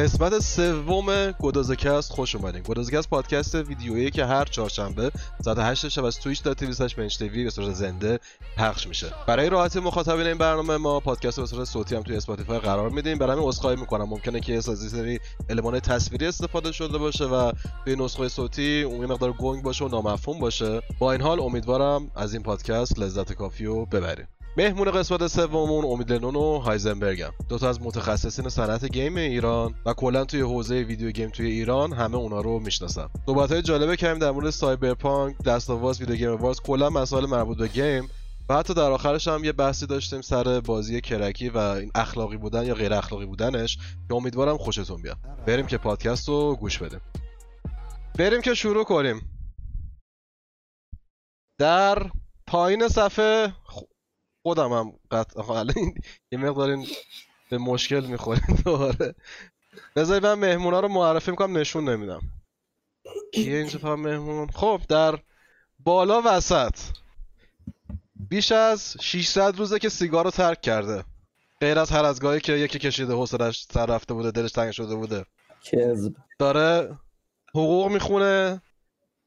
قسمت سوم گدازکست خوش اومدین. گدازکست پادکست ویدیوییه که هر چهارشنبه ساعت 8 شب از تویچ دات تیوی تیوی به صورت زنده پخش میشه. برای راحتی مخاطبین این برنامه ما پادکست به صورت صوتی هم توی اسپاتیفای قرار میدیم. برای همین عذرخواهی می‌کنم. ممکنه که از سری المان تصویری استفاده شده باشه و به نسخه صوتی اون مقدار گنگ باشه و نامفهوم باشه. با این حال امیدوارم از این پادکست لذت کافی رو ببرین. مهمون قسمت سوممون امید لنون و هایزنبرگم. دو تا از متخصصین صنعت game ایران و کلا توی حوزه video game توی ایران همه اونا رو می‌شناسم صحبت های جالبه کردیم در مورد سایبرپانک The Last of Us video game awards کلا مسائل مربوط به game و حتی در آخرش هم یه بحثی داشتیم سر بازی کرکی و این اخلاقی بودن یا غیر اخلاقی بودنش که امیدوارم خوشتون بیاد. بریم که پادکست رو گوش بدیم. بریم که شروع کنیم. در پایین صفحه خودم هم قطعا. یه مقدار این به مشکل می‌خورین دوباره. بذاری من مهمونا رو معرفی می‌کنم نشون نمیدم. کیه اینجا فقط مهمون؟ خب در بالا وسط. بیش از 600 روزه که سیگار رو ترک کرده. غیر از هر از گاهی که یکی کشیده حوصلش سر رفته بوده دلش تنگ شده بوده. کذب. داره حقوق می‌خونه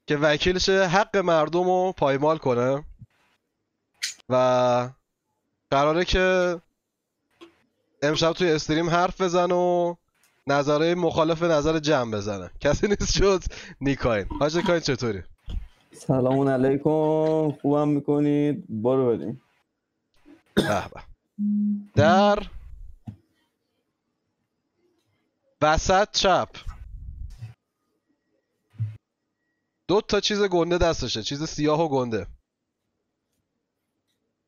که وکیلش حق مردم رو پایمال کنه و قراره که امشب توی استریم حرف بزن و نظره مخالف نظر جمع بزنه. کسی نیست شد نیکاین. حاج کاین چطوری؟ سلام علیکم. خوبم می‌کنید؟ برو بریم. در وسط چپ. دو تا چیز گنده دستشه. چیز سیاه و گنده.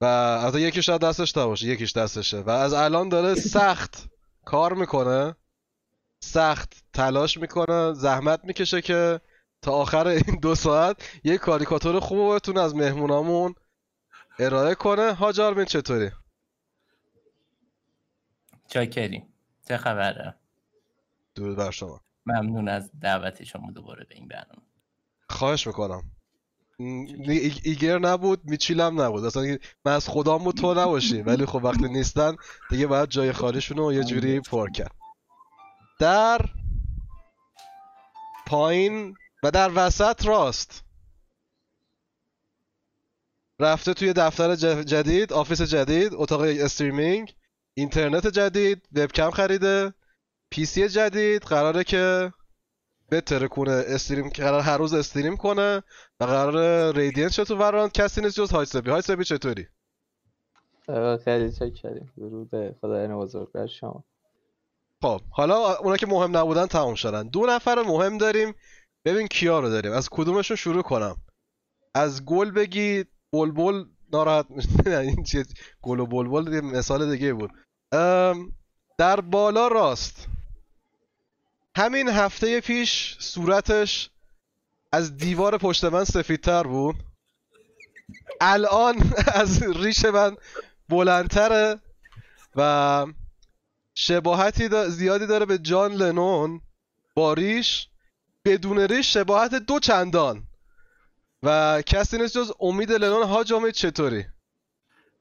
و از یکیش دستش نباشه یکیش دستشه. و از الان داره سخت کار می‌کنه سخت تلاش می‌کنه زحمت می‌کشه که تا آخر این دو ساعت یه کاریکاتور خوب بتونه از مهمونامون ارائه کنه. هاجار من چطوری؟ چاکریم چه خبره؟ درود بر شما. ممنون از دعوت شما دوباره به این برنامه. خواهش می‌کنم. ایگر نبود میچیلم نبود. اصلا من از خدام بود تو نباشی ولی خب وقتی نیستن دیگه باید جای خالیشون رو یه جوری پر کرد. در پایین و در وسط راست. رفته توی دفتر جدید office جدید اتاق streaming اینترنت جدید وبکم خریده PC جدید قراره که بترکونه استریم قرار هر روز stream کنه و قرار ریدینت چطور وران. کسی نیست جز های سبی های سبی چطوری خیلی چکریم درود خدای بزرگ بر شما. خب حالا اونا که مهم نبودن تمام شدن. دو نفر مهم داریم. ببین کیا رو داریم. از کدومشون شروع کنم. از گل بگی بلبل ناراحت این چیه گل و بلبل مثال دیگه بود. در بالا راست. همین هفته پیش صورتش از دیوار پشت من سفیدتر بود. الان از ریش من بلندتره و شباهتی زیادی داره به جان لنون با ریش. بدون ریش شباهت دو چندان. و کسی نیست جز امید لنون. ها امید چطوری؟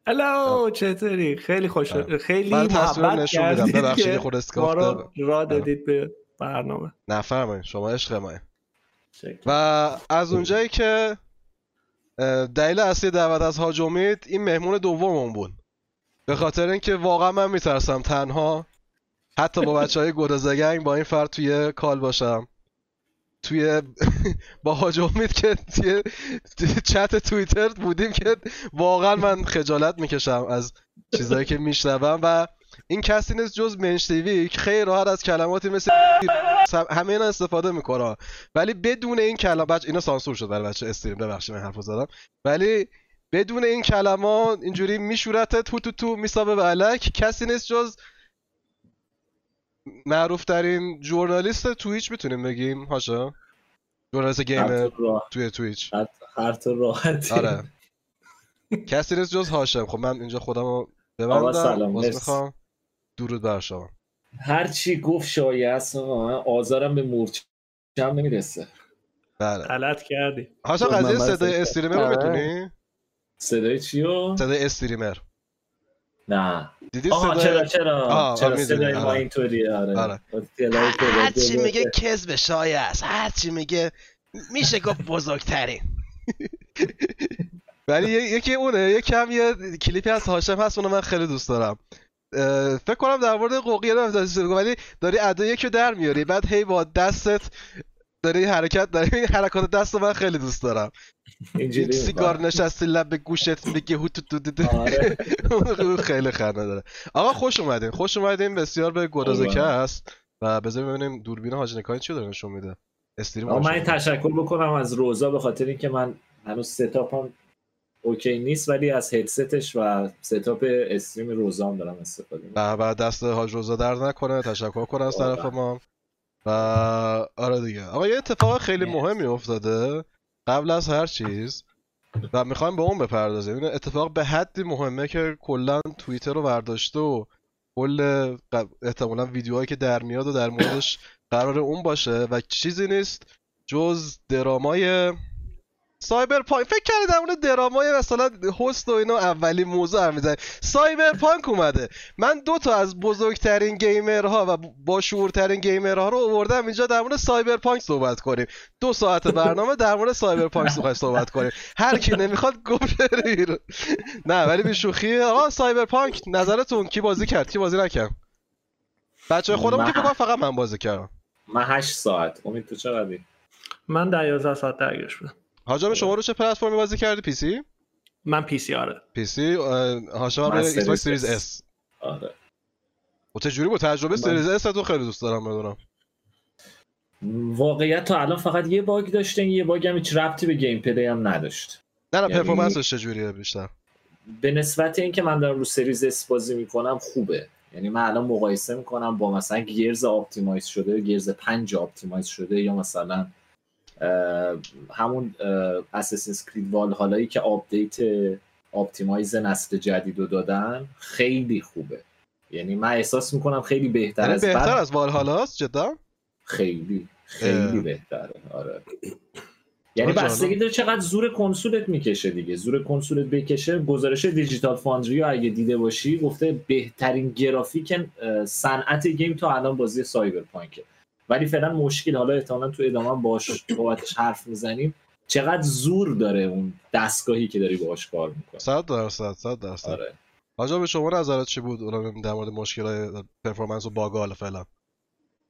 الو چطوری؟ خیلی خوش خیلی محبت میدم. ببخشید خود را دادید به برنامه. نفرمایید شما عشق من و از اونجایی که دلیل اصلی دعوت از حاج امید این مهمون دوممون بود. به خاطر اینکه واقعا من میترسم تنها حتی با بچه های گنگ با این فرد توی کال باشم. توی با حاج امید که توی چت توییتر بودیم که واقعا من خجالت می‌کشم از چیزهایی که میشنوم و این کسی نیست جز منشتیوی که خیلی راحت از کلماتی مثل همه اینا استفاده می‌کنه. ولی بدون این کلمات بچه اینا سانسور شد برای بچه استریم ببخشید من حرف زدم. ولی بدون این کلمات اینجوری میشورته تو تو تو میسابه به علک. کسی نیست جز معروف ترین ژورنالیست تویچ می‌تونیم بگیم هاشا ژورنالیست گیم توی تویچ هر راحت آره. کسی نیست جز هاشم. خب من اینجا خودم رو ببندم. می‌خوام. درود بر شما. هر چی گفت شایع است آزارم به مورچم نمی‌رسه. بله. غلط کردی. هاشا قضیه صدای استریمر رو. می‌تونی صدای چی رو؟ صدای استریمر. نه. دیدی آها صدای چرا چرا؟ آه، چرا صدای ما آره. اینطوریه؟ آره. آره. هر چی میگه کذب شایع است. هر چی میگه میشه گفت بزرگترین. ولی یکی اونه یکم یه کلیپی از هاشم هست اونو من خیلی دوست دارم. فکر کنم در مورد قوقیه نمی‌دونم ولی داری ادا یکی در میاری بعد هی با دستت داری حرکت داری حرکات دست من خیلی دوست دارم اینجوری سیگار. نشستی لب گوشت میگه هوتو تو دیده آره. خیلی خنده داره آقا خوش اومدین خوش اومدین بسیار به گدازکه. است و بذار ببینیم دوربین حاج نکای چی داره نشون میده استریم من تشکر بکنم از روزا به خاطر اینکه من هنوز ستاپم اوکی نیست ولی از هدستش و ستاپ استریم روزام دارم استفاده می‌کنم. و بعد دست حاج روزا درد نکنه تشکر کنه از طرف ما. و آره دیگه. آقا یه اتفاق خیلی مهمی افتاده. قبل از هر چیز و می‌خوایم به اون بپردازیم. این اتفاق به حدی مهمه که کلا توییتر رو برداشته و کل احتمالا ویدیوهایی که در میاد و در موردش قرار اون باشه. و چیزی نیست جز درامای سایبر پانک فکر کردی در مورد درامای مثلا هست و اینا اولی موضوع هم می‌زنی؟ سایبر پانک اومده. من دو تا از بزرگترین گیمرها و با شعورترین گیمرها رو آوردم. اینجا در مورد سایبر پانک صحبت کنیم. دو ساعت برنامه در مورد سایبر پانک صحبت کنیم. هر کی نمی‌خواد گفت بیرون. نه ولی بیشوخی آقا سایبر پانک نظرتون کی بازی کرد؟ کی بازی نکرد؟ بچه خودمون که فکر کنم فقط من بازی کردم. من هشت ساعت. امید تو چقدری؟ من در 11 ساعت درگیرش بودم. هاشم شما رو چه پلتفرمی بازی کردی؟ PC؟ من PC آره. PC؟ هاشم ایکس باکس Series. S. آره. و چجوری بود؟ تجربه Series S تو خیلی دوست دارم بدونم. واقعیت تا الان فقط یه bug داشته این یه bug هم هیچ ربطی به gameplay هم نداشت. نه نه یعنی- performance ش چجوریه بیشتر؟ به نسبت اینکه من دارم رو Series S بازی می‌کنم خوبه. یعنی من الان مقایسه می‌کنم با مثلا Gears optimize شده Gears 5 optimize شده یا مثلا همون Assassin's Creed Valhalla یی که update optimize نسل جدید رو دادن خیلی خوبه. یعنی من احساس می‌کنم خیلی بهتر یعنی از بهتر از والهالاست جدا؟ خیلی خیلی اه. بهتره آره. یعنی بستگی. داره چقدر زور کنسولت می‌کشه دیگه. زور کنسولت بکشه گزارش دیجیتال فاندری اگه دیده باشی گفته بهترین گرافیک صنعت game تا الان بازی سایبر پانکه ولی فعلا مشکل حالا احتمالا تو ادامه باش بابتش حرف می‌زنیم. چقدر زور داره اون دستگاهی که داری باهاش کار می‌کنه 100 درصد 100 درصد. آره. هاشم شما نظرت چی بود؟ اونم در مورد مشکل performance و bug حالا فعلا.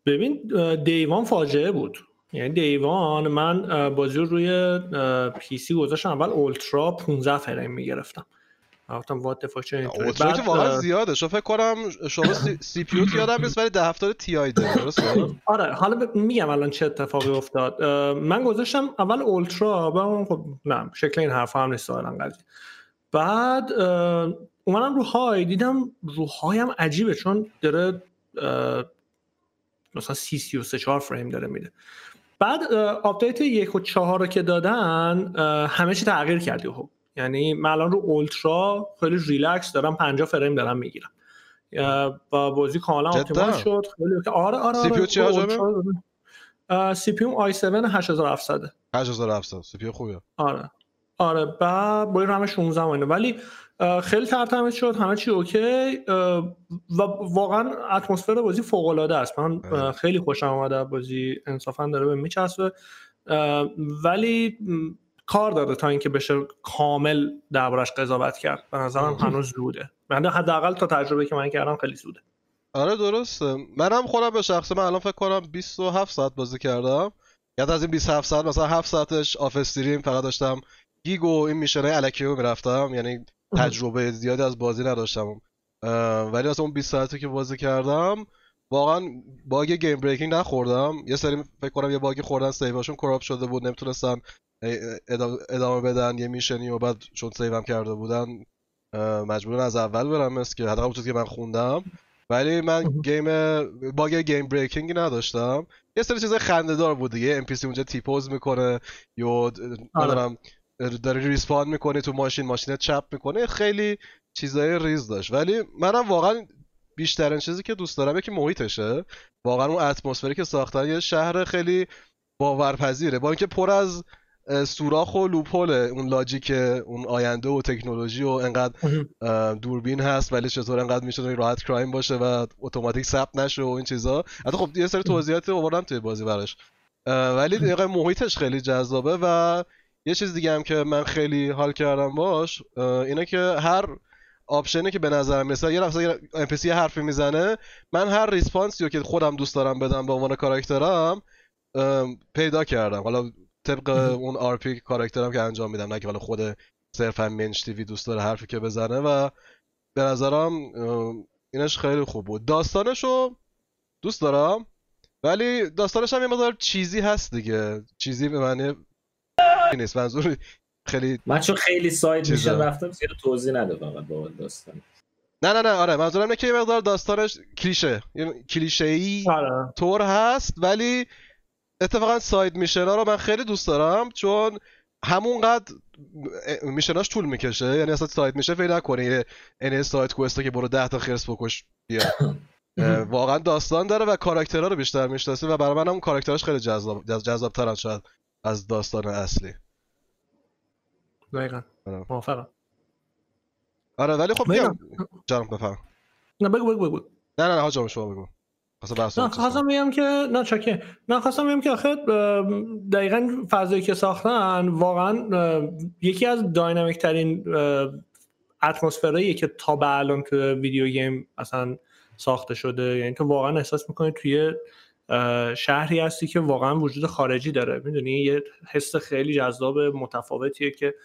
ببین day one فاجعه بود. یعنی day one من بازی رو روی PC گذاشتم. اول ultra 15 فریم می‌گرفتم. گفتم what the fuck چه اینطوری. که واقعا زیاده. شو فکر کنم شما CPU یادم نیست ولی ده Ti داره درسته؟ آره حالا ب- میگم الان چه اتفاقی افتاد. من گذاشتم اول ultra بعد خب نه شکل این حرف هم نیست ظاهراً قضیه. بعد اومدم رو high دیدم رو high هم عجیبه چون داره مثلا سی سی و سه چهار فریم داره میده. بعد update یک و چهار رو که دادن همه چی تغییر کرد خب یعنی من الان رو ultra خیلی ریلکس دارم 50 فریم دارم می‌گیرم. و بازی کاملا جدا؟ optimize شد. خیلی okay. آره آره سی پی یو چی حجمه؟ سی پی یو i7 8700 8700 سی پی خوبه. آره. آره با این رم 16 و اینه ولی خیلی ترتمیز شد. همه چی اوکی. و واقعا اتمسفر بازی فوق العاده است. من آره. خیلی خوشم اومده. از بازی انصافا داره به میچسبه. ولی کار داره تا اینکه بشه کامل دربارش قضاوت کرد. به نظرم هنوز زوده. من حداقل تا تجربه که من کردم خیلی زوده. آره درسته. منم خودم به شخص من الان فکر کنم 27 ساعت بازی کردم. یاد از این 27 ساعت مثلا 7 ساعتش off stream فقط داشتم gig و این mission الکی رو می‌رفتم. یعنی تجربه زیادی از بازی نداشتم. ولی از اون 20 ساعتی که بازی کردم واقعا bug game breaking نخوردم. یه سری فکر کنم یه bug ی خوردن save اشون corrupt شده بود نمی‌تونستن ادامه- بدن یه mission ی و بعد چون save م کرده بودن مجبورن از اول برم مثل که حداقل اون که من خوندم. ولی من. game bug game breaking نداشتم. یه سری چیزای خنده‌دار بود دیگه. NPC اونجا T-pose می‌کنه یا نمی‌دونم داری respawn می‌کنه تو ماشین ماشینت چپ می‌کنه. خیلی چیزای ریز داشت. ولی منم واقعا بیشترین چیزی که دوست دارم که محیطشه. واقعا اون اتمسفری که ساختن یه شهر خیلی باورپذیره. با اینکه پر از سوراخ و loophole اون logic اون آینده و تکنولوژی و انقدر دوربین هست ولی چطور انقدر میشه راحت crime باشه و اتوماتیک ثبت نشه و این چیزا. حتی خب یه سری توضیحاتی آوردم توی بازی براش. ولی دقیقا محیطش خیلی جذابه و یه چیز دیگه هم که من خیلی حال کردم باش اینه که هر option ی که به نظرم مثلا یه یه NPC یه حرفی می‌زنه من هر response ی رو که خودم دوست دارم بدم به عنوان کاراکترم پیدا کردم. حالا طبق اون RP کاراکترم که انجام میدم نه که حالا خود صرفا منچ تیوی دوست داره حرفی که بزنه و به نظرم اینش خیلی خوب بود. داستانشو دوست دارم ولی داستانش هم یه مقدار چیزی هست دیگه. چیزی به معنی نیست. منظور خیلی من چون خیلی ساید چیزا. میشن رفتم زیاد توضیح نده فقط با داستان. نه نه نه آره منظورم اینه که یه مقدار داستانش کلیشه. کلیشه ای آره. طور هست ولی اتفاقا ساید میشنا رو من خیلی دوست دارم چون همونقدر میشناش طول می‌کشه. یعنی اصلا ساید میشه فکر نکنی یه یعنی ساید کوسته که برو 10 تا خرس بکش بیا. واقعا داستان داره و کاراکترها رو بیشتر می‌شناسی و برای من هم کاراکتراش خیلی جذاب جذاب ترن شاید از داستان اصلی. دقیقا. آره. موافقم. آره ولی خب. میگم جانم بفهم نه بگو بگو بگو. نه نه نه حاج آقا شما بگو. خواستم بگم که نه چاکه نه خواستم بگم که آخه دقیقا فضایی که ساختن واقعا یکی از داینامیک ترین ام، اتمسفرهاییه که تا به الان تو ویدیو گیم اصلا ساخته شده. یعنی تو واقعا احساس می‌کنی توی شهری هستی که واقعا وجود خارجی داره. می‌دونی؟ یه حس خیلی جذاب متفاوتیه که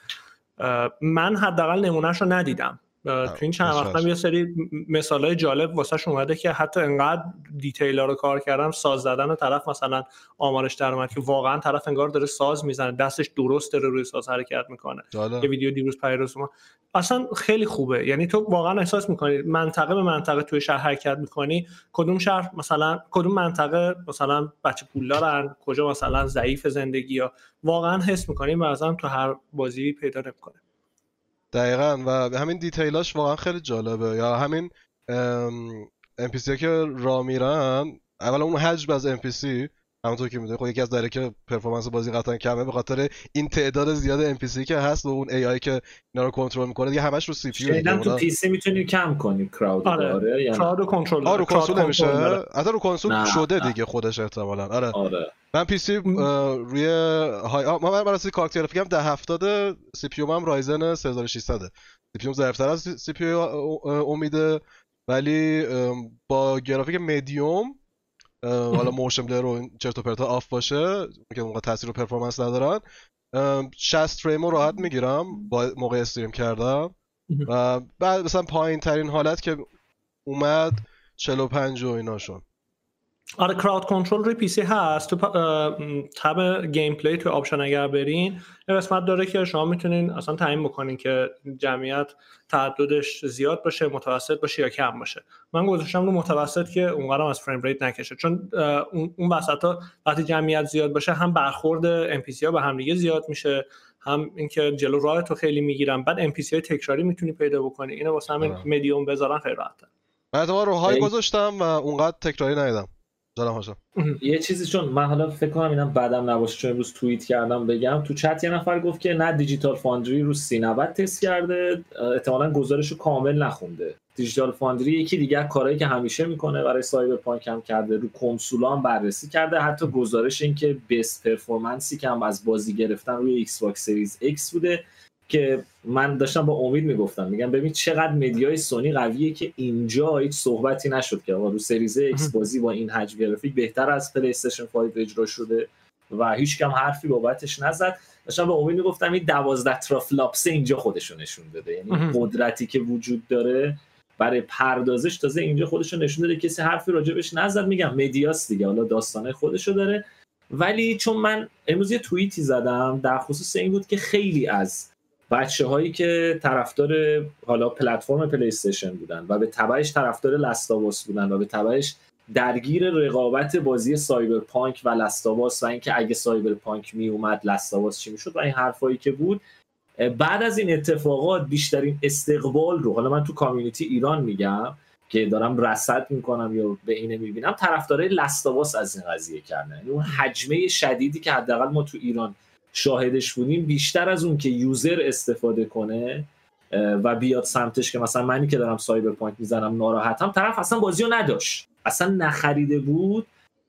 من حداقل نمونهش رو ندیدم. تو این چند وقتم یه سری مثال های جالب واسهش اومده که حتی انقدر دیتیل ها رو کار کردم ساز زدن طرف مثلا آمارش در اومد که واقعا طرف انگار داره ساز می‌زنه دستش درست داره روی ساز حرکت می‌کنه. جالب. یه ویدیو دیروز پیروز ما اصلا خیلی خوبه. یعنی تو واقعا احساس می‌کنی منطقه به منطقه توی شهر حرکت می‌کنی. کدوم شهر مثلا کدوم منطقه مثلا بچه پولدارن کجا مثلا ضعیف زندگی یا واقعا حس می‌کنی مثلا تو هر بازی پیدا نمی‌کنه. دقیقا. و همین دیتیلاش واقعا خیلی جالبه. یا همین NPC ها که را میرن اولا اون حجم از NPC همونطور که می‌دونی خب یکی از داره که پرفورمنس بازی قطعا کمه به خاطر این تعداد زیاد NPC که هست و اون AI که اینا رو کنترل می‌کنه دیگه همش رو سی پی شنیدم تو پی سی می‌تونی کم کنی کراود آره. آره یا نه؟ کراود کنترل آه رو. کنسول نمیشه. حتی رو کنسول نه، شده نه. دیگه خودش احتمالا آره آره من پی سی روی های آه، من برای کارت گرافیکم 1070 سی پی هم رایزن 3600 CPU ضعیف‌تر از CPU امیده ولی ام، با گرافیک مدیوم حالا motion blur و این چرت و پرتا off باشه که موقع تاثیر رو performance ندارن. ام، 60 فریم رو راحت می‌گیرم با موقع stream کردم. و بعد مثلا پایین ترین حالت که اومد 45 و ایناشون. آره crowd control روی PC هست. تو tab gameplay تو option اگر برین یه قسمت داره که شما می‌تونین اصلا تعیین بکنین که جمعیت تعدادش زیاد باشه متوسط باشه یا کم باشه. من گذاشتم رو متوسط که اونقدر از frame rate نکشه. چون اون وسط ها وقتی جمعیت زیاد باشه هم برخورد NPC ها به هم دیگه زیاد میشه هم اینکه جلو راه تو خیلی می‌گیرن. بعد NPC های تکراری می‌تونی پیدا بکنی. اینو واسه همین آره. مدیوم بذارن خیلی راحته. من رو high ای. گذاشتم و اونقدر تکراری ندیدم. جانم هاشم یه چیزی چون من حالا فکر کنم اینم بعدم نباشه چون امروز توییت کردم بگم. تو چت یه نفر گفت که نه Digital Foundry رو 390 تست کرده احتمالا گزارش کامل نخونده. Digital Foundry یکی دیگه کارهایی که همیشه می‌کنه برای Cyberpunk هم کرده رو کنسولا هم بررسی کرده. حتی گزارش این که best performance ی که هم از بازی گرفتن روی Xbox Series X بوده. که من داشتم با امید می‌گفتم میگم ببین چقدر media ی سونی قویه که اینجا هیچ صحبتی نشد که رو Series X بازی با این حجم گرافیک بهتر از پلی استیشن 5 اجرا شده و هیچ کم حرفی بابتش نزد. داشتم به امید می‌گفتم این 12 teraflops اینجا خودشو نشون داده. یعنی. قدرتی که وجود داره برای پردازش تازه اینجا خودشو نشون داده. کسی حرفی راجبش نزد میگم media س دیگه. حالا داستانه خودشو داره. ولی چون من امروز یه توییتی زدم در خصوص این بود که خیلی از بچه هایی که طرفدار حالا پلتفرم پلی استیشن بودن و به تبعش طرفدار Last of Us بودن و به تبعش درگیر رقابت بازی Cyberpunk و Last of Us و اینکه اگه Cyberpunk می اومد Last of Us چی می‌شد و این حرفایی که بود بعد از این اتفاقات بیشترین استقبال رو حالا من تو community ایران میگم که دارم رصد می‌کنم یا به اینه می‌بینم طرفدارای Last of Us از این قضیه کردن. یعنی اون هجمه شدیدی که حداقل ما تو ایران شاهدش بودیم بیشتر از اون که user استفاده کنه و بیاد سمتش که مثلا منی که دارم Cyberpunk می‌زنم ناراحتم طرف اصلا بازی رو نداشت. اصلا نخریده بود.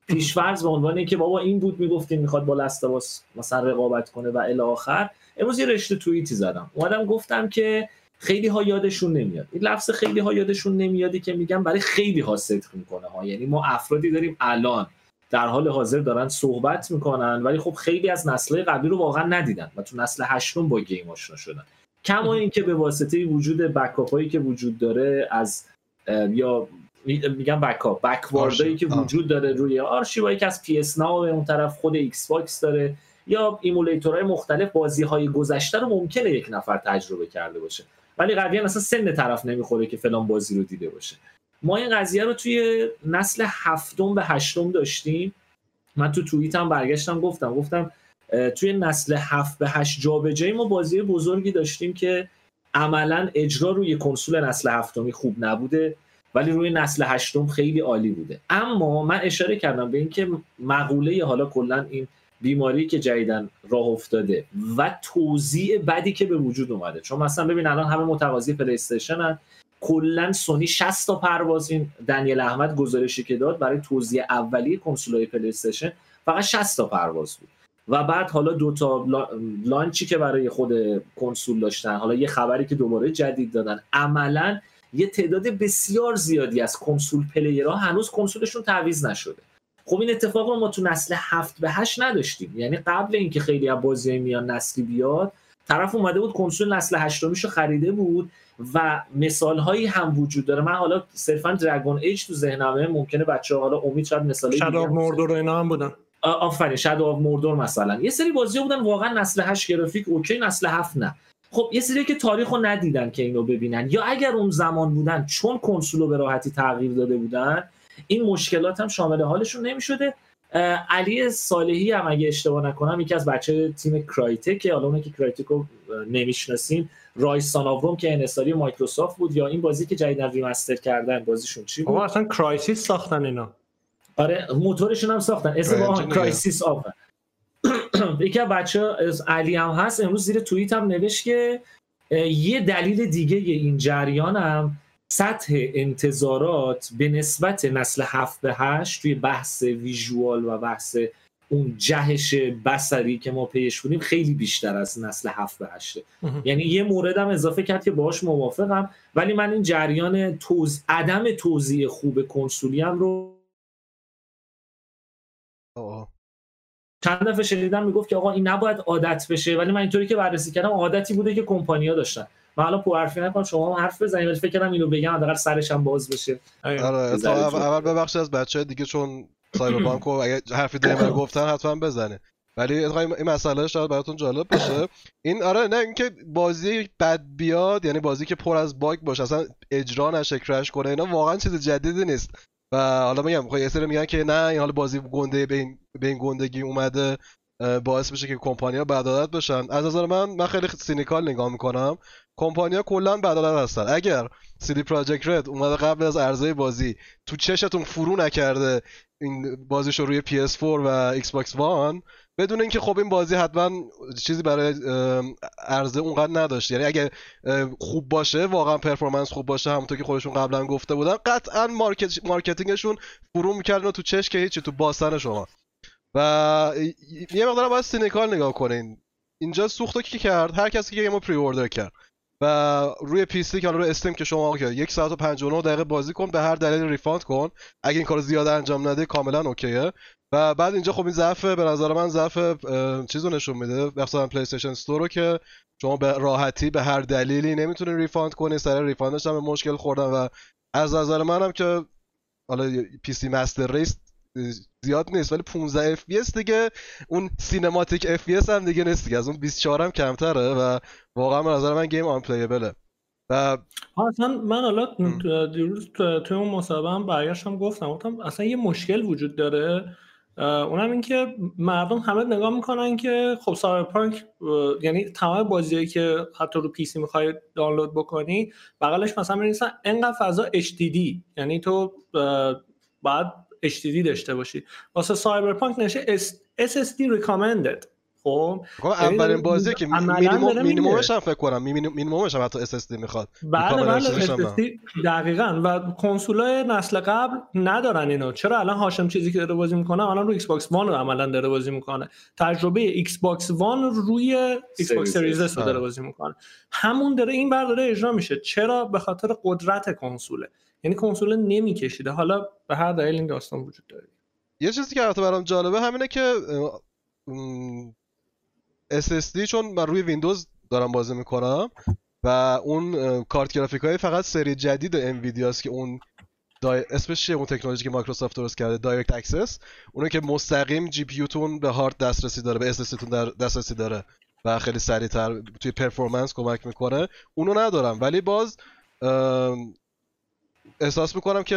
پیشفرض به عنوان اینکه بابا این بود می‌گفتیم می‌خواد با لستواس مثلا رقابت کنه و الی آخر. امروز یه رشته توییتی زدم. اومدم گفتم که خیلی ها یادشون نمیاد. این لفظ خیلی ها یادشون نمیادی که میگم برای خیلی ها صدق می‌کنه ها. یعنی ما افرادی داریم الان در حال حاضر دارن صحبت می‌کنن ولی خب خیلی از نسل‌های قبلی رو واقعا ندیدن و تو نسل هشتم با گیم آشنا شدن. کما اینکه به واسطه وجود بکاپ هایی که وجود داره از یا میگم backup backward ایی که وجود داره روی آرشیوهایی که از PS Now اون طرف خود Xbox داره یا emulator های مختلف بازی های گذشته رو ممکنه یک نفر تجربه کرده باشه. ولی قضیه مثلا سن طرف نمی‌خوره که فلان بازی رو دیده باشه. ما این قضیه رو توی نسل هفتم به هشتم داشتیم. من تو توییتم برگشتم گفتم گفتم توی نسل هفت به هشت جابجایی ما بازی بزرگی داشتیم که عملا اجرا روی کنسول نسل هفتمی خوب نبوده ولی روی نسل هشتم خیلی عالی بوده. اما من اشاره کردم به اینکه مقوله حالا کلا این بیماری که جدیداً راه افتاده و توزیع بدی که به وجود اومده. چون مثلا ببین الان همه متقاضی پلی استیشن کلا سونی 60 تا پرواز این دنیل احمد گزارشی که داد برای توزیع اولیه کنسولای پلی استیشن فقط 60 تا پرواز بود. و بعد حالا دو تا لانچی که برای خود کنسول داشتن حالا یه خبری که دوباره جدید دادن عملا یه تعداد بسیار زیادی از کنسول پلیرها هنوز کنسولشون تعویض نشده. خب این اتفاق رو ما تو نسل هفت به هشت نداشتیم. یعنی قبل اینکه خیلی از بازی میان نسلی بیاد طرف اومده بود کنسول نسل هشتمیشو خریده بود. و مثال هایی هم وجود داره. من حالا صرفا دراگون ایج تو ذهنمه ممکنه بچه ها حالا امید شاید مثال شادو مردور اینا هم بودن. آفرین Shadow of Mordor مثلا. یه سری بازی بودن واقعا نسل 8 گرافیک OK نسل 7 نه. خب یه سری که تاریخ رو ندیدن که اینو ببینن. یا اگر اون زمان بودن چون کنسول رو به راحتی تغییر داده بودن این مشکلات هم شامل حالشون نمی‌شده. علی صالحی هم اگه اشتباه نکنم یکی از بچه تیم Crytek که حالا که Crytek رو نمی‌شناسین Ryse Son of Rome که انحصاری مایکروسافت بود یا این بازی که جدیداً remaster کردن بازیشون چی بود؟ اصلا Crysis ساختن اینا. آره موتورشون هم ساختن. اسم Crysis آفر یکی از بچه علی هم هست امروز زیر توییت هم نوشت که یه دلیل دیگه این جریان هم سطح انتظارات به نسبت نسل هفت به هشت توی بحث visual و بحث اون جهش بصری که ما پیش بودیم خیلی بیشتر از نسل هفت به هشته. یعنی یه موردم اضافه کرد که باهاش موافقم ولی من این جریان توز... عدم توزیع خوب کنسولی هم رو چند دفعه شنیدم می‌گفت که آقا این نباید عادت بشه ولی من اینطوری که بررسی کردم عادتی بوده که کمپانیا داشتن. من حالا پر حرفی نکنم شما هم حرف بزنید فکر کردم اینو بگم حداقل سرش هم باز بشه. آره. اول ببخشید از بچه دیگه چون سایبرپانک رو اگه حرفی داریم گفتن حتما بزنه. ولی این مسئله شاید براتون جالب باشه این آره نه اینکه بازی بد بیاد یعنی بازی که پر از باگ باشه اصلا اجرا نشه کرش کنه اینا واقعا چیز جدیدی نیست. و حالا میگم خب یه سری میگن که نه این حال بازی گنده به این, به این گندگی اومده باعث بشه که کمپانیا بدعادت بشن. از نظر من من خیلی cynical نگاه می‌کنم. کمپانیا کلا بدعادت هستن. اگر CD Projekt Red اومده قبل از عرضه بازی تو چشتون فرو نکرده این بازیش رو روی PS4 و باکس One بدون اینکه خب این بازی حتما چیزی برای عرضه اونقدر نداشت. یعنی اگه خوب باشه واقعا performance خوب باشه همونطور که خودشون قبلا گفته بودن قطعا market marketing شون فرو می‌کردن تو چش که هیچی تو باسن شما. و یه مقدار باید cynical نگاه کنین. اینجا سوختو کی کرد؟ هر کسی که یه ما pre-order کرد. و روی PC که روی Steam که شما که یک ساعت و 59 دقیقه بازی کن به هر دلیل refund کن. اگه این کارو زیاد انجام نده کاملا اوکیه. و بعد اینجا خب این ضعف به نظر من ضعف چیزو نشون میده. مثلا PlayStation Store رو که شما به راحتی به هر دلیلی نمی‌تونین refund کنی. سر refund ش هم مشکل خوردن. و از نظر منم که حالا PC master race زیاد نیست ولی 15 F دیگه. اون cinematic F هم دیگه نیست دیگه. از اون 24 هم کمتره و واقعا به نظر من game unplayable ه و اصلا من حالا دیروز توی اون مسابقه هم برگشتم گفتم. گفتم اصلا یه مشکل وجود داره. اونم این که مردم همه نگاه می‌کنن که خب Cyberpunk یعنی تمام بازیایی که حتی رو PC می‌خوای دانلود بکنی بغلش مثلا می‌نویسن انقدر فضا HDD یعنی تو بعد HDD داشته باشی. واسه Cyberpunk نشه SSD recommended. خب؟ خب یعنی اولین بازی که minimum minimum ش هم فکر کنم. minimum- minimum ش هم حتی SSD می‌خواد. بله بله SSD دقیقا. و کنسولای نسل قبل ندارن اینو. چرا الان هاشم چیزی که داره بازی می‌کنه الان رو Xbox One رو عملا داره بازی می‌کنه. تجربه Xbox One روی Xbox Series Series رو داره. بازی می‌کنه. همون داره این بر داره اجرا میشه. چرا؟ به خاطر قدرت کنسوله. یعنی کنسول نمیکشیده. حالا به هر دلیل این داستان وجود داره. یه چیزی که البته برام جالبه همینه که SSD چون من روی ویندوز دارم بازی می‌کنم و اون کارت گرافیک های فقط سری جدید Nvidia ست که اون دای... اسمش چیه؟ اون تکنولوژی که مایکروسافت درست کرده Direct Access اونو که مستقیم GPU تون به هارد دسترسی داره به SSD تون در دسترسی داره و خیلی سریعتر توی performance کمک می‌کنه. اونو ندارم. ولی باز احساس می‌کنم که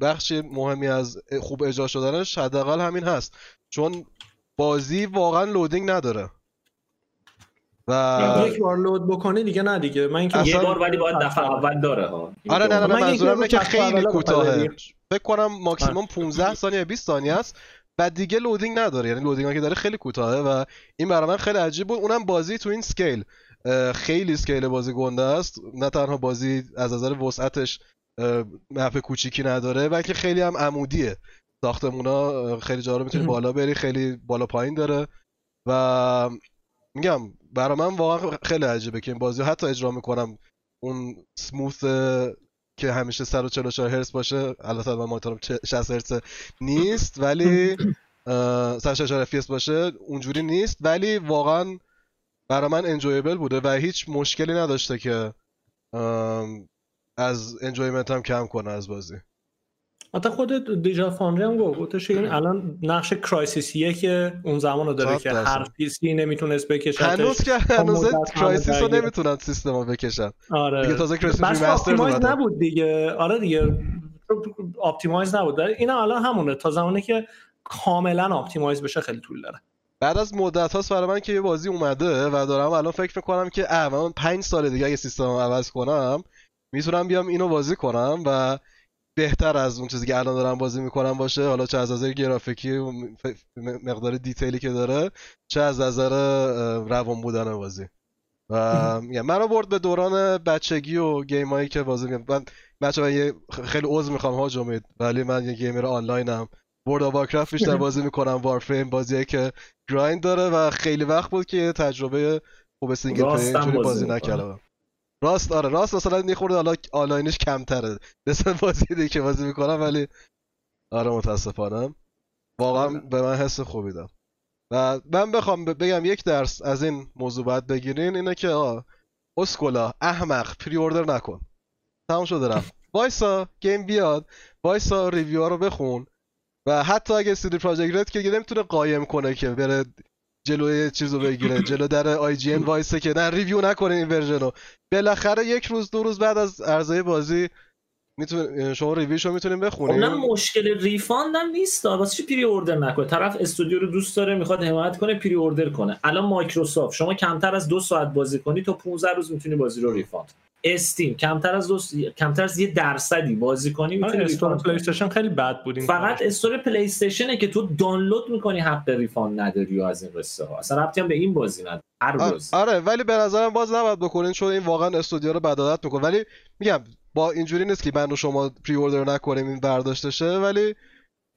بخشی مهمی از خوب اجرا شدنش حداقل همین هست. چون بازی واقعا loading نداره. و یک بار load بکنه دیگه نه دیگه. من اینکه اصلا- یه بار ولی باید دفعه اول داره ها. آره نه نه, من نه منظورم اینه که خیلی کوتاهه. فکر کنم ماکسیموم 15 ثانیه 20 ثانیه است. و دیگه loading نداره. یعنی loading که داره خیلی کوتاهه و این برای من خیلی عجیب بود. اونم بازی تو این scale خیلی scale بازی گنده است. نه تنها بازی از نظر وسعتش map کوچیکی نداره بلکه خیلی هم عمودیه. ساختمونا خیلی جا رو می‌تونی بالا بری خیلی بالا پایین داره. و میگم برای من واقعا خیلی عجیبه که این بازی حتی اجرا می‌کنم. اون سموث که همیشه 144 هرتز باشه البته من مانیتورم 60 هرتز نیست ولی اه، 144 FPS باشه اونجوری نیست. ولی واقعا برای من enjoyable بوده و هیچ مشکلی نداشته که از enjoyment هم کم کنه از بازی. حتی خود Digital Foundry هم گفت گفتش این الان نقش Crysis یه که اون زمان رو داره که. هر PC نمی‌تونست بکشتش هنوز که هنوز مدت Crysis رو. نمی‌تونن سیستم رو بکشن. آره. دیگه تازه Crysis remaster نبود دیگه. آره دیگه. optimize نبود. این الان همونه. تا زمانی که کاملا optimize بشه خیلی طول داره. بعد از مدت هاست برای من که یه بازی اومده و دارم الان فکر می‌کنم که اه من پنج سال دیگه اگه سیستم عوض کنم می‌تونم بیام اینو بازی کنم و بهتر از اون چیزی که الان دارم بازی می‌کنم باشه. حالا چه از نظر گرافیکی و مقدار detail ی که داره چه از نظر روان بودن بازی. و میگم منو برد به دوران بچگی و game هایی که بازی میگم من بچه من یه خیلی عذر می‌خوام ها امید ولی من یه gamer آنلاینم. World of Warcraft بیشتر بازی می‌کنم Warframe بازیه که grind داره و خیلی وقت بود که یه تجربه خوب single player بازی بازی می‌کنم. نکردم. راست آره. راست مثلا یه خورده حالا آنلاینش کمتره. مثل بازی دیگه که بازی می‌کنم ولی آره متاسفانه واقعا به من حس خوبی داد. و من بخوام بگم یک درس از این موضوع باید بگیرین اینه که آه اسکولا احمق pre-order نکن. تمام شده رفت. وایسا game بیاد. وایسا review رو بخون. و حتی اگه CD Projekt Red که نمی‌تونه قایم کنه که بره جلوی چیزو بگیره جلو در IGN وایسه که نه review نکنه این version رو. بالاخره یک روز دو روز بعد از عرضه بازی می‌تونه شما review شو می‌تونین خب بخونین نه مشکل refund هم نیست واسه چی pre-order نکنه؟ طرف استودیو رو دوست داره می‌خواد حمایت کنه pre-order کنه. الان مایکروسافت شما کمتر از دو ساعت بازی کنی تا 15 روز می‌تونی بازی رو refund. Steam کمتر از دو س- کمتر از یه درصدی بازی کنی می‌تونی آره، Store Play Station خیلی بد بود این فقط. Store PlayStation ه که تو دانلود می‌کنی حق refund نداری از این قصه ها. اصلا ربطی هم به این بازی نداره هر بازی. آره ولی به نظرم باز نباید بکنین چون این واقعا استودیو رو بدعادت می‌کنه. ولی میگم با اینجوری نیست که من و شما pre-order نکنیم این برداشته شه ولی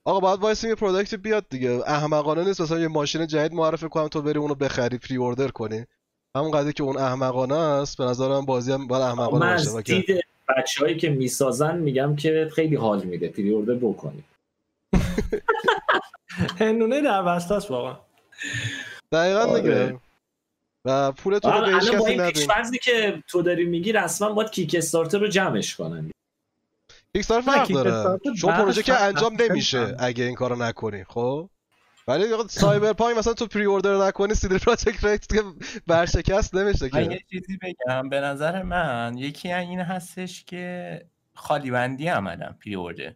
آقا باید وایسیم یه product بیاد دیگه. احمقانه نیست. مثلا یه ماشین جدید معرفی کنم تو بری اونو بخری pre-order کنی. همون قضیه که اون احمقانه است. به نظرم بازی هم باید احمقانه من باشه. و که دید بچه‌هایی که می‌سازن میگم که خیلی حال میده. پری اوردر بکنی. هندونه در بسته است واقعا. دقیقا آره. دیگه. و پولتون رو آره، به هیچ الان با کسی پیشفرضی که تو داری میگی رسما باید کیک استارتر رو جمعش کنن. نه، فرق کیک داره. استارتر چون پروژه که انجام نمیشه. اگه این کارو نکنی خب؟ ولی آقا سایبر پانک مثلا تو پری اوردر نکنی سیدی پراجکت رکت که برشکست نمیشه من که یه چیزی بگم به نظر من یکی این هستش که خالی بندی عملا پری اوردر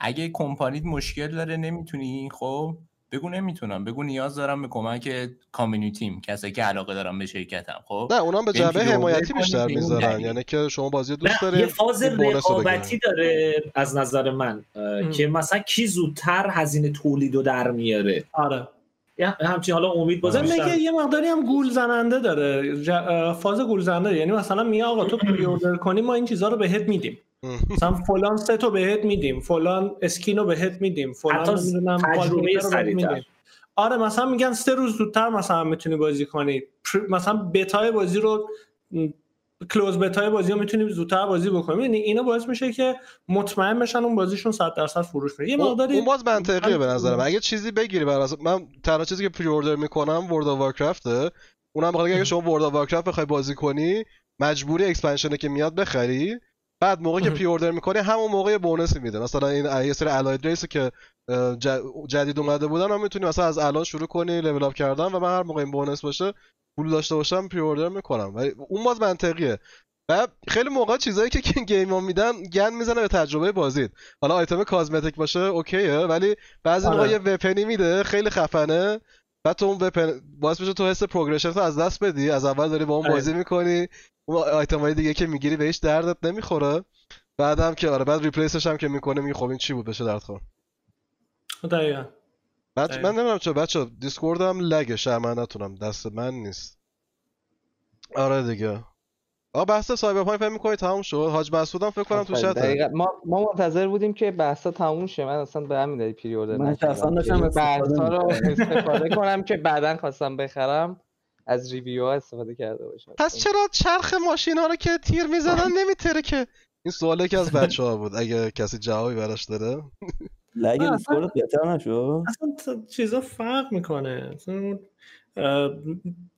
اگه کمپانیت مشکل داره نمی‌تونی خب؟ بگو نمی‌تونم. بگو نیاز دارم به کمک کامیونیتیم کسایی که علاقه دارم به شرکتم. خب؟ نه اونا هم به جنبه اوردر حمایتی بیشتر می‌ذارن. یعنی که شما بازی دوست نه دارین یه فاز رقابتی. داره از نظر من. که مثلا کی زودتر هزینه تولید رو در میاره. آره. همچین حالا امید باز زمینه بیشتر- که یه مقداری هم گول زننده داره. فاز گول زننده داره. یعنی مثلا میگه آقا تو پری اوردر کنی ما این چیزها رو بهت میدیم. مثلا فلان ست رو بهت میدیم فلان اسکین رو بهت میدیم فلان حتی نمی‌دونم تجربه سریعتر. میدیم. آره مثلا میگن سه روز زودتر مثلا می‌تونی بازی کنی. مثلا بتای بازی رو کلوز بتای بازی رو می‌تونی زودتر بازی بکنی یعنی اینا باعث میشه که مطمئن بشن اون بازیشون 100 درصد فروش میره یه مقداری اون باز منطقیه به نظرم اگه چیزی بگیری برای اصلا- من تنها چیزی که pre-order می‌کنم World of Warcraft ـه اونم بخاطر اینکه اگه شما World of Warcraft بخوای بازی کنی مجبوری expansion ـه که میاد بخری. بعد موقعی که. pre-order می‌کنی همون موقع یه bonus ی میده مثلا این یه سری allied که جدید اومده بودن هم می‌تونی مثلا از الان شروع کنی level up کردن و من هر موقع این bonus باشه پول داشته باشم pre-order می‌کنم ولی اون باز منطقیه و خیلی موقع چیزایی که game ها میدن گند می‌زنه به تجربه بازیت حالا آیتم cosmetic باشه okay ـه ولی بعضی آره. موقع یه weapon ی میده خیلی خفنه بعد تو اون weapon باعث میشه تو حس progression از دست بدی از اول داری با اون آره. بازی می‌کنی اون آیتم های دیگه که می‌گیری بهش به دردت نمی‌خوره. بعدم که آره بعد replace ش هم که می‌کنه میگه خب این چی بود؟ بشه درد خور دقیقاً. بعد دقیقا. من نمی‌دونم چرا بچه دیسکوردم lag ـه من نتونم دست من نیست. آره دیگه. آ بحث سایبرپانک فکر می‌کنی تموم شد؟ حاج مسعودم فکر کنم تو دقیقاً. ما ما منتظر بودیم که بحثا تموم شه. من اصلا به همین دلیل pre-order من. شخصا داشتم یعنی بحثا رو. استفاده کنم که بعدا خواستم بخرم. از review ها استفاده کرده باشم. پس چرا چرخ ماشین ها رو که تیر می‌زدن نمیتره که؟ این سواله که از بچه ها بود اگه کسی جوابی براش داره؟ lag دیسکورد بهتر نشد. اصلا چیزا فرق می‌کنه.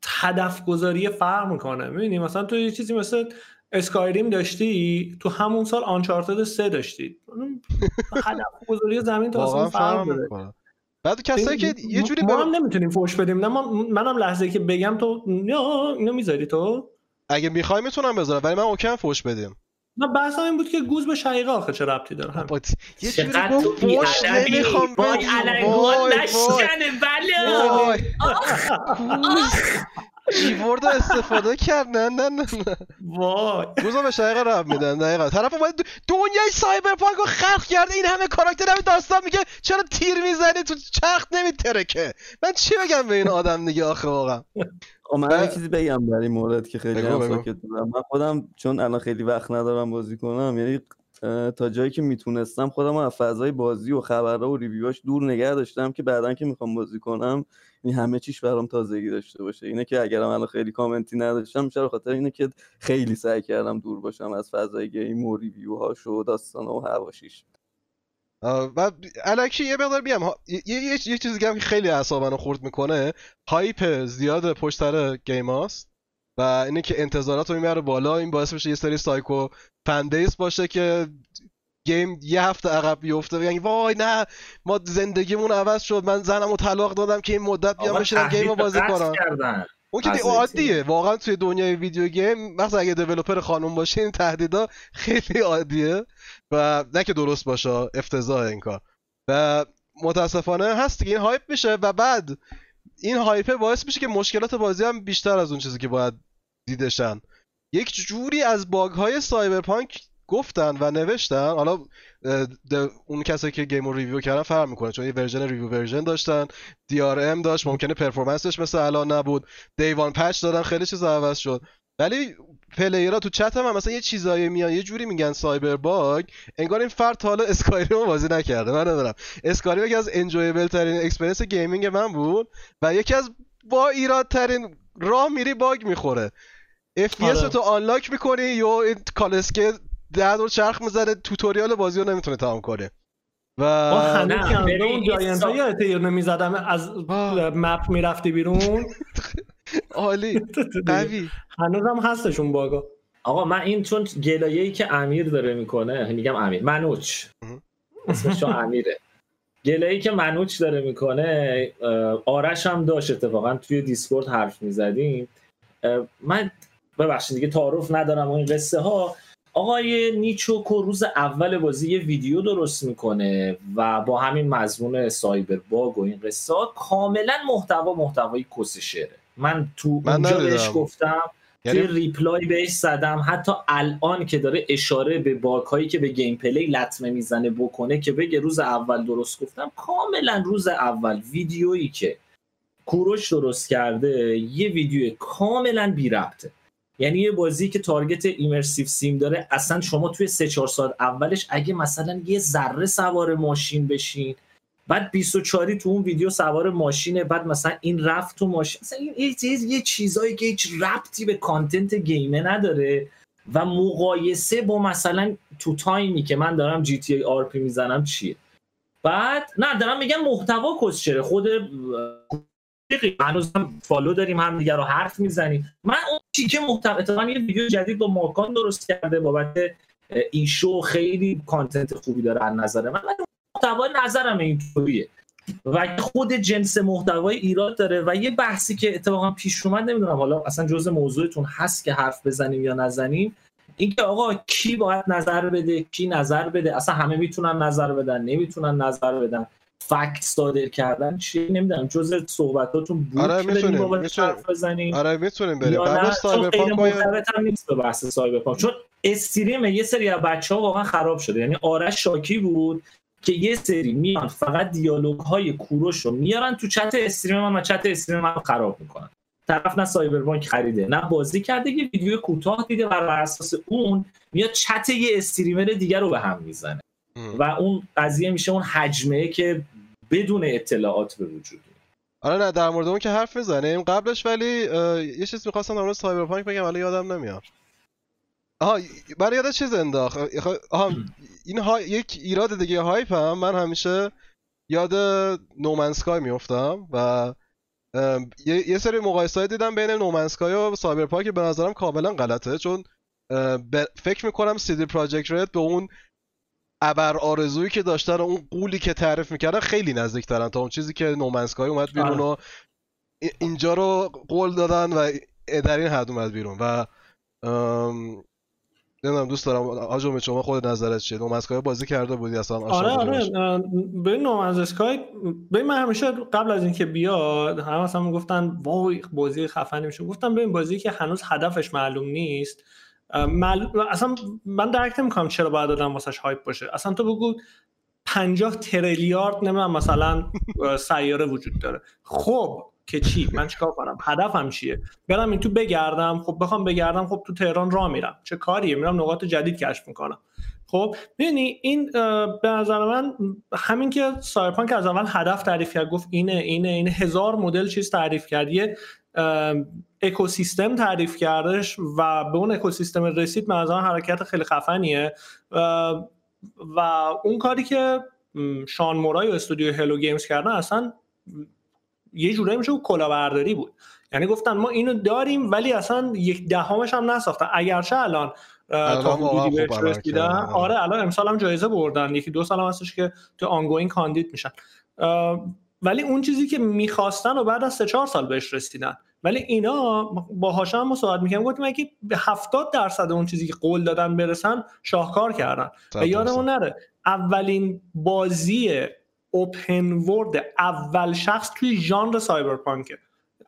هدف گذاری فرق می‌کنه. می‌بینی؟ مثلا تو یه چیزی مثل اسکایریم داشتی تو همون سال آنچارتد سه داشتی. اون هدف گذاری زمین تا اصلا فرق داره. می‌کنه. بعد کسایی که یه جوری ما هم نمی‌تونیم فوش بدیم. نه ما- منم لحظه که بگم تو یا اینو می‌ذاری تو؟ اگه می‌خوای می‌تونم بذارم ولی من اوکی فوش بدیم. نه بحثم این بود که گوز به شقیقه آخه چه ربطی داره؟ هم یه گفت فوش. نمی‌خوام وای بدیم علنگوان وای وای. نشکنه بله. کیورد استفاده کرد. نه نه نه نه. وای. گوزا به شقیقه رب میدن دقیقا. طرف اومد د- دنیای سایبرپانک رو خلق کرده این همه کاراکتر همه داستان میگه چرا تیر می‌زنی تو چرخ نمیترکه. من چی بگم به این آدم دیگه آخه واقعا؟ خب من یه چیزی بگم در این مورد که خیلی هم. ساکت بودم من خودم چون الان خیلی وقت ندارم بازی کنم یعنی تا جایی که می‌تونستم خودم از فضای بازی و خبرها و ریویواش دور نگه داشتم که بعدا که می‌خوام بازی کنم این همه چیش برام تازگی داشته باشه. اینه که اگرم الان خیلی کامنتی نداشتم به خاطر اینه که خیلی سعی کردم دور باشم از فضای game و review هاش و داستان و حواشیش. آه، و الکی یه مقدار بیام یه, یه, یه, چیزی که خیلی اعصاب منو خورد می‌کنه hype زیاد پشت سر game هاست. و اینه که انتظارات رو می‌بره بالا. این باعث میشه یه سری سایکو فندیس باشه که game یه هفته عقب بیفته. بگن وای نه ما زندگیمون عوض شد. من زنم رو طلاق دادم که این مدت بیام بشینم game رو بازی کنم. اون که عادیه. واقعا توی دنیای video game مثلا اگه developer خانم باشه این تهدیدا خیلی عادیه و نه که درست باشه افتضاح این کار. و متاسفانه هست دیگه این hype میشه. و بعد این hype ـه باعث میشه که مشکلات بازی هم بیشتر از اون چیزی که باید دیدشن یک جوری از bug های سایبرپانک گفتن و نوشتن. حالا اون کسایی که game review کردن فرق می‌کنه چون یه version review version داشتن DRM داشت ممکنه performance ش مثل الان نبود. day one patch دادن خیلی چیز عوض شد. ولی player ها تو چت هم, هم مثلا یه چیزایی میان یه جوری میگن Cyberbug انگار این فرد تا حالا اسکایریم رو بازی نکرده. من ندارم. اسکایریم یکی از enjoyable ترین experience gaming من بود و یکی از با ایراد ترین راه میری bug می‌خوره. FPS آره. رو تو آنلاک می‌کنی یا این کالسکه ده دور چرخ می‌زنه توتوریال بازی رو نمی‌تونه تمام کنه و ببین، اون این جاینت های یه نمی‌زدم از آه. مپ می‌رفتی بیرون. عالی. قوی. هنوزم هستش اون باگا. آقا من این چون گلایه‌ای که امیر داره می‌کنه میگم امیر منوچ. اسمش چون امیره. گلایه‌ای که منوچ داره می‌کنه آرش هم داشت اتفاقا توی دیسکورد حرف می‌زدیم. من ببخشید دیگه تعارف ندارم و این قصه ها آقای نیچوکو روز اول بازی یه ویدیو درست می‌کنه و با همین مضمون Cyberbug و این قصه ها کاملا محتوا محتوای کس شعره. من تو من اونجا. بهش گفتم توی یعنی reply بهش زدم حتی الان که داره اشاره به bug هایی که به gameplay لطمه می‌زنه بکنه که بگه روز اول درست گفتم کاملا روز اول ویدیویی که کوروش درست کرده یه ویدیو کاملا بی ربطه یعنی یه بازی که target immersive sim داره اصلا شما توی سه چهار ساعت اولش اگه مثلا یه ذره سوار ماشین بشین بعد 24 تو اون ویدیو سوار ماشینه بعد مثلا این رفت تو ماشین مثلا این یه, چیز- یه چیزایی که هیچ ربطی به content game ـه نداره و مقایسه با مثلا تو تایمی که من دارم GTA RP می‌زنم چیه؟ بعد نه دارم میگم محتوا کسچره خود هنوز هم فالو داریم هم دیگه رو حرف می‌زنیم. من اون چیکه محتوا اتفاقا یه ویدیو جدید با ماکان درست کرده بابت این شو خیلی کانتنت خوبی داره از نظر من. محتوای نظرم اینطوریه. و خود جنس محتوای ایراد داره و یه بحثی که اتفاقا پیش اومد نمی‌دونم حالا اصلا جزء موضوعتون هست که حرف بزنیم یا نزنیم. اینکه آقا کی باید نظر بده کی نظر بده؟ اصلا همه می‌تونن نظر بدن نمی‌تونن نظر بدن. fact صادر کردن چی نمی‌دونم. جزء صحبتاتون بود آره، می‌تونیم، بزنیم آره می‌تونیم بریم. غیر سایبرپانک نیست به بحث سایبرپانک چون stream یه سری از بچه ها واقعا خراب شده. یعنی آرش شاکی بود که یه سری میان فقط دیالوگ های کوروش رو میارن تو chat stream من و chat stream من رو خراب می‌کنن طرف نه سایبرپانک خریده نه بازی کرده یه ویدیو کوتاه دیده و بر اساس اون میاد چت یه streamer دیگر رو به هم می‌زنه. و اون قضیه میشه اون حجمه که بدون اطلاعات به وجود. آره نه در مورد اون که حرف می‌زنیم قبلش ولی یه چیز می‌خواستم در مورد سایبرپانک بگم ولی یادم نمیاد آها برای یاد چیز انداخت. آها این ها... یک ایراد دیگه hype هم من همیشه یاد No Man's Sky میفتم و یه, یه سری مقایسه دیدم بین No Man's Sky و سایبرپانک که به نظرم کاملا غلطه چون ب- فکر می‌کنم سیدی پراجکت رد به اون ابر آرزویی که داشتن و اون قولی که تعریف می‌کردن خیلی نزدیک ترن تا اون چیزی که نومنسکای اومد بیرون و ای- اینجا رو قول دادن و در این حد اومد بیرون و نمی‌دونم دوست دارم. آج امید شما خود نظرت چیه؟ نومنسکای بازی کرده بودی اصلا آره آره. نومنز اسکای ببین من همیشه قبل از اینکه بیاد همه مثلا می‌گفتن وای بازی خفنی میشه. گفتم ببین بازی که هنوز هدفش معلوم نیست. معلوم اصلا من درک نمی‌کنم چرا باید آدم واسش هایپ باشه. اصلا تو بگو 50 تریلیارد نمی‌دونم مثلا سیاره وجود داره. خب که چی؟ من چیکار کنم؟ هدفم چیه؟ برم این تو بگردم خب بخوام بگردم خب تو تهران راه میرم. چه کاریه؟ میرم نقاط جدید کشف می‌کنم. خب ببینی این به نظر من همین که سایبرپانک از اول هدف تعریف کرد گفت اینه اینه اینه هزار مدل چیز تعریف کرد. یه اکوسیستم تعریف کردش و به اون اکوسیستم رسید به من حرکت خیلی خفنیه. و اون کاری که شان مورای و استودیو هلو گیمز کردن اصلا یه جورایی میشه کلاهبرداری بود. یعنی گفتن ما اینو داریم ولی اصلا یک دهمش هم نساختن. اگرچه الان تا حدودی بهش رسیدن. کردن. آره الان امسال هم جایزه بردن. یکی دو سال هم هستش که تو ongoing کاندید میشن. ولی اون چیزی که می‌خواستن و بعد از سه چهار سال بهش رسیدن. ولی اینا با هاشم ما صحبت می‌کنیم گفتیم اگه به 70 درصد اون چیزی که قول دادن برسن شاهکار کردن. و یادمون نره اولین بازی اوپن ورد اول شخص توی ژانر سایبرپانکه.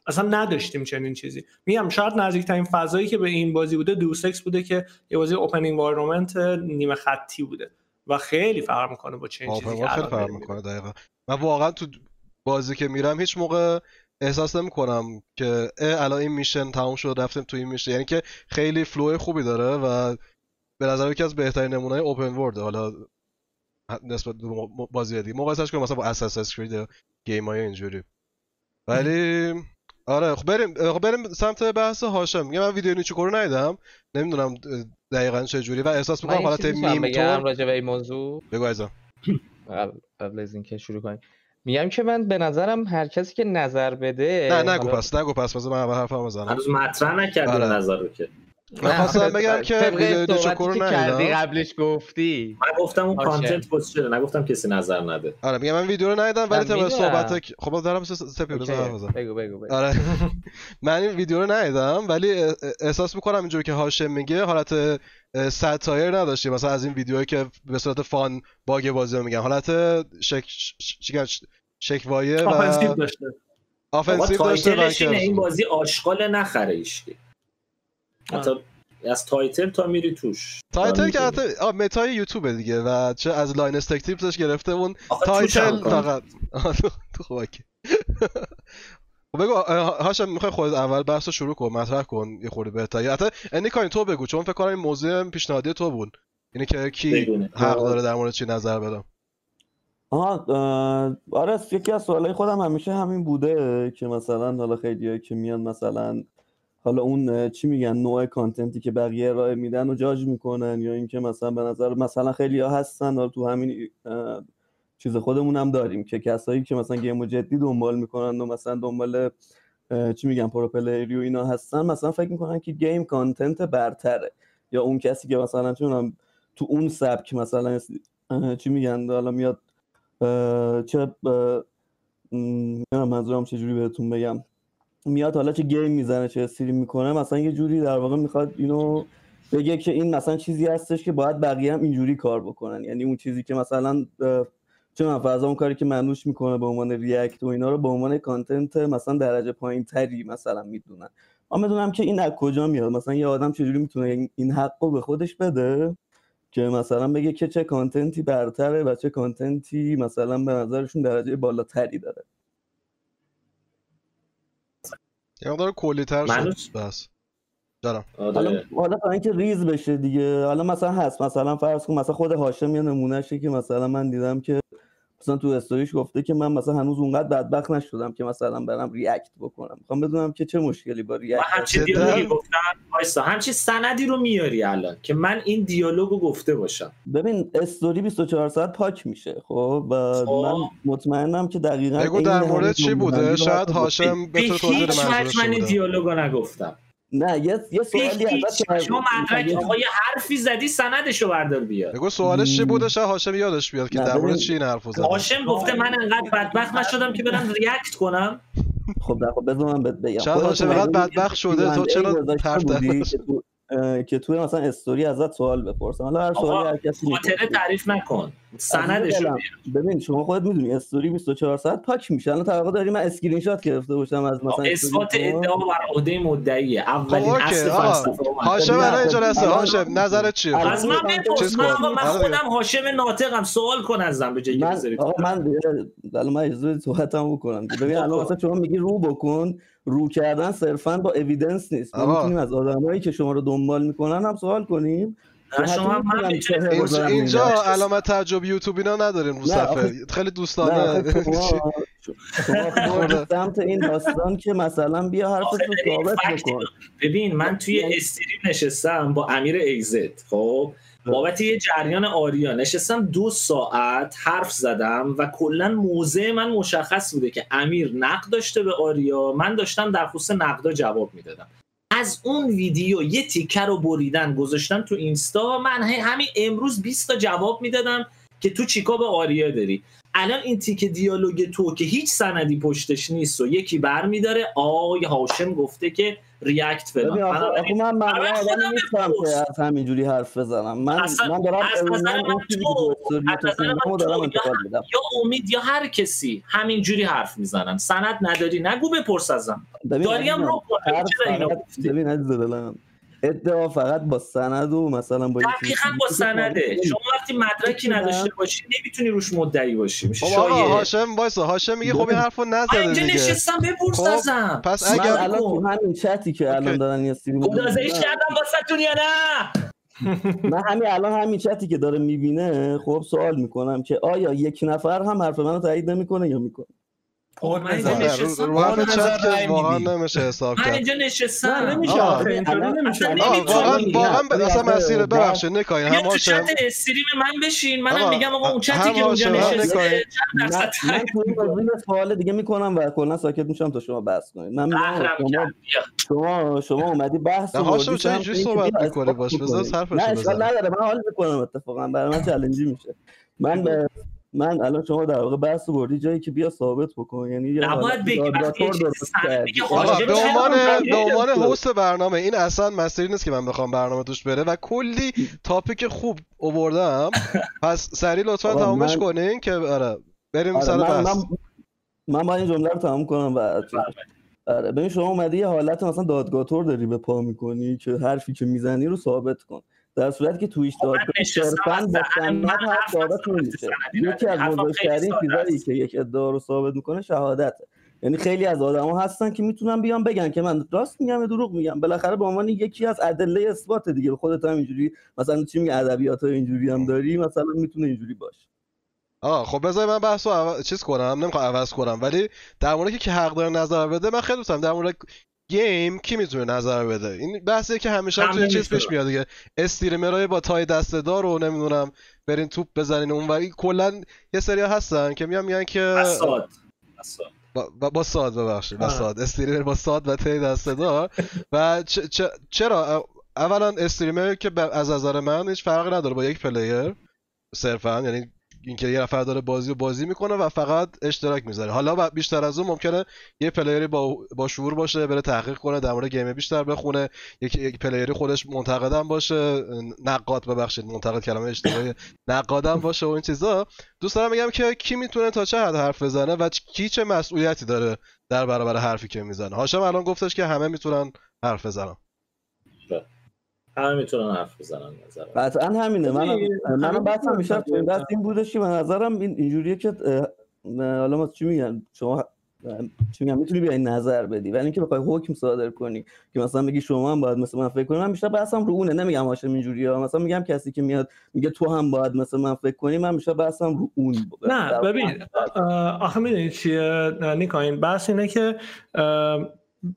اصلا نداشتیم چنین چیزی. میگم شاید نزدیکترین فضایی که به این بازی بوده دوسکس بوده که یه بازی اوپن انوایرمنت نیمه خطی بوده و خیلی فرق می‌کنه با چنین چیزی که خیلی فرق می‌کنه دقیقا. من واقعا تو بازی که میرم هیچ موقع احساس نمی‌کنم که اه الان این mission تموم شد رفتیم تو این mission ـه. یعنی که خیلی flow خوبی داره و به نظر یکی از بهترین نمونه open world حالا نسبت به بازی دیگه. مقایسش کنیم مثلا با Assassin's Creed game های اینجوری. ولی آره خب بریم خب بریم سمت بحث هاشم. میگم من ویدیو نیچوکو رو ندیدم. نمی‌دونم دقیقا چه جوری. و احساس می‌کنم حالت میم طور راجع به این موضوع. بگو عزیزم. قبل از اینکه شروع کنیم. میگم که من به نظرم هر کسی که نظر بده نه نگو پس نگو پس بذار من اول حرفمو بزنم. هنوز مطرح نکردی آره. نظر رو که. من خواستم بگم که ویدیو رو که کردی قبلش گفتی. من گفتم اون. content پست شده نگفتم کسی نظر نده. آره میگم من ویدیو رو ندیدم ولی طبق می‌دونم. صحبت خب دارم سپی بزن بگو بگو بگو. آره. من این ویدیو رو ندیدم ولی احساس می‌کنم اینجوری که هاشم میگه حالت satire نداشتی. مثلا از این ویدیوهایی که به صورت fun باگ بازی رو میگن. حالت شک شکوایه offensive و داشته. offensive داشته و title ش اینه که- این بازی آشغال نخره ایشکی. حتی از title تا میری توش. title که. حتی meta ی یوتیوبه دیگه و چه از Linus Tech Tips ش گرفته اون title. فقط. تو- خاکی. خب بگو هاشم می‌خوای خودت اول بحث رو شروع کن مطرح کن یه خورده بهتر. یا حتی انیکاین تو بگو چون فکر کنم این موضوع پیشنهادی تو بود. اینه که کی بگونه. حق داره در مورد چی نظر بدم. آها آره یکی از سوالای خودم همیشه همین بوده که مثلا حالا خیلی که میان مثلا حالا اون چی میگن نوع content ی که بقیه ارائه میدن و جاج می‌کنن یا اینکه مثلا به نظر مثلا خیلی ها هستن حالا تو همین چیز خودمون هم داریم که کسایی که مثلا game جدی دنبال می‌کنن و مثلا دنبال چی میگن pro player ی و اینا هستن مثلا فکر می‌کنن که game content برتره. یا اون کسی که مثلا چون تو اون سبک مثلا چی میگن حالا میاد چه منظورم چجوری بهتون بگم. میاد حالا چه game می‌زنه چه stream می‌کنه مثلا یه جوری در واقع می‌خواد اینو بگه که این مثلا چیزی هستش که باید بقیه هم اینجوری کار بکنن. یعنی اون چیزی که مثلا چه من فرضا اون کاری که منوش می‌کنه به عنوان react و اینا رو به عنوان content مثلا درجه پایین تری مثلا می‌دونن. من می‌دونم که این از کجا میاد. مثلا یه آدم چجوری می‌تونه این حق رو به خودش بده که مثلا بگه که چه content ی برتره و چه content ی مثلا به نظرشون درجه بالاتری داره. یه مقدار کلی‌تر؟ شد. بس. جانم حالا آره. حالا تا اینکه ریز بشه دیگه حالا مثلا هست. مثلا فرض کن مثلا خود هاشم یه نمونهشه که مثلا من دیدم که مثلا تو استوریش گفته که من مثلا هنوز اونقدر بدبخت نشدم که مثلا برم ریاکت بکنم. می‌خوام بدونم که چه مشکلی با من ریاکت همچین جدا؟ دیالوگی گفتم وایسا. همچین سندی رو میاری الان که من این دیالوگو گفته باشم. ببین استوری 24 ساعت پاک میشه خب؟ و خب. من مطمئنم که دقیقا بگو در مورد چی بوده؟ رو شاید هاشم به بتونه توضیح منظورش من این دیالوگو نگفتم. نه یه یه سوالی ازت. شما. مدرک آقا یه حرفی زدی سندشو بردار بیار بگو سوالش چی. بوده شاید هاشم یادش بیاد که در مورد چی این حرفو زده هاشم گفته من انقدر بدبخت نشدم که برم react کنم خب خب بذار من بهت بگم شاید خودت هاشم یه بدبخت شده تو چرا حرف درش؟ که توی مثلا استوری ازت سوال بپرسن حالا هر سوالی هر کسی خاطره. تعریف نکن. بیار. ببین شما خودت می‌دونی استوری 24 ساعت پاک میشه. الان توقع داری من اسکرین شات گرفته باشم از مثلا اثبات؟ ادعا بر عهده مدعیه. خب اولین اوکی اصل فلسفه. هاشم الان خب، اینجا هسته الان- هاشم نظرت چیه؟ الان- خب؟ از من بپرس. من من آره. خودم هاشم ناطقم سوال کن ازم به جایی که من آقا من الان من اجازه صحبتمو بکنم. ببین الان. مثلا شما میگی رو بکن. رو کردن صرفا با اویدنس نیست. ما. می‌تونیم از آدمایی که شما رو دنبال می‌کنن هم سوال کنیم. شما چهره اینجا. علامت تعجب یوتیوب اینا نداریم رو صفحه. خیلی نه دوستانه سمت این داستان که مثلا بیا حرفت آخه رو ثابت بکن. ببین من توی یعنی- استریم نشستم با امیر اگزت خب؟ بابت یه جریان آریا. نشستم دو ساعت حرف زدم و کلا موضع من مشخص بوده که امیر نقد داشته به آریا. من داشتم در خصوص نقدا جواب می‌دادم. از اون ویدیو یه تیکه رو بریدن گذاشتن تو اینستا من همین امروز 20 تا جواب می‌دادم که تو چیکا به آریا داری. الان این تیکه دیالوگ تو که هیچ سندی پشتش نیست و یکی بر میداره آی هاشم گفته که ریاکت آخه, آخه من من آدمی خودم نیستم. که از همینجوری حرف بزنم. من اصلا- من دارم از نظر من تو- از نظر من دارم یا انتقاد میدم. یا امید یا هر کسی همینجوری حرف می‌زنن. سند نداری نگو بپرس ازم. داریم رو ببین عزیز دلم. ادعا فقط با سند و مثلا با دقیقا با سنده. شما وقتی مدرکی. نداشته باشی نمی‌تونی روش مدعی باشی. میشه خب آقا شایعه. هاشم وایسا. هاشم میگه خب این حرفو نزده اینجا نشستم بپرس خب، ازم پس اگر- الان. تو همین چتی که الان. دارن یه استریم گدازش کردم واسه یا نه؟ من همین الان همین چتی که داره می‌بینه خب سوال می‌کنم که آیا یک نفر هم حرف منو تایید نمی‌کنه یا می‌کنه؟ من اینجا بذار. نه، رو, حرف چت که واقعا. نمیشه حساب من کرد اینجا نه نشستم نمیشه. واقعا اصلا مسیر ببخشید نکاین هم تو چت استریم من بشین منم میگم آقا اون چتی که اونجا نشسته. چند من, من می‌کنه؟ سوال دیگه می‌کنم و کلا ساکت میشم تا شما بحث کنید من شما. شما شما اومدی بحث رو هاشم سمت اینجوری صحبت می‌کنی؟ اثبات باش، بذار بکنید. حرفشو نه. نداره من حال می‌کنم اتفاقا برای من چالنجی میشه من من الان شما در واقع بحث بردی جایی که بیا ثابت بکن یعنی یه نباید بگی به عنوان اونجوریه؟ به عنوان. هست برنامه این اصلا مسیری نیست که من بخوام برنامه توش بره و کلی تاپیک خوب آوردم پس سریع لطفا من- کنین که آره بریم آره سر من, بحث من من باید این جمله رو تمام کنم و. آره ببین شما اومدی یه حالت مثلا دادگاتور داری به پا می‌کنی که حرفی که می‌زنی رو ثابت کن در صورتی که تویش خب دادگاه نشستم صرفا با سند حرف ثابت نمیشه یکی. از بزرگترین چیزایی. که یک ادعا رو ثابت می‌کنه شهادته. یعنی خیلی از آدما هستن که می‌تونن بیان بگن که من راست میگم یا دروغ میگم. بالاخره به عنوان یکی از ادله اثبات دیگه. خودت هم اینجوری مثلا چی میگه ادبیات های اینجوری هم داری مثلا می‌تونه اینجوری باشه. آه خب بذار من بحث رو عو... چیز کنم نمی‌خوام عوض کنم ولی در مورد که حق داره نظر بده من خیلی دوستم در مورد گیم کی می‌تونه نظر بده؟ این بحثی که همیشه هم توی چیز. پیش میاد دیگه. استریمرای با تای دسته دار و نمی‌دونم برین توپ بزنین اونوری کلا یه سری هستن که میان میگن که اساد با, با, با ساد ببخشید. با. ساد. استریمر با ساد و تی دسته دار. و چ- چ- چرا؟ اولا streamer که از نظر من هیچ فرقی نداره با یک player. صرفا یعنی اینکه یه نفر داره بازی رو بازی می‌کنه و فقط اشتراک می‌ذاره. حالا بیشتر از اون ممکنه یه player ی با با شعور باشه بره تحقیق کنه در مورد game بیشتر بخونه. یک player ی خودش منتقدم باشه نقاد ببخشید منتقد کلمه اشتباهی. نقادم باشه و این چیزا. دوست دارم بگم که کی می‌تونه تا چه حد حرف بزنه و کی چه مسئولیتی داره در برابر حرفی که می‌زنه. هاشم الان گفتش که همه می‌تونن حرف بزنن. همه می‌تونن حرف بزنن نظر قطعا همینه. من منم می‌تونن میشه تو این بحث این بودش که به نظرم این اینجوریه که حالا ما چی میگن؟ شما چی میگن؟ می‌تونی بیای نظر بدی. ولی اینکه بخوای حکم صادر کنی که مثلا بگی شما هم باید مثل من فکر کنی من بیشتر بحثم رو اونه. نمیگم هاشم اینجوریه. مثلا میگم کسی که میاد میگه تو هم باید مثل من فکر کنی من بیشتر بحثم رو اون نه ببین آخه می‌دونی چیه؟ نیکا این بحث اینه که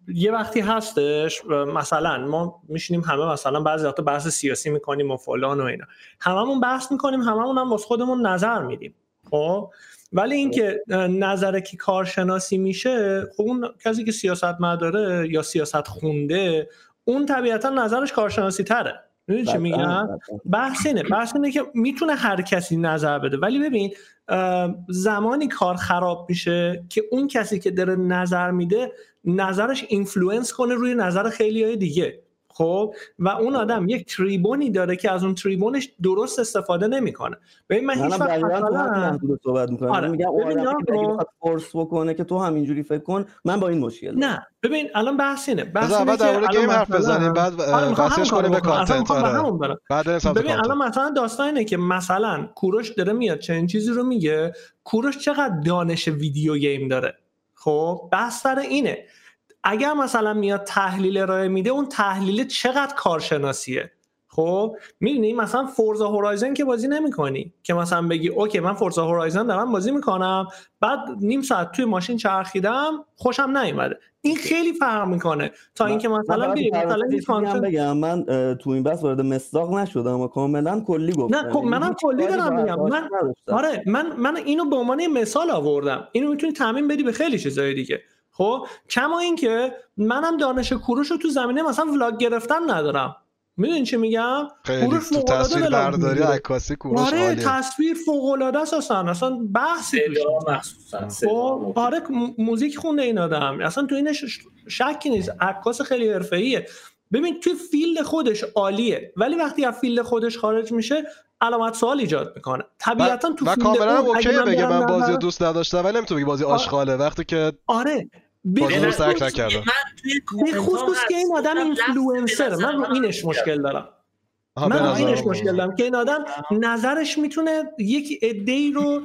یه وقتی هستش مثلا ما میشینیم همه مثلا بعضی وقتا بحث سیاسی می‌کنیم و فلان و اینا. هممون بحث می‌کنیم هممون هم واسه خودمون نظر میدیم. خب؟ ولی اینکه نظر کی کارشناسی میشه خب اون کسی که سیاست مداره یا سیاست خونده اون طبیعتا نظرش کارشناسی تره. می‌دونی چی قطعاً، میگم؟ قطعاً. بحث اینه بحث اینه که می‌تونه هر کسی نظر بده. ولی ببین زمانی کار خراب میشه که اون کسی که داره نظر میده نظرش influence کنه روی نظر خیلی های دیگه. خب و اون آدم یک تریبونی داره که از اون تریبونش درست استفاده نمی‌کنه. ببین من هیچ وقت مثلا صحبت می‌کنم آره. میگم اون force بکنه که تو هم اینجوری فکر کن من با این مشکل. نه ببین الان بحث اینه. بحث اینه اول که الان game حرف بزنیم بعد آره، بحثش کنیم به content آره. ببین الان مثلا داستان اینه که مثلا کوروش داره میاد چنین چیزی رو میگه. کوروش چقدر دانش video game داره؟ خب بحث سر اینه. اگر مثلا میاد تحلیل ارائه میده اون تحلیل چقدر کارشناسیه؟ خب می‌دونی مثلا فورزا هورایزن که بازی نمی‌کنی. که مثلا بگی اوکی من فورزا هورایزن دارم بازی می‌کنم. بعد نیم ساعت توی ماشین چرخیدم خوشم نیومده. این خیلی فرق می‌کنه. تا اینکه مثلا فقط بیری در مثلا هم content بگم. من تو این بحث وارد مصداق نشدم و کاملا کلی گفتم. نه، خب منم یعنی هیچ کلی دارم میگم. من-. آره من من اینو به عنوان مثال آوردم. اینو می‌تونی تعمیم بدی به خیلی چیزای دیگه. خب؟ کما اینکه منم دانش کوروش رو تو زمینه مثلا vlog گرفتن ندارم. می‌دونی چی میگم؟ کوروش تو تصویر vlog برداری. عکاسی کوروش آره تصویر فوق العاده است اصلا. اصلا نیست. مخصوصا خب. آره موزیک خونده این آدم. اصلا تو اینش ش- شکی نیست. عکاس خیلی حرفه‌ایه. ببین توی field خودش عالیه. ولی وقتی از field خودش خارج میشه علامت سوال ایجاد می‌کنه. طبیعتا تو و فیلد کاملا اوکیه بگه من بازی رو دوست نداشتم ولی نمی‌تونه بگه بازی. آشغاله. وقتی که آره. به سرک نکردم. من توی به خصوص که این. آدم به من اینش مشکل دارم. من اینش مشکل دارم که این آدم نظرش می‌تونه یک ای رو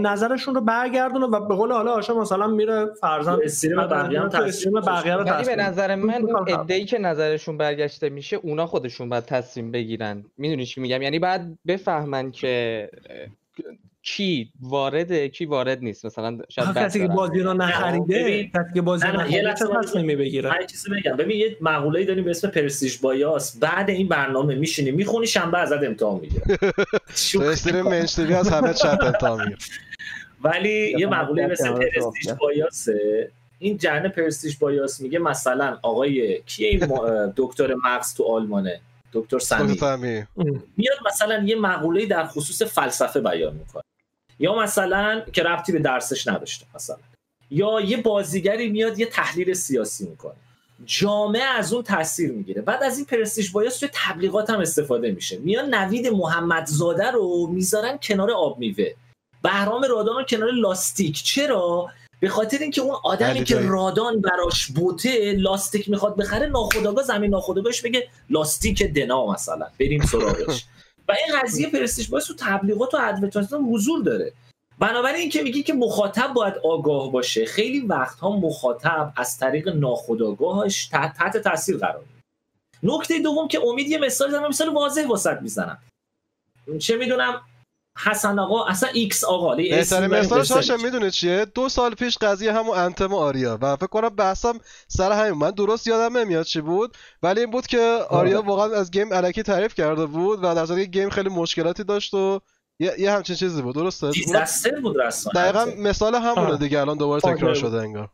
نظرشون رو برگردونه و به قول حالا آشا مثلا میره فرزن تو استریم بقیه هم تصمیم بقیه رو ولی به نظر من عده‌ای که نظرشون برگشته میشه اونا خودشون باید تصمیم بگیرن. می‌دونی چی میگم؟ یعنی باید بفهمن که کی وارده کی وارد نیست. مثلا شاید کسی که بازی رو میگم. نخریده کسی که بازی رو نخریده لحظه چه من تصمیمی بگیره؟ هر چیزی بگم. ببین یه مقوله‌ای داریم به اسم پرستیژ بایاس. بعد این برنامه میشینی می‌خونی شنبه ازت امتحان می‌گیره. استریم منشتوی از همه چپ امتحان میگه ولی یه مقوله مثل کنار پرستیژ. بایاسه. این جرن پرستیژ بایاس میگه مثلا آقای کیه این دکتر مغز تو آلمانه؟ دکتر سمی میاد مثلا یه مقوله در خصوص فلسفه بیان می‌کنه. یا مثلا که ربطی به درسش نداشته مثلا. یا یه بازیگری میاد یه تحلیل سیاسی می‌کنه. جامعه از اون تاثیر می‌گیره. بعد از این پرستیژ بایاس توی تبلیغات هم استفاده میشه. میان نوید محمدزاده رو می‌ذارن کنار آب میوه. بهرام رادان رو کنار لاستیک. چرا؟ به خاطر اینکه اون آدمی که. رادان براش بوته لاستیک می‌خواد بخره ناخداگاه زمین ناخداگاهش بگه لاستیک دنا مثلا. بریم سراغش. و این قضیه پرستیژ باعث تو تبلیغات و advertisement حضور داره. بنابراین این که میگی که مخاطب باید آگاه باشه خیلی وقتها مخاطب از طریق ناخودآگاهش تحت, تاثیر قرار نکته دوم که امید یه مثال زدم مثال واضح واسط می‌زنم. چه می‌دونم؟ حسن آقا اصلا ایکس آقا بهترین مثالش. هاشم می‌دونه چیه؟ دو سال پیش قضیه همون انتم آریا و فکر کنم بحثم سر همین من درست یادم نمیاد چی بود ولی این بود که آریا واقعا از گیم علکی تعریف کرده بود و در صورتی که گیم خیلی مشکلاتی داشت و یه, یه همچین چیزی بود. درسته؟ بود رسما. دقیقا مثال همونه آه. دیگه الان دوباره آره. تکرار شده انگار.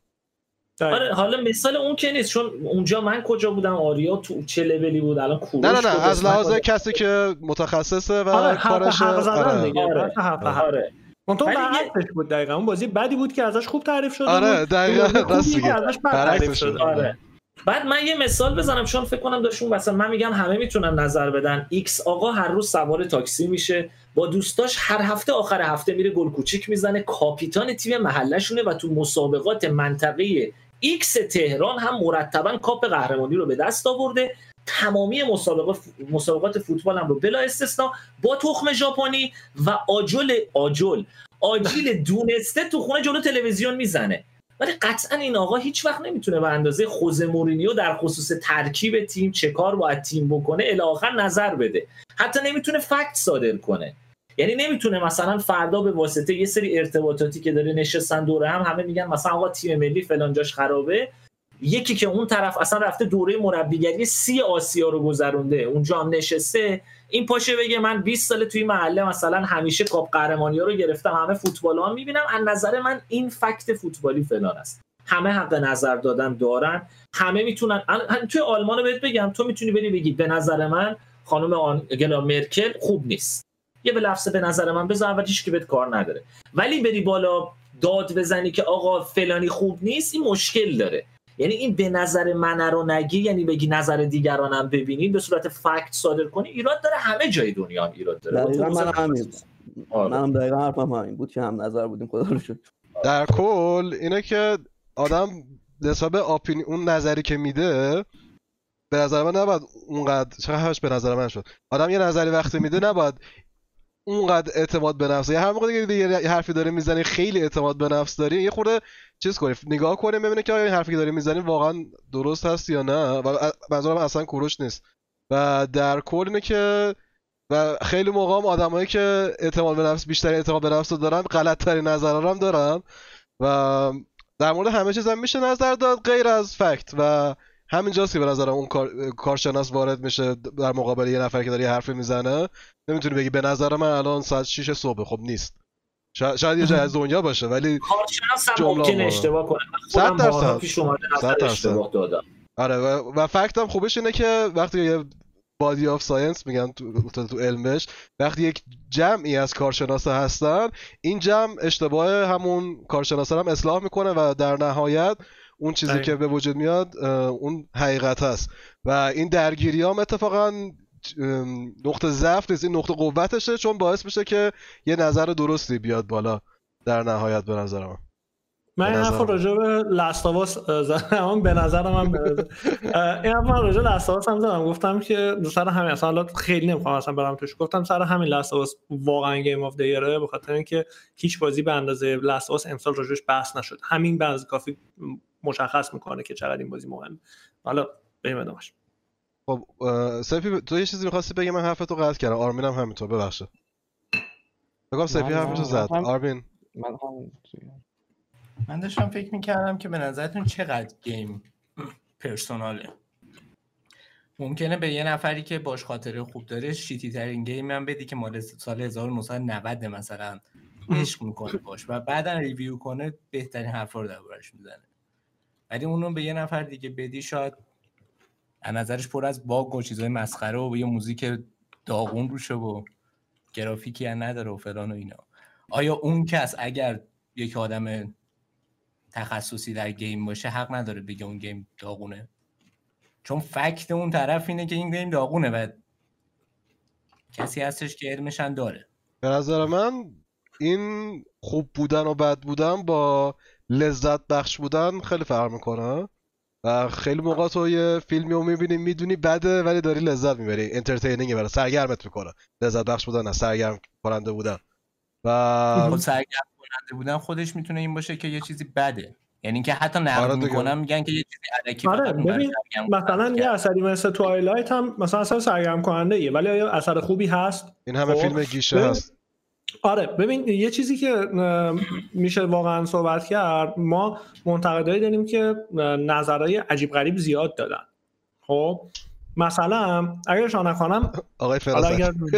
دقیقاً. آره حالا مثال اون که نیست چون اونجا من کجا بودم آریا تو چه لولی بود الان کوروش نه نه نه از لحاظ. کسی که متخصصه و آره کارش آره. دیگه آره. آره منتها یه- برعکسش بود دقیقا اون بازی بدی بود که ازش خوب تعریف شده آره، دقیقاً، راست میگی. ازش تعریف شده. آره بعد من یه مثال بزنم چون فکر کنم اون وسط من میگم همه می‌تونن نظر بدن ایکس آقا هر روز سوار تاکسی میشه با دوستاش هر هفته آخر هفته میره گل کوچیک می‌زنه کاپیتان تیم محلشونه و تو مسابقات منطقه ایکس تهران هم مرتبا کاپ قهرمانی رو به دست آورده. تمامی مسابقات مسابقات فوتبال هم رو بلا استثنا با تخم ژاپنی و آجل آجل آجیل دونسته تو خونه جلو تلویزیون می‌زنه. ولی قطعا این آقا هیچ وقت نمی‌تونه به اندازه خوزه مورینیو در خصوص ترکیب تیم چه کار باید تیم بکنه الی نظر بده. حتی نمی‌تونه فکت صادر کنه. یعنی نمی‌تونه مثلا فردا به واسطه یه سری ارتباطاتی که داره نشستن دوره هم همه میگن مثلا آقا تیم ملی فلان جاش خرابه. یکی که اون طرف اصلا رفته دوره مربیگری سی آسیا رو گذرونده اونجا هم نشسته. این پاشه بگه من 20 سال توی محله مثلا همیشه کاپ قهرمانی رو گرفتم همه فوتبال ها می‌بینم. از نظر من این فکت فوتبالی فلان است. همه حق نظر دادن دارن. همه می‌تونن توی آلمان رو بهت بگم تو می‌تونی بری بگی به نظر من خانم آنگلا مرکل خوب نیست. یه به لفظ به نظر من بذار اول هیچ که بهت کار نداره. ولی بری بالا داد بزنی که آقا فلانی خوب نیست این مشکل داره. یعنی این به نظر من رو نگی یعنی بگی نظر دیگرانم ببینید به صورت فکت صادر کنی ایراد داره همه جای دنیا هم ایراد داره. دقیقا من بزن- همین. آره. منم دقیقا حرفم همین بود که هم نظر بودیم خدا رو شکر. در کل اینه که آدم نسبت به آپینی... اون نظری که میده به نظر من نباید اونقدر چقدر همش به نظر من شد؟ آدم یه نظری وقتی میده نباید اونقدر اعتماد به نفس. یه هر موقع دیگه یه حرفی داره می‌زنی خیلی اعتماد به نفس داری یه خورده چیز کنی نگاه کنیم ببینه که آیا این حرفی که داری می‌زنی واقعا درست هست یا نه. و منظورم اصلا کوروش نیست. و در کل اینه که و خیلی موقع هم آدمایی که اعتماد به نفس بیشتری اعتماد به نفس دارن غلط ترین نظرها رو هم دارن. و در مورد همه چیز هم میشه نظر داد غیر از فکت. و همینجاست که به نظرم اون کار... کارشناس وارد میشه در مقابل یه نفر که داره یه حرفی می‌زنه نمی‌تونی بگی به نظر من الان ساعت 6 صبح خب نیست شاید, شاید یه جای از دنیا باشه ولی کارشناس هم ممکنه. اشتباه کنه من صد خودم بارها درصد. پیش اومده. اشتباه دادم آره و, و fact هم خوبش اینه که وقتی یه body of science میگن تو, تو, تو علمش وقتی یک جمعی از کارشناسا هستن این جمع اشتباه همون کارشناسا رو هم اصلاح می‌کنه و در نهایت اون چیزی. که به وجود میاد اون حقیقت هست. و این درگیری هم اتفاقا نقطه ضعف نیست این نقطه قوتشه چون باعث میشه که یه نظر درستی بیاد بالا در نهایت به نظر من. من این حرف. راجع به Last of Us زدم. به نظر- اه، این حرف من راجع به Last of Us هم زدم. گفتم که سر همین اصلا حالا خیلی نمی‌خوام اصلا برم توش. گفتم سر همین لاستاواس واقعا گیم آف دیره به خاطر اینکه هیچ بازی به اندازه Last of Us امسال راجعش بحث نشد. همین اندازه کافی مشخص می‌کنه که چقدر این بازی مهمه. حالا بریم ادامهش خب سپی تو یه چیزی می‌خواستی بگی؟ من حرفتو قطع کردم. آرمین هم همینطور ببخشید. بگم من- حرفشو زد. هم- آرمین. من هم من داشتم فکر می‌کردم که به نظرتون چقدر game personal ه ممکنه به یه نفری که باش خاطره خوب داره shitty ترین game هم بدی که مال سال 1990 مثلا عشق می‌کنه باش و بعدا review کنه بهترین حرفا رو دربارش می‌زنه. ولی اونو به یه نفر دیگه بدی شاید از نظرش پر از باگ و چیزای مسخره و یه موزیک داغون روشه و گرافیکی نداره و فلان و اینا. آیا اون کس اگر یک آدم تخصصی در game باشه حق نداره بگه اون game داغونه؟ چون fact اون طرف اینه که این game داغونه و کسی هستش که علمش هم داره. به نظر من این خوب بودن و بد بودن با لذت بخش بودن خیلی فرق می‌کنه. و خیلی موقع تو یه فیلمی رو می‌بینی می‌دونی بده ولی داری لذت می‌بری. entertaining ه برای سرگرمت می‌کنه. لذت بخش بودن نه سرگرم کننده بودن. و خب سرگرم خواننده بودن خودش می‌تونه این باشه که یه چیزی بده. یعنی که حتی نقد آره. می‌کنن میگن که یه چیزی علکی آره ببین مثلا کننده یه. اثری مثل توایلایت هم مثلا اثر سرگرم کننده ایه ولی آیا اثر خوبی هست این همه خب، فیلم گیشه هست. آره ببین یه چیزی که میشه واقعا صحبت کرد ما منتقدایی داریم که نظرهای عجیب غریب زیاد دادن. خب مثلا اگر شما نکنم آقای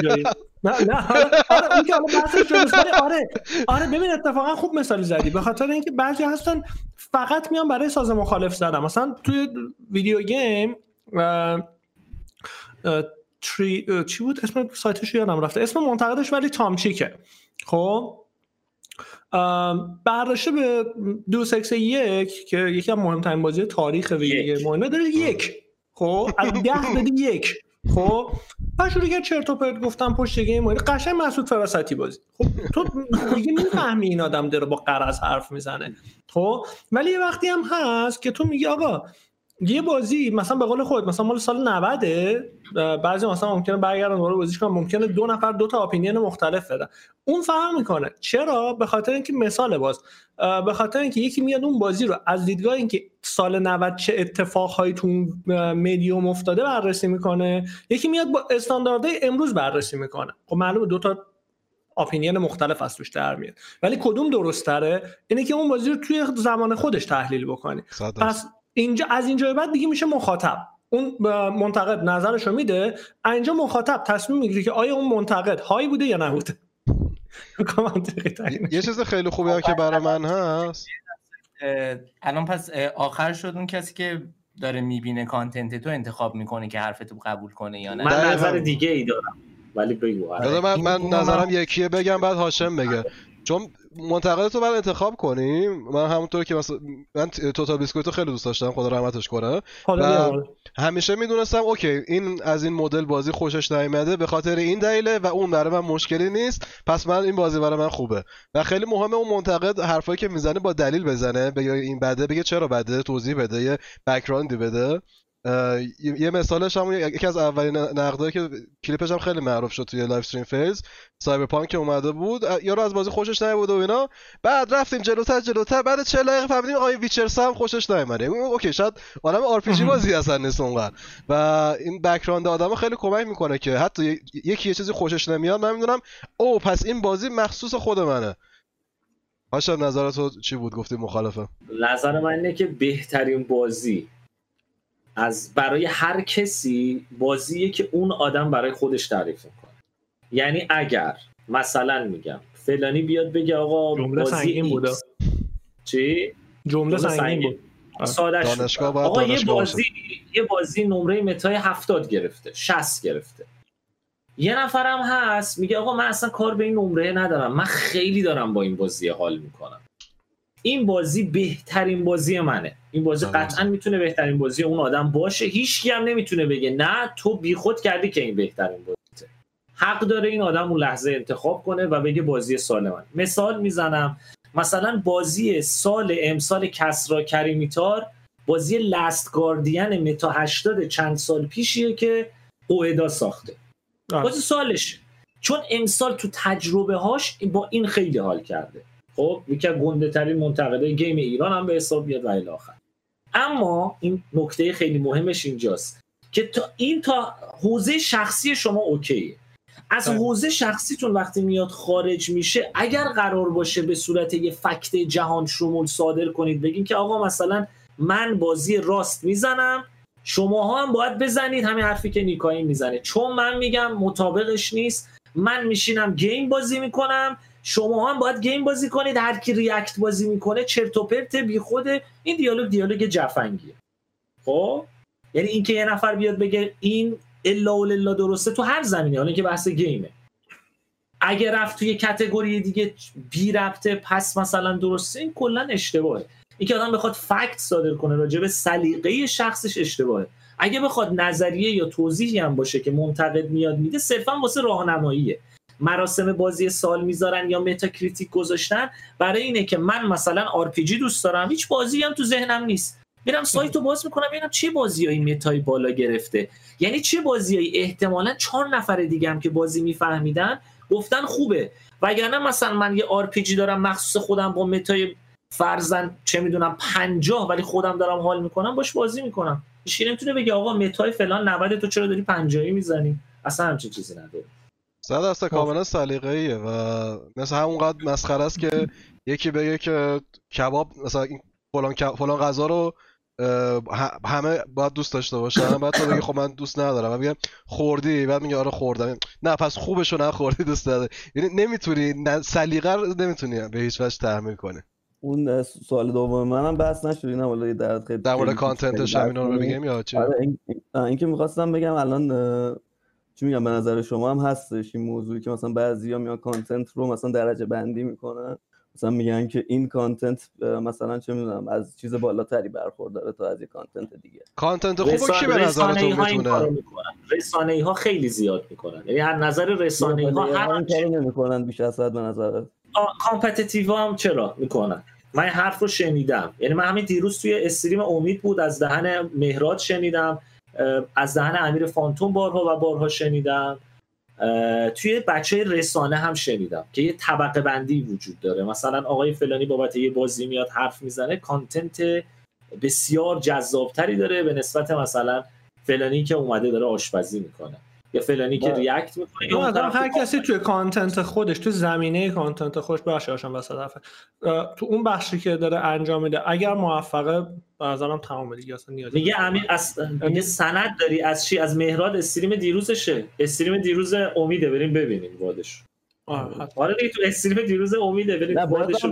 جایی نه نه آره, آره اون که حالا آره آره ببین اتفاقا خوب مثالی زدی. به خاطر اینکه بعضی هستن فقط میان برای ساز مخالف زدن. مثلا توی ویدیو گیم تری چی بود؟ اسم سایتش یادم رفته. اسم منتقدش ولی تامچیکه خب؟ برداشته به دو سکس یک که یکی از مهمترین بازی تاریخ ویدیو. گیم اینا داره یک. خب؟ از ده داده یک. خب؟ بعد شروع کرد چرت و پرت گفتم پشت گیم قشنگ مسعود فراستی بازی. خب تو دیگه می‌فهمی این آدم داره با قرض حرف می‌زنه. خب؟ ولی یه وقتی هم هست که تو میگی آقا یه بازی مثلا به قول خود مثلا مال سال 90 بعضی مثلا ممکنه برگردن دوباره بازیش کنن. ممکنه دو نفر دو تا اپینین مختلف بدن. اون فرق می‌کنه. چرا؟ به خاطر اینکه مثال باز. به خاطر اینکه یکی میاد اون بازی رو از دیدگاه اینکه سال 90 چه اتفاقهایی تو مدیوم افتاده بررسی می‌کنه. یکی میاد با استانداردهای امروز بررسی می‌کنه. خب معلومه دو تا اپینین مختلف از توش در میاد. ولی کدوم درست تره اینه که اون بازی رو توی زمان خودش تحلیل بکنی. پس اینجا از اینجا بعد دیگه میشه مخاطب اون منتقد نظرشو میده اینجا مخاطب تصمیم می‌گیره که آیا اون منتقد هایی بوده یا نبوده ترین. یه چیز خیلی خوبی که برای من هست الان پس آخر شد اون کسی که داره می‌بینه کانتنت تو انتخاب می‌کنه که حرفتو قبول کنه یا نه من. نظر دیگه ای دارم ولی بگو آره. من, من نظرم یکیه بگم بعد هاشم بگه چون منتقد تو بعد انتخاب کنیم من همونطور که مثلا من توتال بیسکویت رو خیلی دوست داشتم خدا رحمتش کنه. و-. همیشه می‌دونستم OK این از این مدل بازی خوشش نیومده به خاطر این دلیله و اون برای من مشکلی نیست. پس من این بازی برای من خوبه. و خیلی مهمه اون منتقد حرفایی که می‌زنه با دلیل بزنه بگه این بده بگه چرا بده توضیح بده یه background ی بده. یه یه مثالش هم یکی از اولین نقدایی که کلیپش هم خیلی معروف شد توی live stream فیز Cyberpunk که اومده بود. یارو از بازی خوشش نیومده و اینا. بعد رفتیم جلوتر جلوتر. بعد 40 دقیقه فهمیدیم آی Witcher هم خوشش اون OK شاید عالم آر پی جی بازی اصلا نیست اونقدر. و این بک‌گراند آدم خیلی کمک می‌کنه که حتی یکی یه چیزی خوشش نمیاد. من می‌دونم او پس این بازی مخصوص خود منه. هاشم نظر تو چی بود؟ گفتی مخالفه نظر من اینه که بهترین بازی از برای هر کسی بازیه که اون آدم برای خودش تعریف می‌کنه. یعنی اگر مثلا میگم فلانی بیاد بگه آقا جمله بازی سنگین بوده. چی؟ جمله جمله سنگین سنگین. بود. دانشگاه. باید آقا یه بازی یه بازی نمره متای 70 گرفته 60 گرفته. یه نفرم هست میگه آقا من اصلا کار به این نمره ندارم. من خیلی دارم با این بازی حال می‌کنم. این بازی بهترین بازی منه. این بازی آره. قطعا می‌تونه بهترین بازی اون آدم باشه. هیچ هم نمی‌تونه بگه نه تو بیخود کردی که این بهترین بازیته حق داره این آدم اون لحظه انتخاب کنه و بگه بازی سال من. مثال می‌زنم مثلا بازی سال امسال کسرا کریمیتار بازی لست گاردین متا 80 چند سال پیشیه که اوئدا ساخته. آره. بازی سالش چون امسال تو تجربه هاش با این خیلی حال کرده. خب یکی از گنده ترین منتقدای گیم ایران هم به حساب بیاد و الی آخر. اما این نکته خیلی مهمش اینجاست که تا این تا حوزه شخصی شما اوکیه. از بله. حوزه شخصیتون وقتی میاد خارج میشه اگر قرار باشه به صورت یه fact جهان شمول صادر کنید بگین که آقا مثلا من بازی Rust می‌زنم شماها هم باید بزنید همین حرفی که نیکایی می‌زنه. چون من میگم مطابقش نیست من میشینم game بازی می‌کنم شما هم باید game بازی کنید هر کی react بازی می‌کنه چرت و پرت بی خوده این دیالوگ دیالوگ جفنگیه. خب؟ یعنی اینکه یه نفر بیاد بگه این الا و للا درسته تو هر زمینه حالا که بحث گیمه. اگه رفت توی کتگوری دیگه بی ربطه پس مثلا درسته این کلا اشتباهه. اینکه آدم بخواد فکت صادر کنه راجع به سلیقه شخصش اشتباهه. اگه بخواد نظریه یا توضیحی هم باشه که منتقد میاد میده صرفا واسه راهنماییه. مراسم بازی سال می‌ذارن یا متا کریتیک گذاشتن برای اینه که من مثلا آر دوست دارم هیچ بازی هم تو ذهنم نیست. میرم سایت رو باز می‌کنم ببینم چه بازیایی متای بالا گرفته. یعنی چه بازیایی؟ احتمالا چهار نفر دیگه هم که بازی میفهمیدن گفتن خوبه. وگرنه مثلا من یه آر دارم مخصوص خودم با متای فرزن چه می‌دونم پنجاه ولی خودم دارم حال می‌کنم باش بازی می‌کنم. هیچ نمی‌تونه بگه آقا متای فلان 90 تو چرا داری پنجاهی می‌زنی؟ اصلا همچین چیزی نداره. صد درصد کاملا سلیقه‌ایه و مثل همونقدر مسخره است که یکی بگه که کباب مثلا این فلان فلان غذا رو همه باید دوست داشته باشن. بعد تو بگی خب من دوست ندارم. و میگم خوردی؟ بعد میگه آره خوردم. نه پس خوبش رو نخوردی دوست نداری. یعنی نمی‌تونی سلیقه رو نمی‌تونی به هیچ وجه تحمیل کنی. اون سوال دوم منم بحث نشد. اینم حالا یه درد خیلی در مورد کانتنتش همینا رو بگیم یا چی؟ آره این, آه، این می‌خواستم بگم الان چی میگم به نظر شما هم هستش این موضوعی که مثلا بعضیا میان content رو مثلا درجه بندی می‌کنن؟ مثلا میگن که این content مثلا چه می‌دونم از چیز بالاتری برخورداره تا از یه content دیگه. content خوب رسانه- کی به نظرتون این کارو می‌تونه می‌کنن. رسانه ها خیلی زیاد می‌کنن. یعنی از نظر رسانه ها هر این کارو نمی‌کنن بیش از حد به نظرت؟ competitive هم چرا می‌کنن؟ من این حرف رو شنیدم. یعنی من همین دیروز توی stream امید بود از دهن مهراد شنیدم. از دهن امیر فانتون بارها و بارها شنیدم. توی بچه رسانه هم شنیدم که یه طبقه بندی وجود داره. مثلا آقای فلانی بابت یه بازی میاد حرف می‌زنه content بسیار جذابتری داره به نسبت مثلا فلانی که اومده داره آشپزی می‌کنه. یا فلانی که با- react می‌کنه یا اون طرف هر کسی توی content خودش تو زمینه content خودش ببخش هاشم وسط حرفت. اه، تو اون بخشی که داره انجام میده اگر موفقه به نظرم تمام دیگه اصلا نیازی میگه. امیر از میگه سند داری از چی؟ از مهراد استریم دیروزشه. استریم دیروز امیده بریم ببینیم وادش. آره دیگه تو استریم دیروز امیده بریم وادش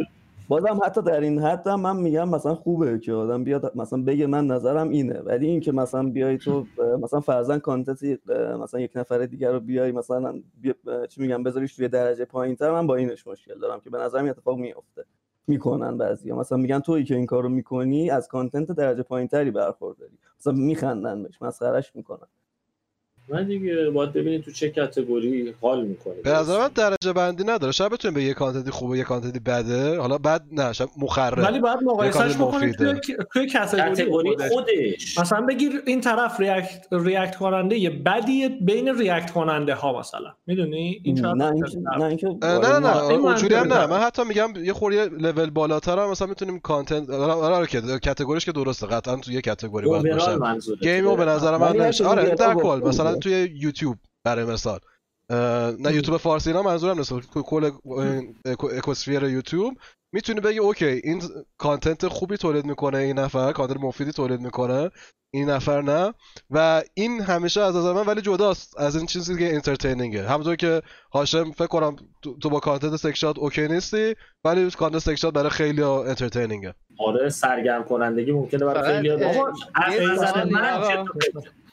بازم حتی در این حد من میگم مثلا خوبه که آدم بیاد مثلا بگه من نظرم اینه. ولی این که مثلا بیای تو مثلا فرضاً کانتنت مثلا یک نفر دیگر رو بیای مثلا بیا- چی میگم بذاریش توی درجه پایینتر من با اینش مشکل دارم که به نظرم اتفاق میفته می‌کنن بعضیا. مثلا میگن تویی که این کارو می‌کنی از content درجه پایینتری برخورداری. مثلا میخندن بهش مسخرش می‌کنن. نه دیگه باید ببینید تو چه category حال می‌کنه به نظر من درجه بندی نداره. شاید بتونیم به یه content ی خوبه یه content ی بده. حالا بد نه شاید مخرب. ولی باید مقایسهش بکنید توی. توی category category خودش. خودش. مثلا بگیر این طرف react react کننده یه بدی بین react کننده ها مثلا. می‌دونی؟ این نه نه نه نه اونجوری هم نه. من حتی میگم یه خورده level بالاتر هم مثلا می‌تونیم content آره آره که category ش که درسته. قطعا تو یه category باید باشه. game و به نظر من من آره در کل. گفتم مثلا. توی یوتیوب برای مثال. نه یوتیوب فارسی اینا منظورم نیست. کل eco- ecosphere یوتیوب می‌تونی بگی OK این content خوبی تولید می‌کنه این نفر content مفیدی تولید می‌کنه این نفر نه. و این همیشه از نظر من ولی جداست. از این چیزی که entertaining ه همونطور که هاشم فکر کنم تو, با content سکشات OK نیستی ولی content سکشات برای خیلی entertaining ه آره سرگرم کنندگی ممکنه برای خیلی از نظر من.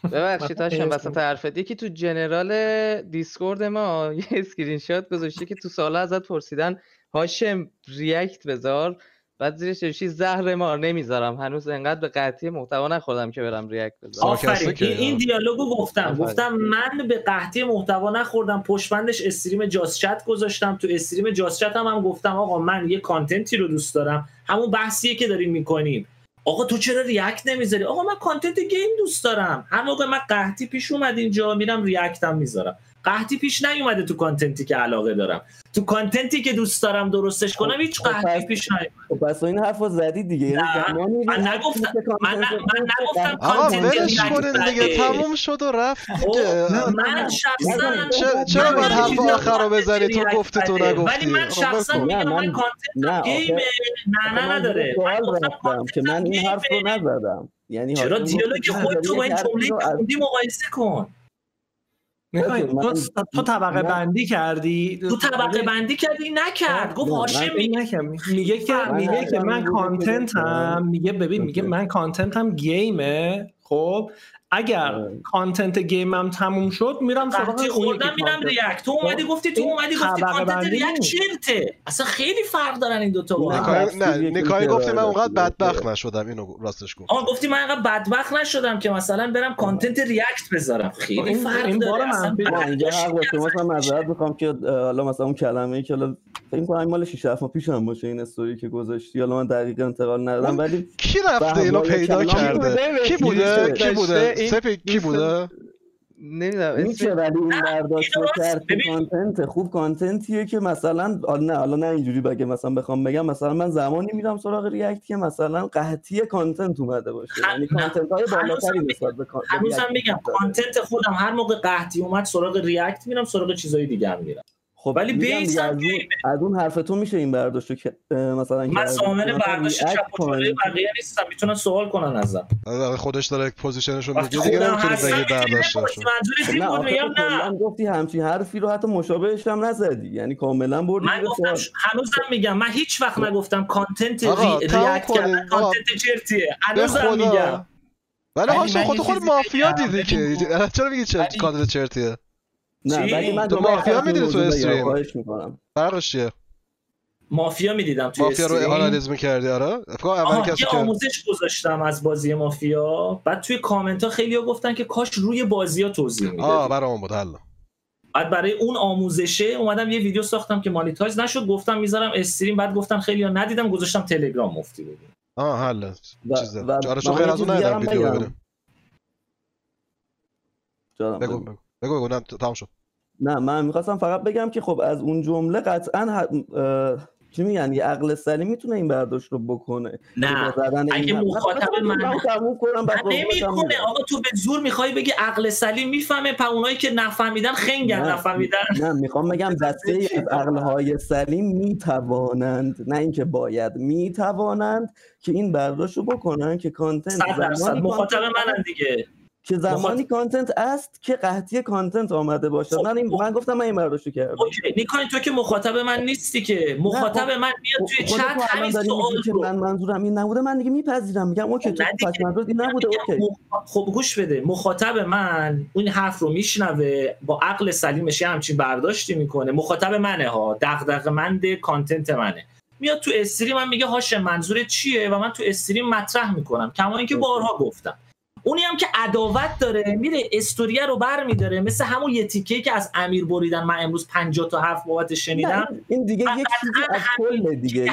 ببخشید هاشم وسط حرفت. یکی تو general Discord ما یه اسکرین شات گذاشته که تو سالا ازت پرسیدن هاشم react بذار. بعد زیرش نوشتی زهر مار نمی‌ذارم. هنوز انقدر به قحطی محتوا نخوردم که برم react بذارم. آفرین. این. دیالوگو گفتم. آفرین. گفتم من به قحطی محتوا نخوردم. پشتبندش stream just chat گذاشتم. تو stream just chat هم, هم گفتم آقا من یه content ی رو دوست دارم. همون بحثیه که داریم می‌کنیم. آقا تو چرا react نمی‌ذاری؟ آقا من content game دوست دارم. هر موقع من قحطی پیش اومد اینجا میرم react م می‌ذارم. قحطی پیش نیومده تو content ی که علاقه دارم. تو content ی که دوست دارم درستش کنم هیچ خب قحطی پیش نیومده. خب پس این حرف رو زدی دیگه. یعنی نه، من نگفتم- من نگفتم کانتنت دیگه. تموم شد و رفت دیگه. خب، من شخصا نه، چرا باید حرف آخر رو بزنی؟ تو گفتی تو. نگفتی. ولی من شخصا میگم من content نه، گیم نه نه نداره. من سوال گفتم رفتم که من این حرف رو نزدم. یعنی چرا دیالوگ خودت تو با این جمله مقایسه کن. تو, تو طبقه بندی کردی؟ تو طبقه بندی کردی؟ نکرد. گفت نه، هاشم میگه که من میگه که من contentم. میگه ببین میگه. من contentم گیمه. خب؟ اگر آره. content گیمم تموم شد میرم سراغ وقتی اون یکی خوردم میرم. react تو اومدی گفتی تو اومدی گفتی content react. چرته. اصلا خیلی فرق دارن این دوتا با نه، هم. میشه گفتی من اونقدر. بدبخت نشدم اینو راستش گفت. آن گفتی من اینقدر بدبخت نشدم که مثلا برم content react بذارم. خیلی این- فرق این بار داره. اصلا اینجا حق با شما هم. معذرت می‌خوام که حالا مثلا اون کلمه ای که حالا فکر کنم مال 6 7 ماه پیشم باشه این استوری که گذاشتی. حالا من دقیق انتقال ندادم ولی کی رفته اینو پیدا کرده؟ کی بوده؟ کی بوده؟ سپی کی بوده نمی‌دونم میشه اسم ولی این برداشت کرد. content خوب contentیه که مثلا حالا نه حالا نه اینجوری بگه مثلا بخوام بگم مثلا من زمانی میرم سراغ react که مثلا قحطی content اومده باشه یعنی. content های بالاتری نسبت به کان- به هنوزم داره. content خودم هر موقع قحطی اومد سراغ react میرم سراغ چیزای دیگه میرم خب ولی base هم از اون, از اون حرف تو میشه این برداشت رو که مثلا من. سامن برداشت چپ و. بقیه نیستم می‌تونن سوال کنن ازم. اگه خودش داره position ش رو میگه دیگه بگی می‌تونی برداشتش منظورت این بود؟ میگم نه کلا گفتی همچین حرفی رو حتی مشابهش هم نزدی. یعنی کاملا بردی من گفتم هنوزم میگم من هیچ وقت نگفتم content react کردن content چرتیه. هنوزم میگم. ولی هاشم خود خود مافیا. دیدی که. چرا میگی چرت کانتنت چرتیه؟ نه؟ ولی من تو مافیا آخر می‌دیدی تو استریم؟ خواهش می‌کنم. فرقش چیه؟ مافیا می‌دیدم توی مافیا رو. آنالیز می‌کردی؟ آره. فکر اول کسی که آموزش گذاشتم از بازی مافیا. بعد توی کامنت ها خیلی گفتن که کاش روی بازی ها توضیح آه می‌دادی. برای اون بود حل بعد برای اون آموزشه اومدم یه ویدیو ساختم که مانیتایز نشد. گفتم می‌ذارم استریم. بعد گفتن خیلی ها ندیدم گذاشتم تلگرام مفتی ببین آه چیزه و- آره و چون من غیر از اون ندیدم ویدیو. ببینم بگو. بگو. بگو بگو نه تمام شد. نه من می‌خواستم فقط بگم که خب از اون جمله قطعا چی میگن؟ یه عقل سلیم می‌تونه این برداشت رو بکنه. نه این اگه مخاطب من- نمی‌کنه. آقا تو به زور می‌خوای بگی عقل سلیم می‌فهمه په اونایی که نفهمیدن خنگن نه. نفهمیدن. نه می‌خوام بگم دسته ای از عقلهای سلیم می‌توانند نه اینکه باید می‌توانند که این برداشت رو بکنن که content مخاطب منن دیگه. که زمانی مخاطب- content است که قحطی content آمده باشد خب، من این خب. من گفتم من این برداشت رو کردم. اوکی نیکاین تو که مخاطب من نیستی که. مخاطب خب، من میاد توی چت همین سوال که من منظورم این نبوده من دیگه میپذیرم. میگم okay تو. پس منظورت این نبوده okay. خب گوش بده. مخاطب من این حرف رو میشنوه با عقل سلیمش همچین برداشتی می‌کنه. مخاطب منه ها دغدغه‌مند content منه. میاد تو استریم من میگه هاش منظور چیه؟ و من تو استریم مطرح می‌کنم. کما اینکه بارها گفتم. اونی هم که عداوت داره میره استوریه رو بر میداره. مثل همون یه تیکه که از امیر بریدن من امروز 50 تا حرف بابت شنیدم. این دیگه یک چیزی از کل دیگه. یه.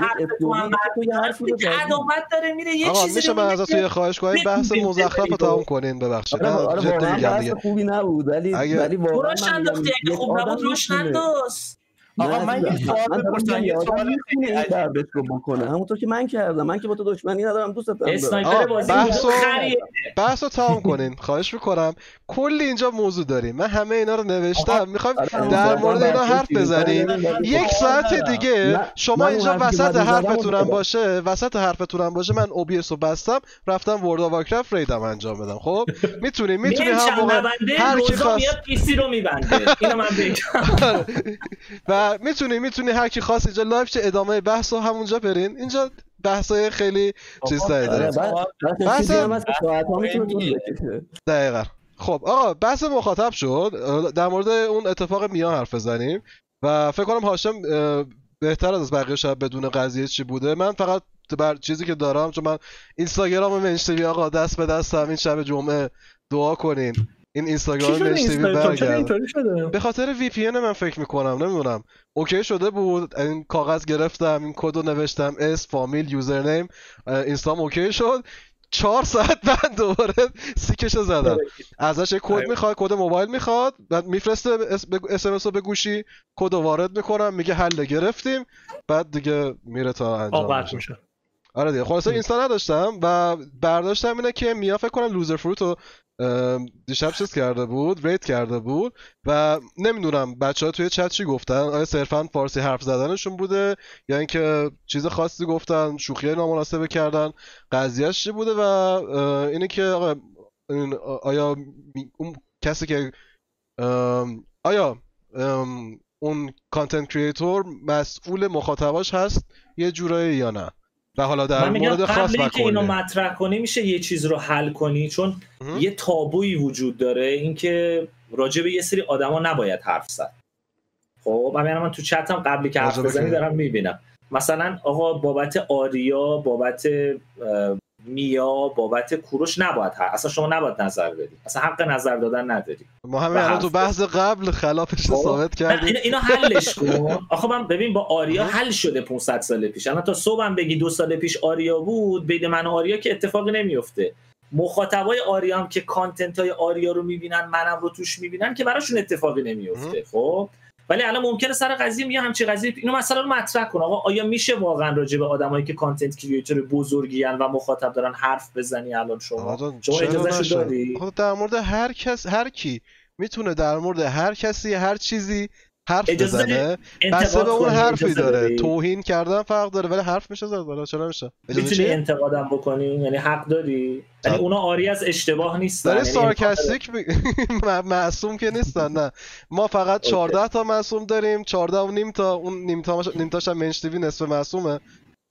عداوت داره. میره یه آقا چیزی میشه من که یه خواهش کنم بحث مزخرف رو. تمام کنین ببخشید. آره آره جدی میگم دیگه. خوبی نبود ولی ولی واقعا من میگم انداختی خوب نبود میتونه- ننداز آقا من یه سوال بپرسم یه سوال می‌تونه خیلی عجیب. رو بکنه. همونطور که من کردم من که با تو دشمنی ندارم دوست دارم اسنایپر بازی بحث بود و- خریه بحث رو تمام کنین خواهش می‌کنم. کلی اینجا موضوع داریم. من همه اینا رو نوشتم. می‌خوایم آره، در مورد اینا حرف بزنیم. ولی یک ساعت. دیگه شما اینجا وسط حرفتونم. باشه وسط حرفتونم باشه من اوبیس رو بستم رفتم ورد آف وارکرافت ریدم انجام بدم. خب؟ می‌تونی می‌تونی هم موقع هر کی خواست میاد پیسی رو میبنده. اینو من بگم. و می‌تونی می‌تونی هر کی خواست اینجا live چه ادامه بحث رو همونجا برین. اینجا بحثای خیلی چیز داره بحث- دقیقا. خب آقا بحث مخاطب شد. در مورد اون اتفاق میا حرف بزنیم و فکر کنم هاشم بهتر از بقیه شاید بدون قضیه چی بوده. من فقط بر چیزی که دارم چون من اینستاگرام منشتوی آقا دست به دست همین شب جمعه دعا کنین. این اینستاگرام چرا برگرد به خاطر وی پی من فکر می‌کنم نمی‌دونم. اوکی شده بود این کاغذ گرفتم این کد رو نوشتم اس فامیل یوزرنیم اینستام اوکی شد. چهار ساعت بعد دوباره سیکش رو زدم. ازش یه کد می‌خواد کد موبایل می‌خواد بعد میفرسته اس ام اس رو به گوشی کد رو وارد می‌کنم میگه حل گرفتیم بعد دیگه میره تا انجام. میشه. آره دیگه خلاصه اینستا نداشتم و برداشتم اینه که میا فکر کنم لوزر فروت رو دیشب چیز کرده بود؟ ریت کرده بود؟ و نمی‌دونم بچه ها توی چت چی گفتن؟ آیا صرفا فارسی حرف زدنشون بوده؟ یا اینکه چیز خاصی گفتن شوخی نامناسبه کردن؟ قضیهش چی بوده؟ و اینه که آقا آیا اون کسی که آیا اون کانتنت کریتور مسئول مخاطباش هست؟ یه جورایی یا نه؟ و حالا در من مورد خاص قبل و اینکه اینو مطرح کنی میشه یه چیز رو حل کنی چون مهم. یه تابویی وجود داره اینکه راجع به یه سری آدما نباید حرف زد خب من من تو چتم قبلی که حرف بزنی؟ دارم می‌بینم مثلا آقا بابت آریا بابت میا بابت کوروش نباید حرف اصلا شما نباید نظر بدی. اصلا حق نظر دادن نداری. ما همین و الان تو بحث قبل خلافش رو خب، ثابت کردیم. اینو حلش کن. آخه من ببین با آریا حل شده 500 سال پیش. الان تا صبحم بگی دو سال پیش آریا بود بین من و آریا که اتفاقی نمیفته. مخاطبای آریا هم که کانتنت های آریا رو می‌بینن منم رو توش می‌بینن که براشون اتفاقی نمیفته خب؟ ولی الان ممکنه سر قضیه میگه همچی قضیه اینو مثلا رو مطرح کن. آقا آیا میشه واقعا راجع به آدمایی که کانتنت کریئتور بزرگی و مخاطب دارن حرف بزنی الان شما؟ شما نشه؟ داری آقا، در مورد هر کس هر کی می‌تونه در مورد هر کسی هر چیزی حرف بزنه بسته به اون؟ حرفی داره داری؟ توهین کردن فرق داره ولی حرف میشه زد بالا چرا میشه می‌تونی؟ انتقادم بکنی یعنی حق داری یعنی. اونا آری از اشتباه نیستن داره یعنی سارکستیک معصوم که نیستن نه ما فقط اوکی. 14 تا معصوم داریم 14 و نیم تا اون نیم تا نیم تاش هم منچ تیوی نصف معصومه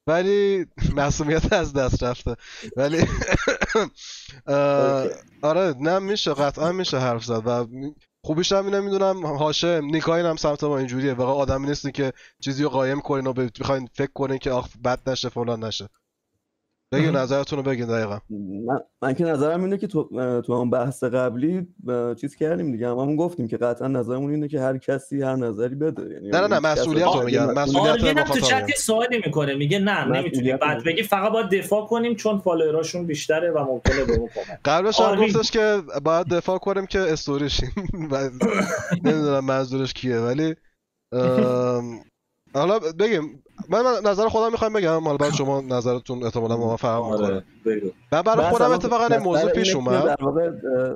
ولی معصومیت از دست رفته ولی. آره نه میشه قطعا میشه حرف زد و خوبیش هم اینه می‌دونم هاشم نیکاین هم سمت ما اینجوریه واقعا آدمی نیستی که چیزی رو قایم کنین و بخواین فکر کنین که آخ بد نشه فلان نشه. مهم. نظرتون رو بگین دقیقا من, من که نظرم اینه که تو تو هم بحث قبلی چیز کردیم دیگه هممون گفتیم که قطعا نظرمون اینه که هر کسی هر نظری بده یعنی نه، نه، هیچ کس مسئولیت رو میگم. مسئولیت هم تو. چت سوالی می‌کنه میگه نه نمی‌تونی بعد رو- بگی فقط باید دفاع کنیم چون follower اشون بیشتره و ممکنه به اون کمک قبلش هم. گفتش که باید دفاع کنیم که استوریشیم و نمی‌دونم منظورش کیه ولی حالا بگیم من من نظر خودم می‌خوام بگم. حالا بعد شما نظرتون احتمالا با من فرق آره بگو. من برای خودم اتفاقا این موضوع پیش اومد. در واقع اه،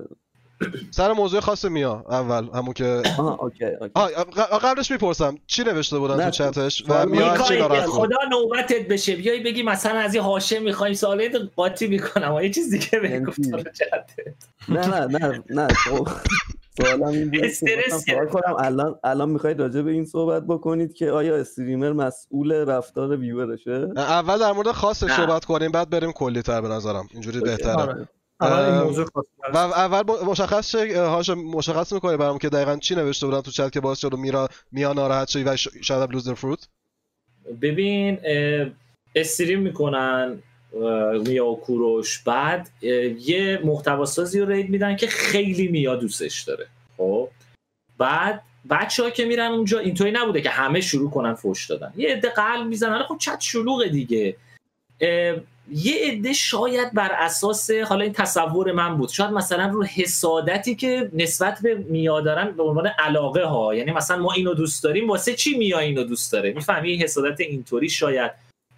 سر موضوع خاص میا اول همون که آها okay okay. آه قبلش می‌پرسم چی نوشته بودن تو چتش و سوال میا از چی ناراحت بود خدا نوبتت بشه. بیای بگی مثلا از این هاشم می‌خوایم سوالات قاطی می‌کنم و یه چیز دیگه بگو؟ تو چته. نه نه نه نه تو- سوالم این بود. کنم. الان الان می‌خواید راجع به این صحبت بکنید که آیا استریمر مسئول رفتار ویورشه؟ اول در مورد خاصش نه. صحبت کنیم بعد بریم کلی تر به نظرم. اینجوری. بهتره. آره. خاص و اول مشخص شه هاش مشخص می‌کنه برام که دقیقا چی نوشته بودن تو چت که باعث شد و میرا میا ناراحت شد و شاید لوزر فروت ببین استریم می‌کنن. و کوروش بعد یه محتواسازی رو رید میدن که خیلی میا دوستش داره. خب؟ بعد بچه ها که میرن اونجا اینطوری نبوده که همه شروع کنن فوش دادن. یه عده قلب می‌زنن خب چت شلوغه دیگه. یه عده شاید بر اساس حالا این تصور من بود. شاید مثلا رو حسادتی که نسبت به میا دارن به عنوان علاقه ها یعنی مثلا ما اینو دوست داریم واسه چی میا اینو دوست داره؟ می‌فهمی؟ حسادت اینطوری شاید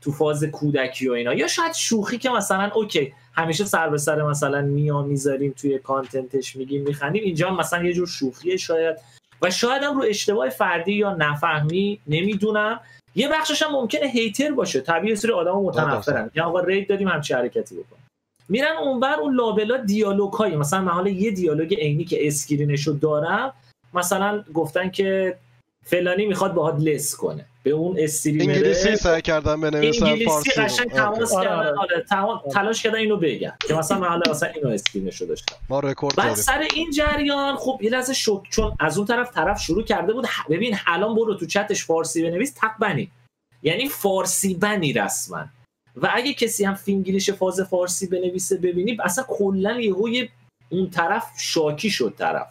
تو فاز کودکی و اینا. یا شاید شوخی که مثلا okay همیشه سر به سر مثلا میا می‌ذاریم توی content ش میگیم میخندیم اینجا مثلا یه جور شوخیه شاید. و شاید هم رو اشتباه فردی یا نفهمی نمی‌دونم. یه بخشش هم ممکنه hater باشه. طبیعی سری آدم متنفرن. یا آقا raid دادیم همچی حرکتی بکن. میرن اونور اون لابلا دیالوگ هایی مثلا من حالا یه دیالوگ عینی که screen شو دارم مثلا گفتن که فلانی می‌خواد باهات لس کنه. به اون استریمره انگلیسی سعی کردم بنویسم انگلیسی فارسی رو. قشنگ آره. تماس آره، کردن آره. آره، تلاش کردن اینو بگن. که مثلا من حالا مثلا اینو اسکرینشو داشتم. ما رکورد بعد سر این جریان خب یه لحظه شک چون از اون طرف طرف شروع کرده بود ببین الان برو تو چتش فارسی بنویس تق بنی. یعنی فارسی بنی رسما. و اگه کسی هم فینگلیش فاز فارسی بنویسه ببینی اصلا کلا یهو یه اون طرف شاکی شد طرف.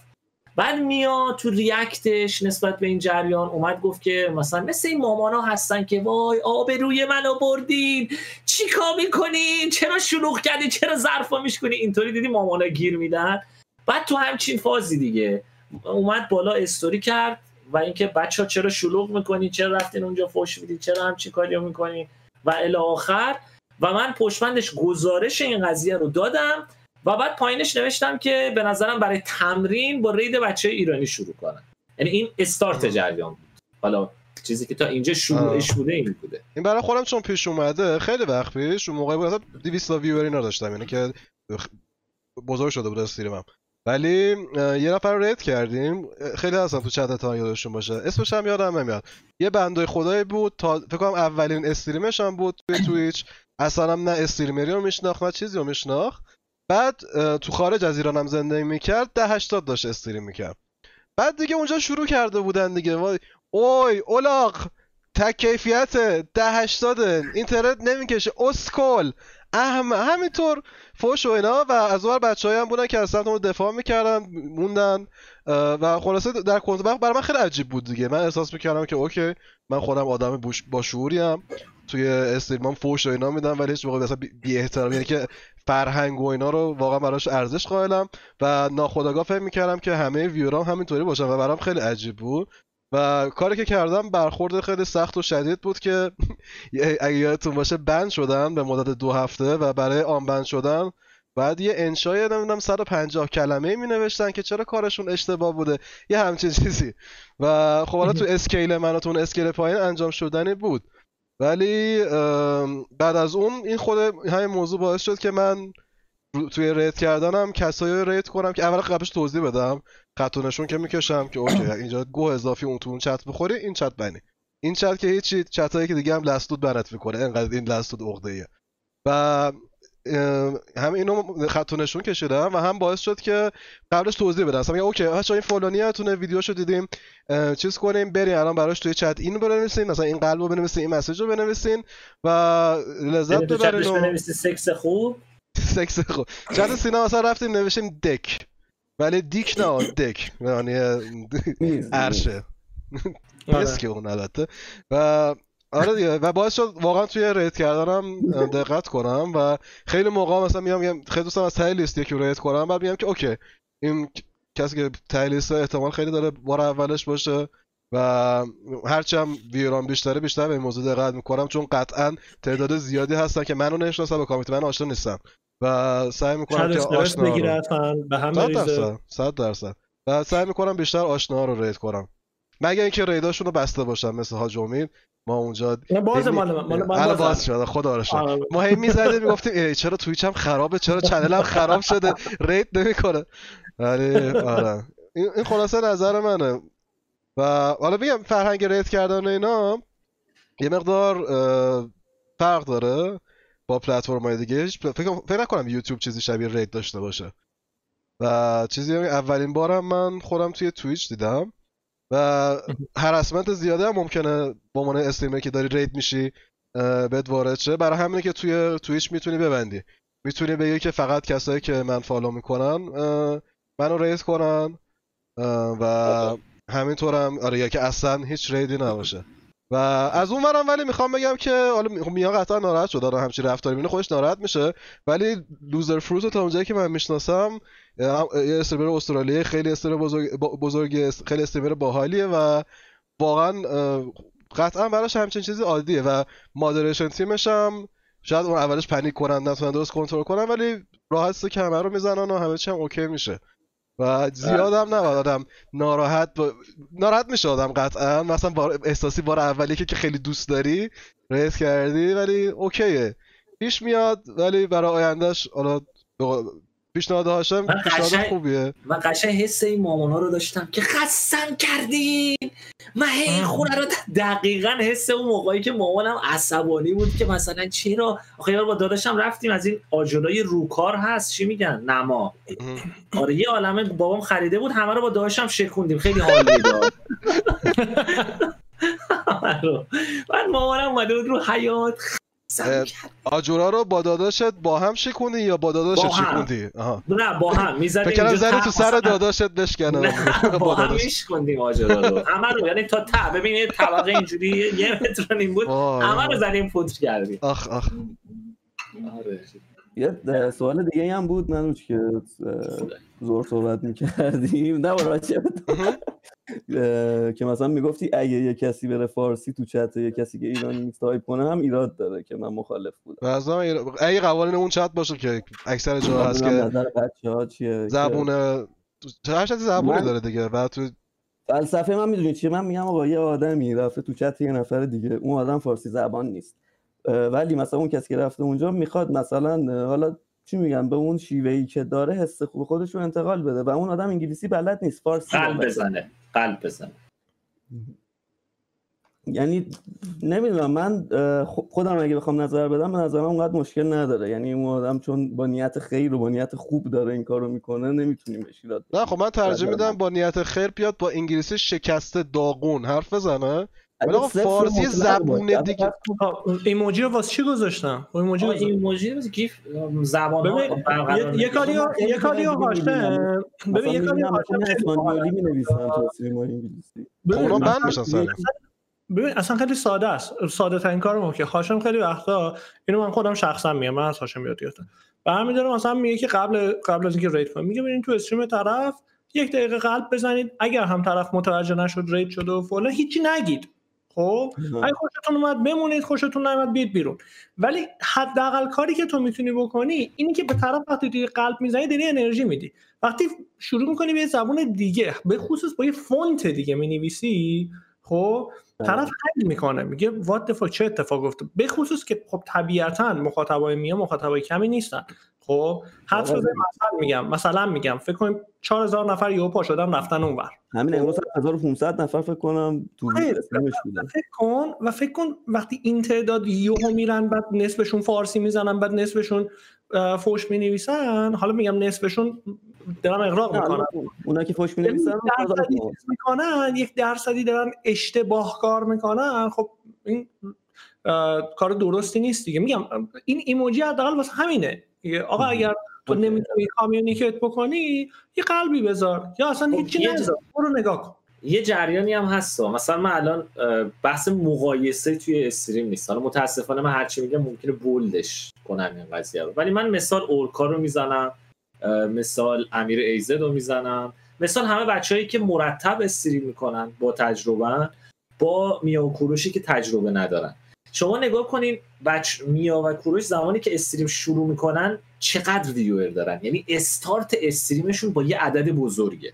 بعد میا تو ریاکتش نسبت به این جریان اومد گفت که مثلا مثل این مامانا هستن که وای آبروی منو بردین. چی کار می‌کنین؟ چرا شلوغ کردین؟ چرا ظرفا میشکنی اینطوری دیدی مامانا گیر میدن؟ بعد تو همچین فازی دیگه. اومد بالا استوری کرد و اینکه بچه چرا شلوغ می‌کنین؟ چرا رفتین اونجا فوش میدین؟ چرا همچین کاری می‌کنین؟ و الی آخر. و من پشتبندش گزارش این قضیه رو دادم. و بعد پایینش نوشتم که به نظرم برای تمرین با رید بچه ایرانی شروع کنن. یعنی این استارت جریان بود. حالا چیزی که تا اینجا شروعش بوده این بوده. این برای خودم چون پیش اومده خیلی وقت پیش اون موقع بود اصلا 200 تا ویور اینا داشتم یعنی که بزرگ شده بود استریمم. ولی یه نفر رید کردیم خیلی هستن تو چت تا یادشون باشه. اسمش هم یادم نمیاد. یه بنده خدایی بود تا فکر کنم اولین استریمش هم بود توی تویچ. اصلا هم نه استریمری رو میشناخت نه چیزی رو میشناخت. بعد تو خارج از ایران هم زندگی می‌کرد ده 80 داشت استریم می‌کرد. بعد دیگه اونجا شروع کرده بودن دیگه. اوی اولاق تک کیفیت ده هشتاده اینترنت نمی‌کشه اسکل اهم همینطور فوش و اینا. و از اون بچه هم بودن که از سمت ما دفاع می‌کردن موندن و خلاصه در کنت برای من خیلی عجیب بود دیگه. من احساس می‌کردم که اوکی من خودم آدم با شعوریم توی استریمام فوش و اینا میدم ولی هیچ موقع بی احترام یعنی که فرهنگ و اینا رو واقعا براش ارزش قائلم و ناخودآگاه فکر می‌کردم که همه ویورام همینطوری باشن و برام خیلی عجیب بود. و کاری که کردم برخورد خیلی سخت و شدید بود که اگه یادتون باشه بند شدن به مدت دو هفته و برای آن بند شدن بعد یه انشای نمی‌دونم 150 کلمه می نوشتن که چرا کارشون اشتباه بوده. یه همچین چیزی. و خب حالا تو اسکیل من و تو اون اسکیل پایین انجام شدنی بود. ولی بعد از اون این خود همین موضوع باعث شد که من توی ریت کردنم کسایی رو ریت کنم که اول قبلش توضیح بدم. خط نشون که می‌کشم که اوکی اینجا گو اضافی اون تو اون چت بخوری این چت بنی. این چت که هیچی چتایی که دیگه هم لستود برات می‌کنه. انقدر این لستود عقده و هم اینو خط و نشون کشیدم و هم باعث شد که قبلش توضیح بدم مثلا میگم اوکی بچه‌ها این فلانیتونه ویدیوشو دیدیم. چیز کنیم بریم الان براش توی چت اینو بنویسین مثلا این قلبو بنویسین این مسیج رو بنویسین و لذت تو ببرین و بنویسی سکس خوب. سکس خوب. چت سینا مثلا رفتیم نوشتیم دک. ولی دیک نه دک. یعنی. عرشه. که اون البته. و آره دیگه. و باعث شد واقعا توی ریت کردنم دقت کنم و خیلی موقع مثلا میام میگم خیلی دوستم از ته لیست یکی رو raid کنم بعد میگم که okay. این کسی که ته لیست احتمال خیلی داره بار اولش باشه و هرچی هم ویران بیشتره بیشتر به این موضوع دقت می‌کنم چون قطعا تعداد زیادی هستن که منو نشناسن به community من آشنا نیستم. و سعی می‌کنم که آشنا اصلا به هم درصد صد درصد. و سعی می‌کنم بیشتر آشنا رو raid کنم. مگه اینکه raid اشون رو بسته باشن مثل حاج امید. ما اونجا باز مال من مال بازه. باز شده خدا رو آره. ما هی می‌زدیم می‌گفتیم چرا Twitch هم خرابه؟ چرا channel ام خراب شده؟ raid نمی‌کنه. ولی آره. این خلاصه نظر منه. و حالا بگم فرهنگ raid کردن اینا یه مقدار فرق داره با پلتفرم های دیگه فکر فکر نکنم یوتیوب چیزی شبیه raid داشته باشه. و چیزی هم اولین بارم من خودم توی Twitch دیدم. و harassment زیاده هم ممکنه به عنوان streamer که داری raid میشی بهت وارد شه. برای همینه که توی Twitch می‌تونی ببندی. می‌تونی بگی که فقط کسایی که من follow می‌کنن منو raid کنن و همینطورم آره یا که اصلا هیچ raid ی نباشه. و از اون ورم ولی می‌خوام بگم که حالا خب میا قطعا ناراحت شد آره همچین رفتاری می‌بینه خودش ناراحت میشه. ولی LoserFruit تا اونجایی که من می‌شناسم یه streamer استرالیایی خیلی streamer بزرگ است- خیلی streamer باحالیه و واقعا قطعا براش همچین چیزی عادیه و moderation تیمش هم شاید اون اولش panic کنن نتونن درست کنترل کنن ولی راحت که همه رو می‌زنن و همه چی هم okay میشه. و زیاد هم نباید آدم ناراحت با... ناراحت میشه آدم قطعا. مثلا بار... احساسی بار اولی که خیلی دوست داری raid کردی ولی okay ه. پیش میاد ولی برای آیندهش حالا پیشنهاد هاشم من پیشنهاد قشنگ- خوبیه. من قشنگ حس این مامانا رو داشتم که قسم کردین. من هی این خونه رو دقیقا حس اون موقعی که مامانم عصبانی بود که مثلا چرا آخه یار با داداشم رفتیم از این آجرای روکار هست. چی میگن؟ نما. آره یه عالمه بابام خریده بود همه رو با داداشم شکوندیم. خیلی حال می‌داد. رو. بعد مامانم اومده بود رو حیات. آجورا رو با داداشت با هم شکوندی یا با داداشت. شکوندی؟ آها. نه با هم. می‌زدیم فکر زدی تو سر مثلا- داداشت بشکنه. نه با هم داداش میشکندیم ماجرا رو. همه رو یعنی تا ته. ببین یه طبقه اینجوری یه متر نیم بود. همه رو زدیم پودر کردیم. آخ آخ. آره. یه سوال دیگه هم بود منوش که زور صحبت می‌کردیم. نه با راجع که مثلا می‌گفتی اگه یه کسی بره فارسی تو چت یه کسی که ایرانی نیست تایپ کنه هم ایراد داره که من مخالف بودم. اون اگه قوانین اون چت باشه که اکثر جا هست که نظر بچه ها چیه زبون هر زبونی داره دیگه و تو فلسفه من می‌دونی چیه؟ من میگم آقا یه آدمی رفته تو چت یه نفر دیگه اون آدم فارسی زبان نیست. ولی مثلا اون کسی که رفته اونجا می‌خواد مثلا حالا چی میگم به اون شیوه ای که داره حس خوب خودش رو انتقال بده و اون آدم انگلیسی بلد نیست فارسی. بزنه. قلب بزنه. یعنی نمی‌دونم من خودم اگه بخوام نظر بدم به نظرم اونقدر مشکل نداره. یعنی اون آدم چون با نیت خیر و با نیت خوب داره این کارو می‌کنه نمی‌تونیم بهش نه خب من نظر میدم. با نیت خیر بیاد با انگلیسی شکسته داغون. حرف بزنه؟ ولی فارسی زبون باشه. دیگه. ایموجی رو واسه چی گذاشتم؟ ایموجی آقا گذاشتم. این موجی گیف زبان ببین یه- یه کاری یه کاری هاشم. ببین یه کاری هاشم باحاله. می‌نویسن تو استریم انگلیسی اونا ببین بند میشن سری ببین اصلا خیلی ساده است. ساده ترین کار ما که هاشم خیلی وقتا اینو من خودم شخصا میگم. من از هاشم یاد گرفتم. برمیداره مثلا میگه که قبل قبل از اینکه رید کنه میگه برین تو استریم طرف یک دقیقه قلب بزنید. اگر هم طرف متوجه نشد رید شده و فلان هیچی نگید. خب؟ اگه خوشتون اومد بمونید خوشتون نیومد بیاد بیرون. ولی حداقل کاری که تو می‌تونی بکنی اینی که به طرف وقتی توی قلب می‌زنی داری انرژی میدی. وقتی شروع می‌کنی به زبون دیگه به خصوص با یه فونت دیگه می‌نویسی خب؟ طرف حل می‌کنه. میگه وات چه اتفاق افتاد؟ به خصوص که خب طبیعتا مخاطبای میا مخاطبای کمی نیستن. خب؟ حدس بزنید مثلا میگم مثلا میگم فکر کنیم 4000 نفر یهو پا شدن رفتن اونور. همین امروز 1500 نفر فکر کنم تو بودن. فکر کن و فکر کن وقتی این تعداد یهو میرن بعد نصفشون فارسی می‌زنن بعد نصفشون فوش می‌نویسن. حالا میگم نصفشون دارن اقراق می‌کنن. اونا که فوش درصدی چیز می‌کنن یک درصدی دارن اشتباه کار می‌کنن. خب این کار درستی نیست دیگه. میگم این ایموجی حداقل واسه همینه. آقا اگر تو نمی‌تونی communicate بکنی یه قلبی بذار. یا اصلا خب، هیچی یه نذار. برو نگاه کن. یه جریانی هم هست. مثلا من الان بحث مقایسه توی stream نیست. حالا متاسفانه من هرچی میگم ممکنه bold ش کنم این قضیه رو. ولی من مثال اورکا رو می‌زنم مثال امیر ایزد رو می‌زنم. مثال همه بچههایی که مرتب استریم می‌کنن با تجربه با میا و کوروشی که تجربه ندارن. شما نگاه کنین بچ میا و کوروش زمانی که استریم شروع می‌کنن چقدر ویور دارن. یعنی استارت استریمشون با یه عدد بزرگه.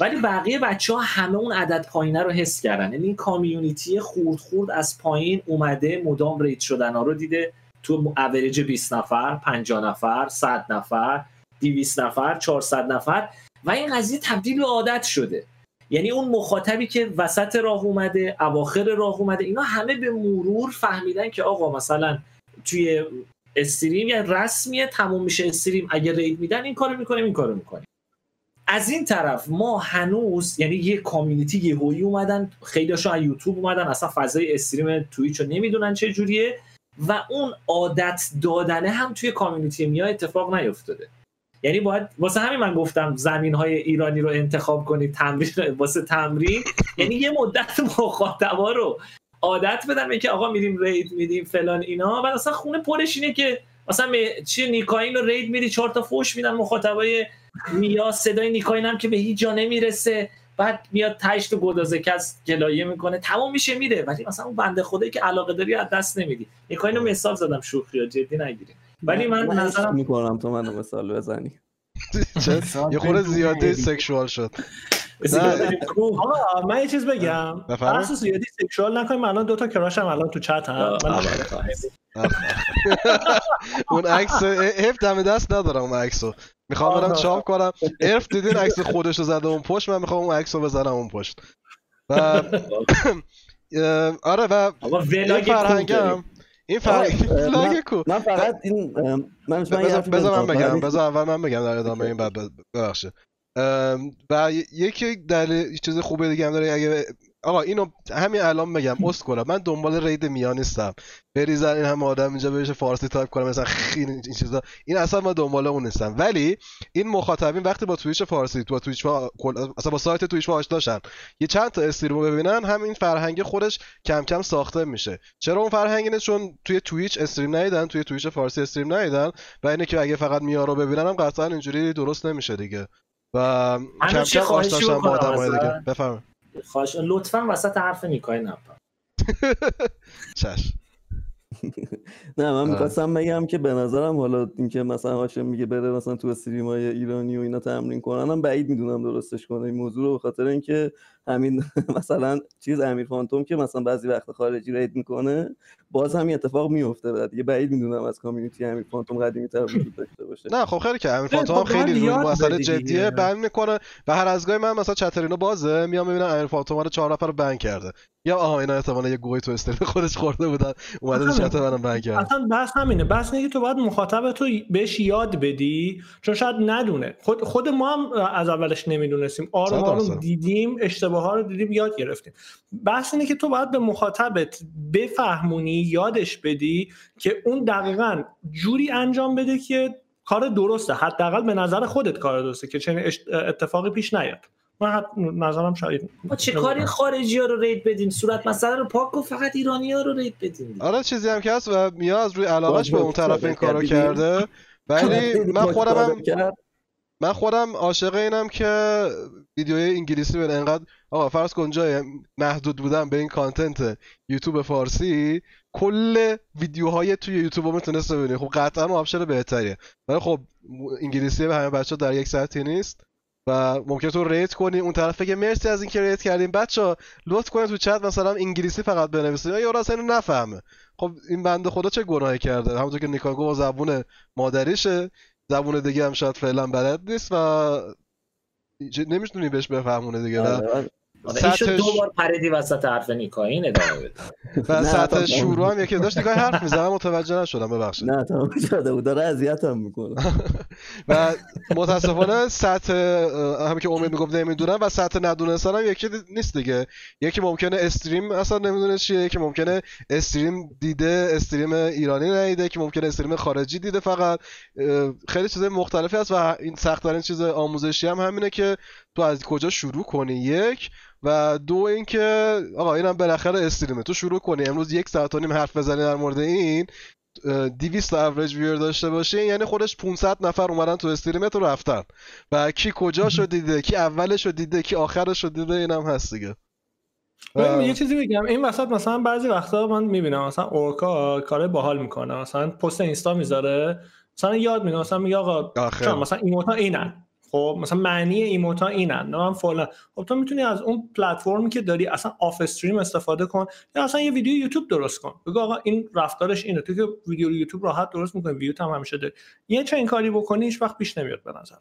ولی بقیه بچه ها همه اون عدد پایینه رو حس کردن. یعنی این کامیونیتی خورد خورد از پایین اومده مدام ریت شدن ها رو دیده. تو اوریج 20 نفر 50 نفر 100 نفر 200 نفر 400 نفر. و این قضیه تبدیل به عادت شده. یعنی اون مخاطبی که وسط راه اومده اواخر راه اومده اینا همه به مرور فهمیدن که آقا مثلا توی استریم یعنی رسمیه تموم میشه استریم. اگه رید میدن این کارو می‌کنیم این کارو می‌کنیم. از این طرف ما هنوز یعنی یه کامیونیتی یهویی اومدن خیلیشون از یوتیوب اومدن اصلا فضای استریم تویچ رو نمی‌دونن چه جوریه. و اون عادت دادنه هم توی کامیونیتی میا اتفاق نیفتاده. یعنی باید واسه همین من گفتم زمین های ایرانی رو انتخاب کنید تمرین واسه تمرین. یعنی یه مدت مخاطبا رو عادت بدن به که آقا میریم رید میدیم فلان اینا. و اصلا خونه پرش اینه که مثلا چی نیکاین رو رید میدی چهار تا فوش میدن مخاطبای میا صدای نیکاین هم که به هیچ جا نمی‌رسه. بعد میاد تهش تو گدازه کس گلایه می‌کنه. تمام میشه میره. ولی مثلا اون بنده خدایی که علاقه داری از دست نمیدی. نیکاین رو مثال زدم شوخی جدی نگیری ولی من نظرم می‌کنم تو منو مثال بزنی. چه؟ یه خورده زیاده سکشوال شد. من یه چیز بگم. بحث زیادی سکشوال نکنیم. الان دو تا کراشم الان تو چت هم. اون عکس حیف دم دست ندارم اون عکسو. می‌خوام برم. چاپ کنم. ارف دیدین عکس خودش رو زده اون پشت؟ من می‌خوام اون عکس رو بزنم اون پشت. و آره و آقا ولاگ فرهنگم این آه، فلاگ کو من فقط این من بذار من. بگم بذار اول من بگم در ادامه این بعد ببخشید و یکی دلیل چیز خوبه دیگه هم داره اگه آقا اینو همین الان بگم اسکولا من دنبال رید میا نیستم. بریزن این همه آدم اینجا بهش فارسی تایپ کنم مثلا خیلی این چیزا. این اصلا ما دنبال اون نیستم. ولی این مخاطبین وقتی با تویچ فارسی با تویچ با اصلا با سایت تویچ آشناشن یه چند تا استریم رو ببینن همین فرهنگ خودش کم کم ساخته میشه. چرا اون فرهنگ اینه؟ چون توی تویچ استریم ندیدن توی تویچ فارسی استریم ندیدن و اینه که اگه فقط میا رو ببینن هم قطعا اینجوری درست نمیشه دیگه. و کم کم آشناشن با آدمای دیگه. ازت؟ خواهش. لطفا وسط حرف نیکای نپر چش نه من. می‌خواستم بگم که به نظرم حالا اینکه مثلا هاشم میگه بره مثلا تو استریم های ایرانی و اینا تمرین کنن هم بعید می‌دونم درستش کنه این موضوع رو به خاطر اینکه همین مثلا چیز امیر فانتوم که مثلا بعضی وقت خارجی رید می‌کنه باز هم این اتفاق میفته بعد. دیگه بعید می‌دونم از کامیونیتی امیر فانتوم قدیمی تر وجود داشته باشه. نه خب خیلی که امیر خب فانتوم خیلی روی مسئله جدیه. بند می‌کنه و هر از گاهی من مثلا چترینو بازه میام می‌بینم امیر فانتوم رو چهار نفر رو بند کرده. یا آها اینا احتمالاً یه گوی تو استریم خودش خورده بودن اومده تو اصلا- چت منم بند کرده. اصلا بحث همینه. اینه که تو باید مخاطب تو بهش یاد بدی چون شاید ندونه. خود خود ما هم از اولش نمی‌دونستیم. آروم آروم. دیدیم اشتباه ها رو دیدیم یاد گرفتیم بحث اینه که تو باید به مخاطبت بفهمونی یادش بدی که اون دقیقا جوری انجام بده که کار درسته حداقل به نظر خودت کار درسته که چنین اتفاقی پیش نیاد من نظرم شاید ما چه کاری خارجی ها رو رید بدیم صورت مسئله رو پاک کن فقط ایرانی ها رو رید بدیم. آره چیزی هم که هست و میا از روی علاقش به اون طرف این کارو. کرده ولی من خودم. من خودم عاشق اینم که ویدیوی انگلیسی به انقدر آقا فرض کن جای محدود بودن به این content یوتیوب فارسی کل ویدیوهای توی یوتیوب رو می‌تونست ببینی. خب قطعا option بهتریه. ولی خب انگلیسی به همه بچه در یک ساعتی نیست و ممکن تو raid کنی. اون طرف بگه مرسی از اینکه raid کردیم. بچه لطف کنید تو چت مثلا انگلیسی فقط بنویسید. یا اصلا اینو نفهمه. خب این بنده خدا چه گناهی کرده؟ همونطور که نیکان گفت با زبون مادریشه. زبون دیگه هم شاید فعلا بلد نیست و نمی‌تونی بهش بفهمونه دیگه آره. این شد دو بار پردی وسط حرف نیکاین ادامه بده. و سطح شروع هم یکی داشت نگاه حرف می‌زنم متوجه نشدم ببخشید. نه تمام شده بود. داره اذیتم می‌کنه. و متاسفانه سطح اه، همین که امید می‌گفت نمی‌دونم و سطح ندونستن هم یکی نیست دیگه. یکی ممکنه استریم اصلا نمی‌دونه چیه یکی ممکنه استریم دیده استریم ایرانی ندیده یکی ممکنه استریم خارجی دیده فقط. خیلی چیزای مختلفی هست و این سخت ترین چیز آموزشی هم همینه که تو از کجا شروع کنی؟ یک. و دو اینکه آقا اینم بالاخره استریمه. تو شروع کنی. امروز یک ساعت و نیم حرف بزنی در مورد این 200 تا اوریج ویور داشته باشه یعنی خودش 500 نفر اومدن تو استریمت رو رفتن. و کی کجاشو دیده؟ کی اولشو دیده؟ کی آخرشو دیده؟ اینم هست دیگه. ببین، یه چیزی بگم. این وسط مثلا بعضی وقتا من می‌بینم مثلا اورکا کار باحال می‌کنه. مثلا پست اینستا می‌ذاره. مثلا یاد میده مثلا میگه آقا مثلا emote ا اینن. خب مثلا معنی emote ا اینن نه؟ من فلان. خب تو می‌تونی از اون پلتفرمی که داری اصلا off stream استفاده کن یا اصلا یه ویدیو یوتیوب درست کن. بگو آقا این رفتارش اینه. تو که ویدیو یوتیوب راحت درست می‌کنی ویو هم همیشه داری. یه چه این کاری بکنی هیچ وقت پیش نمیاد به نظر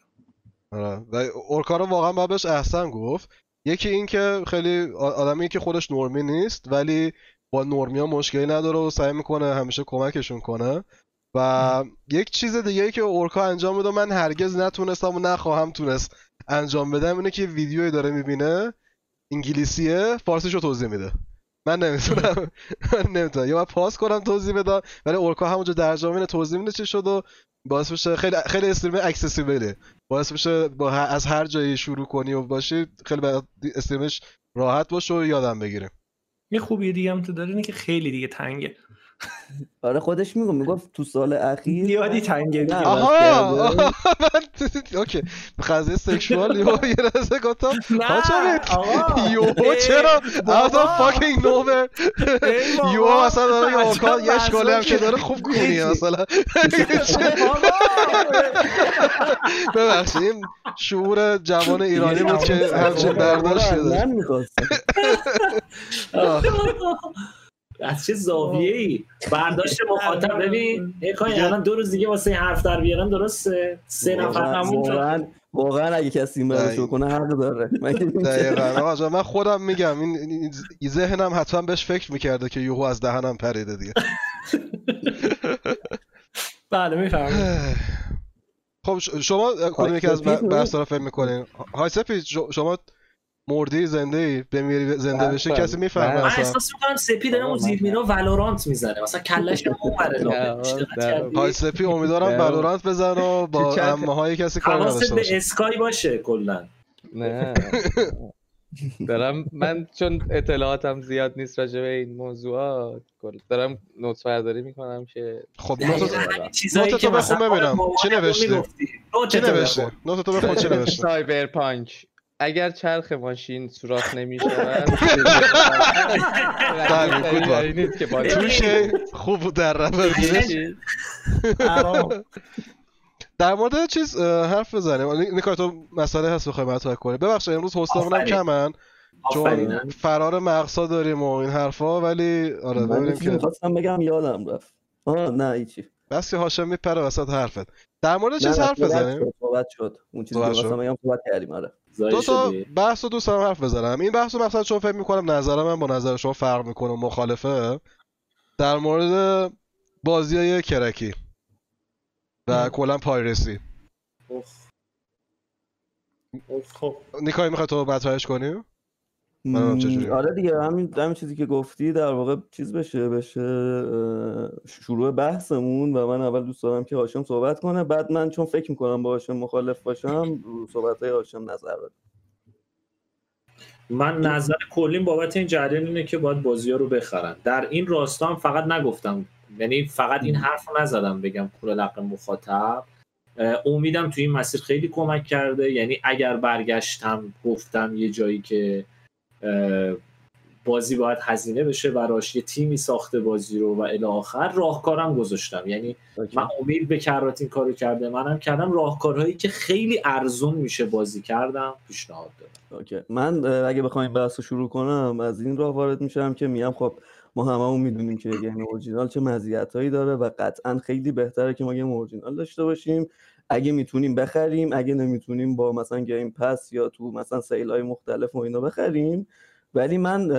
آره. و رو واقعا باید بهش احسن گفت. یکی این که خیلی آدمی که خودش نرمی نیست ولی با نرمی ها مشکلی نداره و سعی می‌کنه همیشه کمکشون کنه. و یک چیز دیگه که اورکا انجام میده من هرگز نتونستم و نخواهم تونست انجام بدم اینه که ویدیویی داره می‌بینه انگلیسیه فارسیشو توضیح میده. من نمی‌تونم. من نمی‌تونم. یا من پاس کنم توضیح بدم ولی اورکا همونجا اینه توضیح میده چی شد و باعث میشه خیلی خیلی استریم اکسسیبله باعث میشه با از هر جایی شروع کنی و باشی خیلی استریمش راحت باشه و یادم بگیره یه خوبی دیگه هم تو داره اینه که خیلی دیگه تنگه. آره خودش میگم می‌گفت تو سال اخیر زیادی تنگه دیگه نه. آها من اوکی قضیه سکشوال یو یه لحظه گفتم نه آقا یو چرا fucking nowhere ای بابا. یو مثلا داره یه آکان یه اشکالی هم که داره خوب هیچی. مثلا ببخشید شعور جوان ایرانی بود که همچین برداشت داشت من می‌خواستم. از چه زاویه ای برداشت مخاطب. ببین نیکاین الان دو روز دیگه واسه حرف در بیارم درسته؟ سه نفر واقعا همون واقعا واقعا اگه کسی این. برشو کنه حق داره؟ دقیقاً. من خودم میگم این ذهنم حتما بهش فکر می‌کرده که یوهو از دهنم پریده دیگه. بله می‌فهمم خب شما کدوم یکی از سپید بود؟ بحث رو فکر می‌کنین؟ های سپید ش- شما مردی زنده ای بمیری زنده بله، بشه. کسی می‌فهمه بله. من اصلا احساس می‌کنم سپید داره اون من- زیر مینا ولورانت می‌زنه مثلا کلش هم اون کردی؟ های سپی امیدوارم. ولورانت بزن و با امه های کسی کار نداشته به باشه اسکای باشه کلا نه دارم من چون اطلاعاتم زیاد نیست راجع به این موضوعات دارم نوت برداری می‌کنم که خب. نوت تو بخون ببینم. چی. نوت چی نوشته. نوت تو بخون چی نوشته سایبرپانک اگر چرخ ماشین سوراخ بله، با توشه خوب بود در آرام. در مورد چیز حرف بزنیم. نی- نیکا تو مسئله هست بخوای مطرح کنی ببخشید امروز آفرین. کمن. چون فرار مقصا داریم و این حرفا ولی آره ببینیم که می‌خواستم بگم یادم رفت. آه نه هیچی. بس که هاشم میپره وسط حرفت. در مورد چیز حرف بزنیم. صحبت شد. اون چیزی که. می‌خواستم بگم صحبت کردیم آره. دو تا بحث رو دوست دارم حرف بزنم. این بحث رو مثلا چون فکر می‌کنم نظر من با نظر شما فرق می‌کنه و مخالفه. در مورد بازی های کرکی و کلا پایرسی. اوف. اوف. خب نیکای می‌خوای تو مطرحش کنی؟ منم چجوری؟ آره دیگه همین همین چیزی که گفتی در واقع چیز بشه بشه شروع بحثمون و من اول دوست دارم که هاشم صحبت کنه. بعد من چون فکر می‌کنم با هاشم مخالف باشم رو صحبت های هاشم نظر بدم من نظر کلیم بابت این جریان اینه که باید بازی ها رو بخرن. در این راستا هم فقط نگفتم. یعنی فقط این حرف رو نزدم بگم کل لق مخاطب. امیدم توی این مسیر خیلی کمک کرده. یعنی اگر برگشتم گفتم یه جایی که بازی باید هزینه بشه براش یه تیمی ساخته بازی رو و الی آخر راهکارم گذاشتم. یعنی. من امید به کرات این کارو کرده منم کردم. راهکارهایی که خیلی ارزون میشه بازی کردم پیشنهاد دادم. okay. من اگه بخوام این بحث رو شروع کنم از این راه وارد میشم که میگم خب ما هممون می‌دونیم که game original چه مزیتایی داره و قطعا خیلی بهتره که ما game original داشته باشیم. اگه می‌تونیم بخریم اگه نمی‌تونیم با مثلا Game Pass یا تو مثلا sale های مختلف و اینا بخریم. ولی من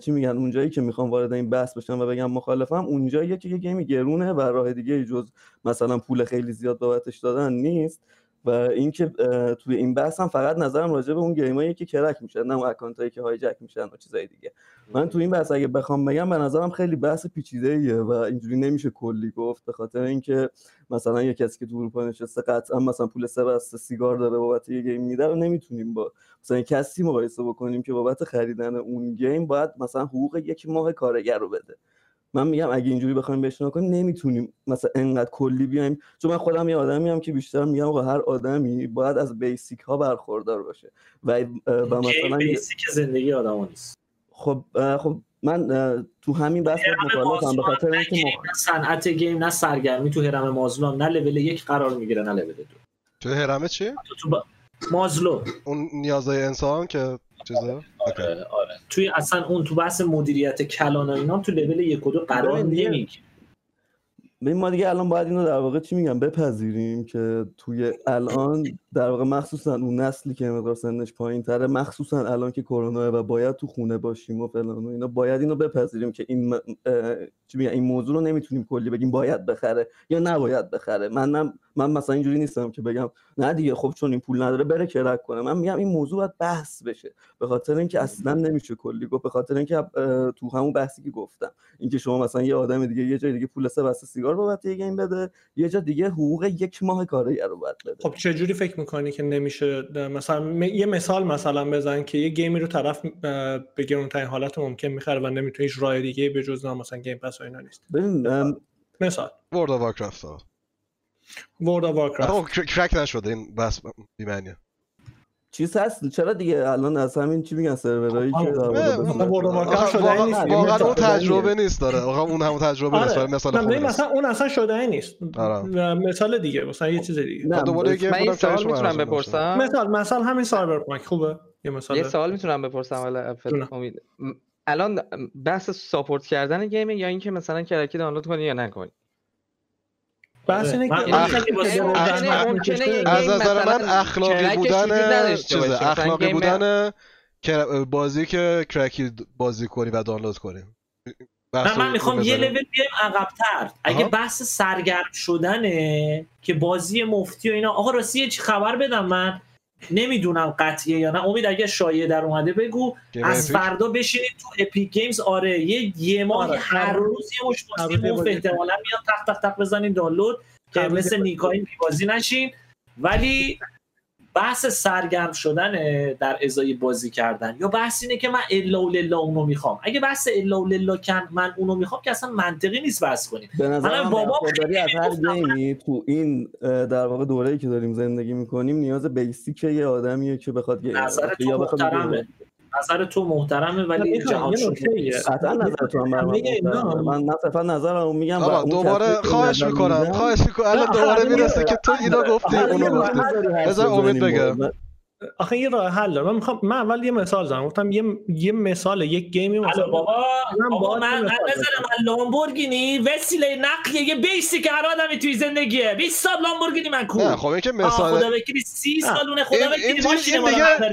چی میگن اونجایی که می‌خوام وارد این بحث بشم و بگم مخالفم اونجاییه که یه game ی گرونه و راه دیگه جز مثلا پول خیلی زیاد بابتش دادن نیست. و اینکه توی این بحث هم فقط نظرم راجع به اون game ایی که crack میشن نه اون account هایی که hijack میشن و چیزای دیگه. من تو این بحث اگه بخوام بگم به نظرم خیلی بحث پیچیده ایه و اینجوری نمیشه کلی گفت به خاطر اینکه مثلا یه کسی که تو اروپا نشسته قطعا مثلا پول سه بسته سیگار داره بابت یه game میده رو نمی‌تونیم با مثلا کسی مقایسه بکنیم که بابت خریدن اون game باید مثلا حقوق یک ماه کارگر رو بده. من میگم اگه اینجوری بخوایم بهش نگاه کنیم نمی‌تونیم. مثلا انقدر کلی بیایم. چون من خودم یه آدمی هم که بیشتر میگم آقا هر آدمی باید از basic ها برخوردار باشه. و و مثلا basic زندگی آدم نیست. خب خب من تو همین بحث مخالفم به خاطر اینکه مخ... نه صنعت گیم نه سرگرمی تو هرم مازلو نه لول یک قرار می‌گیره نه لول دو. تو هرمه چی؟ تو, تو با... مازلو. اون نیازهای انسان که چیزه؟ اوکی. آره, آره. توی اصلا اون تو بحث مدیریت کلان و اینا تو لول یک و دو قرار نمی‌گیره ببین ما دیگه الان باید اینو در واقع چی میگم بپذیریم که توی الان در واقع مخصوصا اون نسلی که مقدار سنش پایین تره مخصوصا الان که کرونا و باید تو خونه باشیم و فلان و اینا باید اینو بپذیریم که این چی میگم این موضوع رو نمی‌تونیم کلی بگیم باید بخره یا نباید بخره. من من, من مثلا اینجوری نیستم که بگم نه دیگه خب چون این پول نداره بره کرک کنه. من میگم این موضوع باید بحث بشه. به خاطر اینکه اصلا نمیشه کلی گفت. به خاطر اینکه تو همون بحثی که گفتم. اینکه شما مثلا یه آدم دیگه یه جای دیگه پول سه سیگار بابت یه گیم بده یه جا دیگه حقوق یک ماه کارگر رو بده. خب چه جوری فکر می‌کنی که نمیشه مثلا م- یه مثال مثلا بزن که یه گیمی رو طرف به گرونترین حالت ممکن می‌خره و نمی‌تونه هیچ راه دیگه به جز مثلا game pass و اینا نیست. ببین مثال. World of Warcraft ها. World of Warcraft کرک نشده این بس بیمعنیه چیز هست؟ چرا دیگه الان از همین چی میگن سرورایی که واقعا. واقعا اون تجربه نیست داره. آقا اون همون تجربه نیست آره. نیست مثلا اون اصلا شده نیست. آره. مثال دیگه مثلا یه چیز دیگه. خب دوباره یه game من این سوال می‌تونم. بپرسم؟ مثال مثال همین سایبرپانک. خوبه؟ یه مثال یه سوال می‌تونم بپرسم. امید. الان بحث ساپورت کردن گیمه یا اینکه مثلا کرکی دانلود کنی یا نکنی؟ بحث اینه من- که من از نظر من اخلاقی بودن. چیزه اخلاقی بودن که بازی که کرکی بازی کنی و دانلود کنی نه من می‌خوام یه لول بیایم عقبتر. اگه. بحث سرگرم شدنه که بازی مفتی و اینا آقا راستی یه چی خبر بدم من؟ نمی‌دونم قطعیه یا نه امید اگه شایعه در اومده بگو از؟ فردا بشینید تو اپیک گیمز آره یه یه ماه آره. هر روز یه مش بازی. احتمالا میاد تق تق تق بزنین دانلود که مثل. نیکایی بازی نشین ولی بحث سرگرم شدن در ازای بازی کردن یا بحث اینه که من الا و للا اونو می‌خوام اگه بحث الا و للا کن من اونو می‌خوام که اصلا منطقی نیست بحث کنیم به نظر برخورداری از هر. گیمی تو این در واقع دوره‌ای که داریم زندگی می‌کنیم نیاز بیسیک یه آدمیه که بخواد یا بخواد. نظر تو محترمه ولی جهان. قطعا نظر تو هم بر من صرفا نظرمو میگم آقا دوباره خواهش نظر می‌کنم خواهش می‌کنم الان دوباره می‌رسه که تو اینا گفتی اونو گفتی بذار امید. با. آخه یه راه حل داره. من می‌خوام من اول یه مثال زدم گفتم یه یه مثال یک گیمی مثلا بابا من باهات من یه من مثال نظر من لامبورگینی وسیله نقلیه یه بیسی که هر آدمی توی زندگیه 20 سال لامبورگینی من کو نه خب این که آه، مثال خدا وکیلی 30 نه. سال اونه خدا این ماشین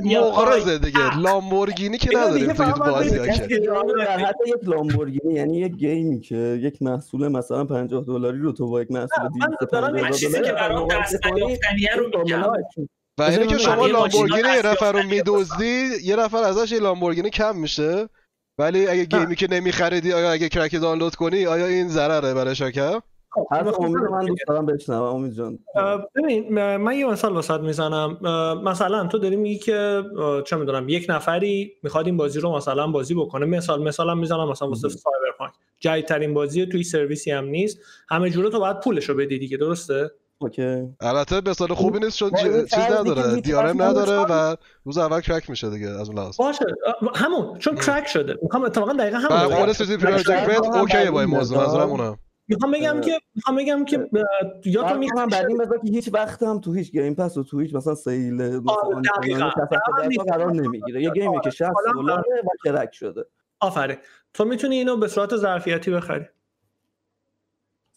دیگه. مغرضه دیگه. لامبورگینی که نداریم توی فقط باید بازی حتی یک لامبورگینی یعنی یک گیمی که یک محصول مثلا 50 دلاری رو تو با یک محصول من 250 دارم من یه چیزی دلاری که برام دست نیافتنیه رو میگم. و اینه که شما لامبورگینی یه نفر رو میدزدی یه نفر ازش یه لامبورگینی کم میشه. ولی اگه گیمی که نمیخریدی آیا اگه کرک دانلود کنی آیا این ضرره برای شرکت حرف امید من دوست دارم بشنوم. امید جان. ببین من یه مثال واسط می‌زنم. مثلا تو داری میگی که چه می‌دونم یک نفری می‌خواد این بازی رو مثلا بازی بکنه. مثال مثالم می‌زنم مثلا واسه سایبرپانک. جدیدترین بازی توی سرویسی هم نیست. همه جوره تو باید پولش رو بدی دیگه درسته؟ اوکی. البته به سال خوبی نیست چون چیز نداره. دیارم نداره. و روز اول crack میشه دیگه از اون لحاظ. باشه. همون. چون crack شده. می‌خوام اتفاقا دقیقا همون بگم. CD Projekt اوکیه با این موضوع. منظورم اونم می‌خوام بگم که می‌خوام بگم که من میاد هم بعد این بذار که هیچ وقت هم تو هیچ game pass و تو هیچ مثلا sale مثلا آره،. مثلا. قرار نمی‌گیره. یه game ی که 60 حالا- دلاره و crack شده. آفرین. تو می‌تونی اینو به صورت ظرفیتی بخری.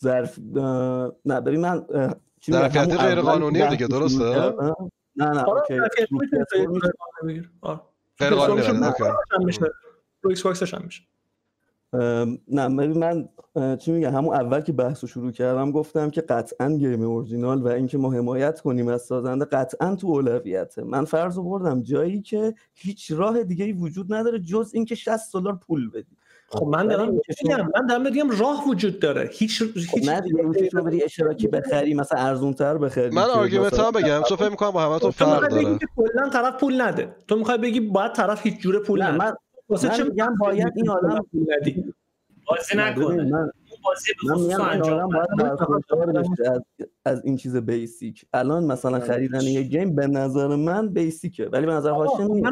ظرف نه ببین من همون غیر که دیگه، درسته؟ شروع کردم. نه نه آره اوکی ظرفیتی رو می‌تونی PS4 میشه. بگیری آره. غیر قانونی PS4 ولی، میشه. اوکی. هم میشه رو ایکس باکسش هم میشه نه من چی میگم همون اول که بحث رو شروع کردم گفتم که قطعا game original و اینکه ما حمایت کنیم از سازنده قطعا تو اولویته من فرض رو بردم جایی که هیچ راه دیگه ای وجود نداره جز اینکه 60 دلار پول بدی خب من دارم میگم من دارم میگم راه وجود داره. هیچ خب هیچ نه دیگه اینکه شما بری اشتراکی بخری مثلا ارزون تر بخری من argument ام بگم. چون فکر می‌کنم با همتون تو فرق داره. که کلا طرف پول نده. تو می‌خوای بگی باید طرف هیچ جوره پول نده. من واسه چه میگم باید این آدم پول ندی؟ بازی نکنه. بازی به خصوص انجام از, از این چیز basic الان مثلا خریدن یه game به نظر من basic ه ولی به نظر هاشم نیست.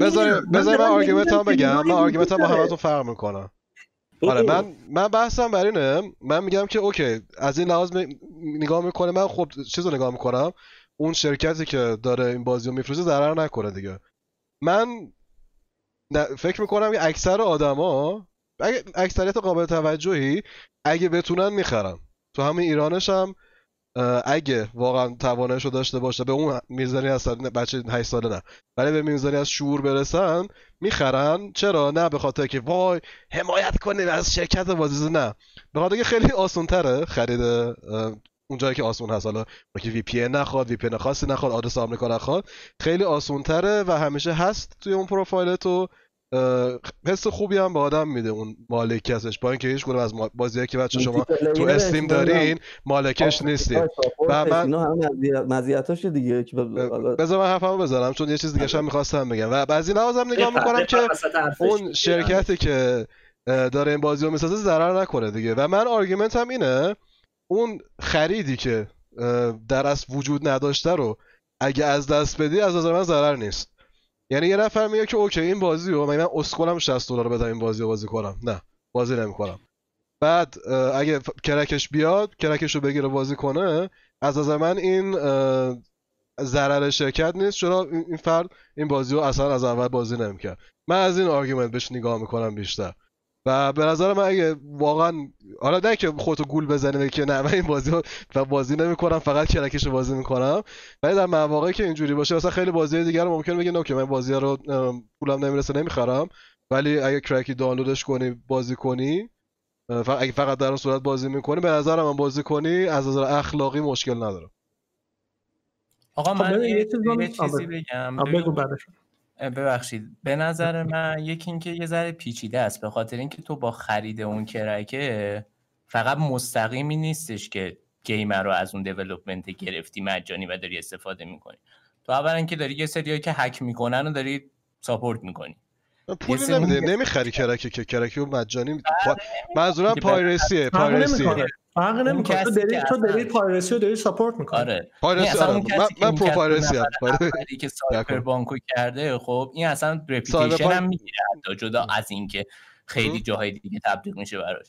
بذار بذار من argument ام بگم. من argument ام با. همتون فرق می‌کنم آره من من بحثم بر اینه من میگم که اوکی از این لحاظ می- نگاه می‌کنه من خب چیز رو نگاه می‌کنم. اون شرکتی که داره این بازی رو میفروشه ضرر نکنه دیگه. من فکر می‌کنم که اکثر آدما اگه اکثریت قابل توجهی اگه بتونن می‌خرن. تو همین ایرانش هم اگه واقعا تواناییشو داشته باشه به اون میزانی از بچه 8 ساله نه. ولی به میزانی از شعور برسن می‌خرن. چرا؟ نه به خاطر که وای حمایت کنیم از شرکت بازی نه. به خاطر که خیلی آسون تره خرید اه، اون جایی که آسون هست. حالا که وی پی نخواد وی پی خاصی نخواد آدرس آمریکا نخواد خیلی آسون تره و همیشه هست توی اون پروفایلت و اه، حس خوبی هم به آدم میده اون مالکیتش با اینکه هیچ از بازیایی که بچه شما تو استیم دارین مالکش نیستین. و من- اینا همه مزیت- مزیتاشه دیگه که بذار من حرفمو بزنم چون یه چیز دیگه هم می‌خواستم بگم. و از این لحاظ هم نگاه می‌کنم که اون شرکتی که اه، داره این بازی رو می‌سازه ضرر نکنه دیگه. و من argument ام اینه اون خریدی که در اصل وجود نداشته رو اگه از دست بدی از نظر من ضرر نیست. یعنی یه نفر میگه که اوکی این بازی رو من اسکلم 60 دلار بدم این بازی رو بازی کنم. نه بازی نمی‌کنم. بعد اه، اگه crack ش بیاد crack ش رو بگیره بازی کنه از نظر من این ضرر شرکت نیست. چرا؟ این این فرد این بازی رو اصلا از اول بازی نمی‌کرد. من از این argument بهش نگاه می‌کنم بیشتر. و به نظر من اگه واقعا حالا نه که خودتو گول بزنی که نه من این بازی رو و بازی نمی‌کنم فقط کرکش رو بازی می‌کنم. ولی در مواقعی که اینجوری باشه مثلا خیلی بازی دیگر رو ممکن بگی اوکی من بازی رو پولم نمی‌رسه نمی‌خرم. ولی اگه کرکی دانلودش کنی بازی کنی اگه فقط در اون صورت بازی می‌کنی به نظر من بازی کنی از نظر اخلاقی مشکل نداره. آقا خب من یه, چیزی. بگم. بگو بعدش. ببخشید به نظر من یکی اینکه یه ذره پیچیده است به خاطر اینکه تو با خرید اون crack ه فقط مستقیمی نیستش که gamer رو از اون development گرفتی مجانی و داری استفاده می‌کنی. تو اولا که داری یه سریایی که هک می‌کنن و داری support می‌کنی. پولی نمیده نمی‌خری crack ی که crack ی رو مجانی. پا... منظورم piracy ه فرق piracy ه نمی‌کنه. فرق نمی‌کنه. تو کسی داری تو داری piracy رو داری support می‌کنی. آره. پایرسی آره. من, پرو و پایرسی اولی که سایپر نکن. بانکو کرده خب این اصلا سایبر رپیتیشن هم می‌گیره حتی جدا از اینکه خیلی جاهای دیگه تبدیل میشه براش.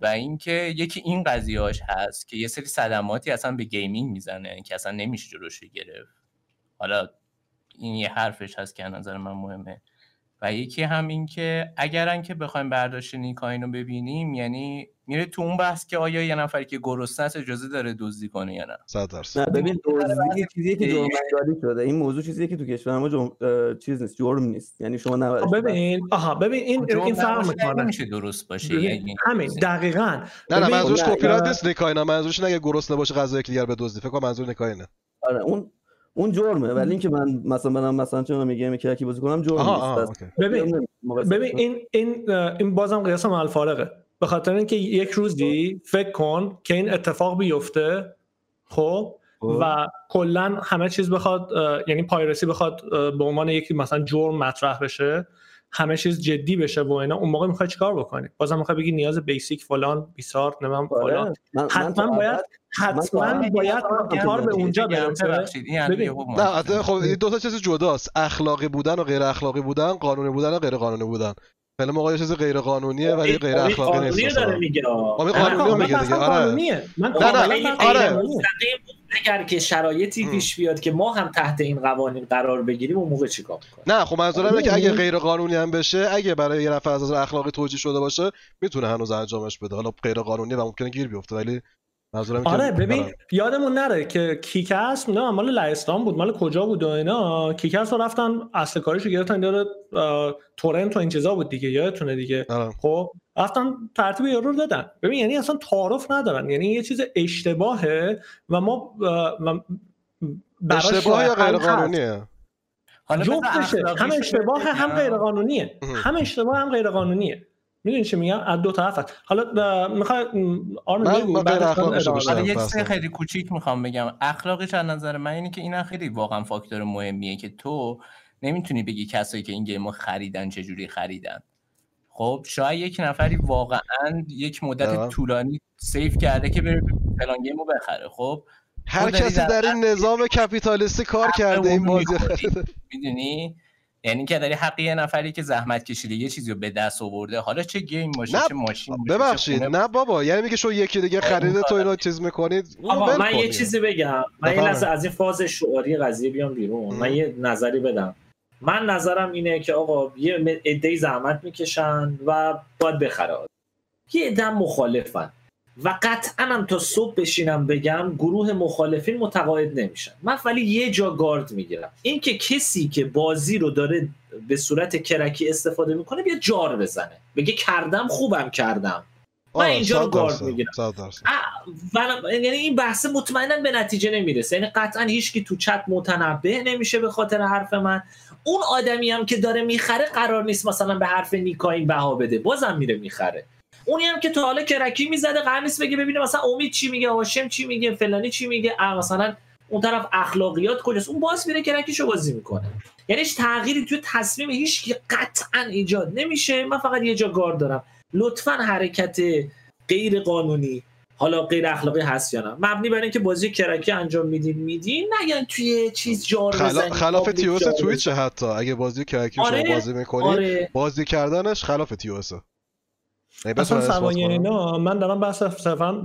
و اینکه یکی این قضیهاش هست که یه سری صدماتی اصلا به گیمینگ می‌زنه که اصلا نمیشه جلوش گرفت. حالا این یه حرفش هست که از نظر من مهمه. و یکی هم این که اگرن که بخوایم برداشت نیکاین رو ببینیم یعنی میره تو اون بحث که آیا یه نفری که گرسنه است اجازه داره دزدی کنه یا نه؟ 100 درصد. نه ببین دزدی یه چیزیه که جرم انگاری شده. این موضوع چیزیه که تو کشور ما جرم اه، چیز نیست جرم نیست. یعنی شما نباید خب ببین آها ببین این جرم این فرق می‌کنه. نمیشه درست باشه یعنی همین دقیقاً. نه نه منظورش نه، کپی رایت نیست نکاینا منظورش اینه اگه گرسنه باشه غذای یکی دیگر به دزدی. فکر کنم منظور نکاینه آره اون اون جرمه ولی اینکه من مثلا برم مثلا چون میگم crack ی بازی کنم جرم آها نیست. اوکی. ببین ببین. این این این بازم قیاس مع الفارقه به خاطر اینکه یک روزی فکر کن که این اتفاق بیفته خب و کلا همه چیز بخواد یعنی پایرسی بخواد به عنوان یکی مثلا جرم مطرح بشه. همه چیز جدی بشه و اینا اون موقع می‌خوای چیکار بکنی؟ بازم می‌خوای بگی نیاز بیسیک فلان بیسار آره. فلان. من- من تا حتما باید حتما باید کار به اونجا برسه نه خب این دو تا چیز جداست. اخلاقی بودن و غیر اخلاقی بودن قانونی بودن و غیر قانونی بودن. خیلی موقع یه چیز غیر قانونیه ولی غیر اخلاقی قانونی نیست داره مثلا. میگه نه، قانونی میگه دیگه آره. من نه، کاملا آره. اگر که شرایطی. پیش بیاد که ما هم تحت این قوانین قرار بگیریم اون موقع چیکار می‌کنیم نه خب منظورم اینه که اگه می‌دونی؟ غیر قانونی هم بشه اگه برای یه نفر از نظر اخلاقی توجیه شده باشه می‌تونه هنوز انجامش بده حالا غیر قانونی و ممکنه گیر بیفته ولی آره ببین. یادمون نره که کیکس نه مال لهستان بود مال کجا بود و اینا کیکس رو رفتن اصل کاریشو گرفتن داره تورنت و این چیزا بود دیگه یادتونه دیگه آره. خب رفتن ترتیب یارو رو دادن ببین یعنی اصلا تعارف ندارن یعنی یه چیز اشتباهه و ما اشتباه یا غیر. قانونیه حالا هم اشتباه هم. غیر قانونیه. هم اشتباه هم غیر قانونیه می‌دونی چی میگم؟ از دو طرف هست حالا می‌خوای آرمین بگو یه بحث چیز کنم. خیلی کوچیک می‌خوام بگم. اخلاقش از نظر من اینه که این خیلی واقعا فاکتور مهمیه که تو نمی‌تونی بگی کسایی که این game و خریدن چجوری خریدن. خب شاید یک نفری واقعا یک مدت آه. طولانی save کرده که بره فلان game و بخره. خب هر کسی در در این نظام کپیتالیستی کار کرده این بازی. می‌دونی؟ یعنی که داری حق یه نفری که زحمت کشیده یه چیزی رو به دست آورده. حالا چه game باشه نه، چه ماشین باشه، ببخشید نه بابا یعنی میگه شو یکی دیگه این خریده تو اینو چیز می‌کنید آقا ول من یه. چیزی بگم. من یه بفرمایید. لحظه از این فاز شعاری قضیه بیام بیرون. من یه نظری بدم. من نظرم اینه که آقا یه عده زحمت می‌کشن و باید بخره یه عده مخالفن. و قطعا هم تا صبح بشینم بگم گروه مخالفین متقاعد نمیشن. من ولی یه جا گارد می‌گیرم. اینکه کسی که بازی رو داره به صورت کرکی استفاده می‌کنه بیا جار بزنه. بگه کردم خوبم کردم. من اینجا رو گارد می‌گیرم. یعنی این بحث مطمئنا به نتیجه نمی‌رسه. یعنی قطعا هیچکی تو چت متنبه نمیشه به خاطر حرف من. اون آدمی هم که داره می‌خره قرار نیست مثلا به حرف نیکاین بها بده. بازم میره می‌خره. اونی هم که تا حالا کرکی می‌زده قرار نیست بگه ببینه مثلا امید چی میگه هاشم چی میگه فلانی چی میگه. مثلا اون طرف اخلاقیات کجاست؟ اون باز میره کرکیشو بازی می‌کنه. یعنی هیچ تغییری توی تصمیم هیچ قطعا ایجاد نمیشه. من فقط یه جا گار دارم. لطفا حرکت غیر قانونی حالا غیر اخلاقی هست یا نه؟ مبنی بر اینکه بازی کرکی انجام میدین میدین. نه یعنی توی چیز جار خلا... خلاف تیوس جار تویچه حتی. اگه بازی کرکی شما آره، بازی می‌کنی آره. بازی کردنش خلاف تیوسه. اصلا سوای کنن. اینا من دارم بحث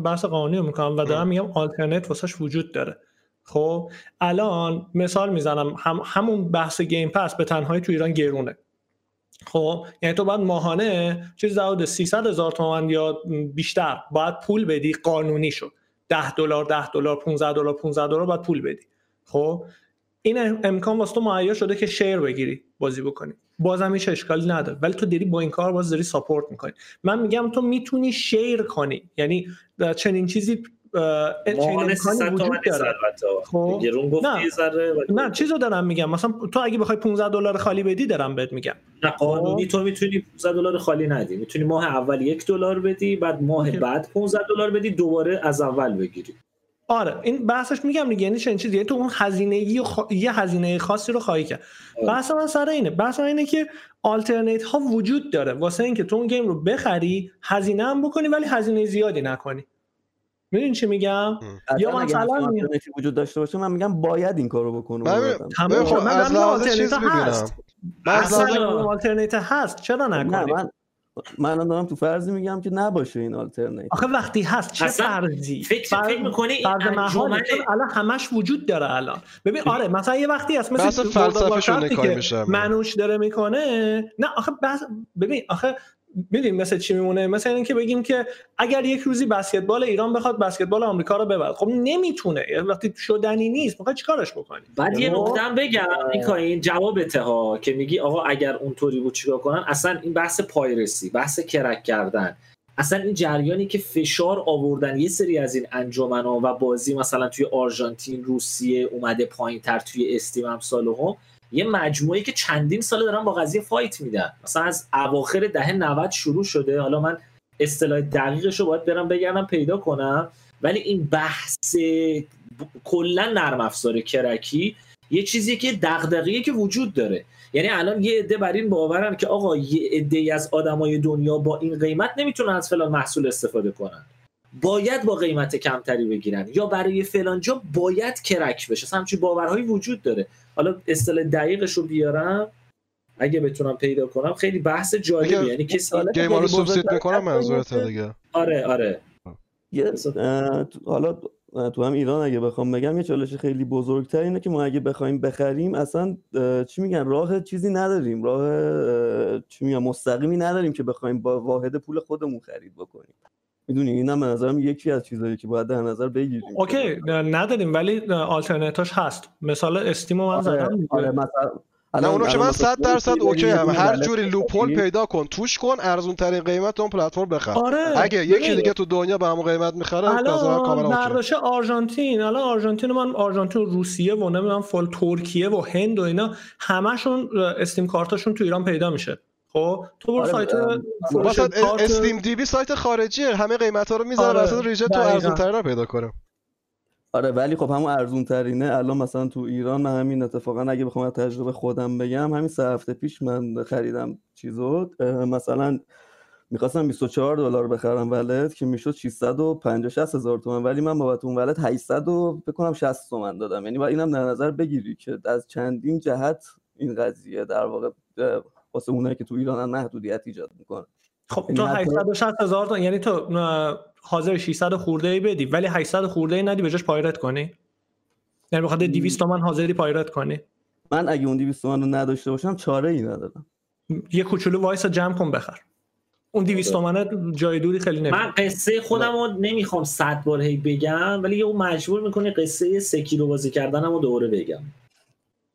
بحث قانونی رو می‌کنم و دارم میگم آلترنت واسش وجود داره. خب الان مثال می‌زنم هم همون بحث گیم پس به تنهایی تو ایران گرونه. خب یعنی تو باید ماهانه چیز حدود 300 هزار تومان یا بیشتر باید پول بدی قانونی شد 10 دلار 10 دلار 15 دلار 15 دلار باید پول بدی. خب این امکان واسه تو مهیا شده که شیر بگیری بازی بکنی. بازم هیچ اشکالی نداره. ولی تو داری با این کار باز داری ساپورت می‌کنی. من میگم تو می‌تونی شیر کنی. یعنی چنین چیزی ماهانه امکانی 300 وجود تومن نیست داره. البته. خب، گرون گفتی ذره نه چیزو دارم میگم. مثلا تو اگه بخوای 15 دلار خالی بدی دارم بهت میگم. نه قانونی تو می‌تونی 15 دلار خالی ندی. می‌تونی ماه اول یک دلار بدی بعد ماه. بعد 15 دلار بدی دوباره از اول بگیری. آره این بحثش میگم دیگه یعنی چنین چیزی. یعنی تو اون هزینه خ... یه هزینه خاصی رو خواهی کرد. آره. بحث من سر اینه. بحث من اینه که آلترنیت ها وجود داره. واسه اینکه تو اون گیم رو بخری هزینه هم بکنی ولی هزینه زیادی نکنی. می‌دونی چی میگم؟ یا مثلا وجود داشته باشه من میگم باید این کارو بکنه من. خب، من آلترنیت هست. من آلترنیت هست. چرا نه نکنی؟ من دارم تو فرضی میگم که نباشه این آلترنیت آخه وقتی هست چه فرضی؟ فکر فکر می‌کنی این فرض محاله الان همش وجود داره الان. ببین آره مثلا یه وقتی هست مثل فلسفه‌شون نکایی که میشه. منوش داره می‌کنه. نه آخه بحث ببین آخه می‌دونی مثل چی میمونه؟ مثل اینکه بگیم که اگر یک روزی بسکتبال ایران بخواد بسکتبال آمریکا رو ببره. خب نمی‌تونه. یعنی وقتی شدنی نیست می‌خوای چیکارش بکنی؟ بعد یه خب؟ نکته هم بگم این جوابته ها که میگی آقا اگر اونطوری بود چیکار کنن؟ اصلا این بحث پایرسی بحث کرک کردن. اصلا این جریانی که فشار آوردن یه سری از این انجمنا و بازی مثلا توی آرژانتین روسیه اومده پایین تر توی استیم هم یه مجموعه که چندین ساله دارن با قضیه فایت میدن. مثلا از اواخر دهه 90 شروع شده. حالا من اصطلاح دقیقش رو باید برم بگردم پیدا کنم. ولی این بحث کلا نرم افزار کرکی یه چیزی که دغدغه‌ای که وجود داره. یعنی الان یه عده بر این باورن که آقا یه عده از آدمای دنیا با این قیمت نمی‌تونن از فلان محصول استفاده کنن. باید با قیمت کمتری بگیرن. یا برای فلان جا باید کرک بشه. اصلا همچین باورهایی وجود داره. حالا اصطلاح دقیقش رو بیارم. اگه بتونم پیدا کنم خیلی بحث جالبی اگه یعنی کسی گیما رو خیلی سوبسید می‌کنم منظورته قیمت- دیگه. آره آره. یه حالا تو هم ایران اگه بخوام بگم یه چالش خیلی بزرگتر اینه که ما اگه بخوایم بخریم اصلا چی میگن؟ راه چیزی نداریم. راه اه، چی میگن؟ مستقیمی نداریم که بخوایم با واحد پول خودمون خرید بکنیم. می‌دونی؟ اینم به نظرم یکی از چیزایی که باید در نظر بگیریم اوکی نداریم ولی آلترناتش هست. مثال استیم من آره, زدم. آره مثلا نه اونو که من مثلا 100 درصد اوکی هم. هر ولت جوری لوپول. پیدا کن توش کن ارزون ترین قیمت اون پلتفرم بخر. آره اگه یکی دیگه تو دنیا به همون قیمت می‌خره الان کاملا اوکی. آرژانتین الان آرژانتین من آرژانتین روسیه و نمی‌دونم فال ترکیه و هند و اینا همشون استیم کارتاشون تو ایران پیدا میشه. خب تو برو آره، سایت مثلا استیم دی بی سایت خارجیه. همه قیمت ها رو می‌ذاره آره، وسط ریجن تو. ارزون ترین رو پیدا کنه آره ولی خب همون ارزون ترینه الان مثلا تو ایران من همین اتفاقا اگه بخوام از تجربه خودم بگم همین سه هفته پیش من خریدم چیزو مثلا می‌خواستم 24 دلار بخرم ولت که می‌شد 650 60 هزار تومن ولی من بابت اون ولت 800 و بکنم 60 تومن دادم. یعنی باید اینم در نظر بگیری که از چندین جهت این قضیه در واقع واسه اونایی که تو ایرانن محدودیت ایجاد می‌کنه. خب یعنی تو حتی- 860 هزار تا یعنی تو حاضر 600 خورده ای بدی ولی 800 خورده ای ندی به جاش pirate کنی؟ یعنی بخاطر 200 تومن حاضری pirate کنی؟ من اگه اون 200 تومن رو نداشته باشم چاره ای ندارم. یه کوچولو وایس جمع کن بخر. اون 200 تومنه جای دوری خیلی نمیره من قصه خودم رو نمی‌خوام صد بار هی بگم ولی یه مجبور می‌کنه قصه Sekiro بازی کردنم رو دوباره بگم.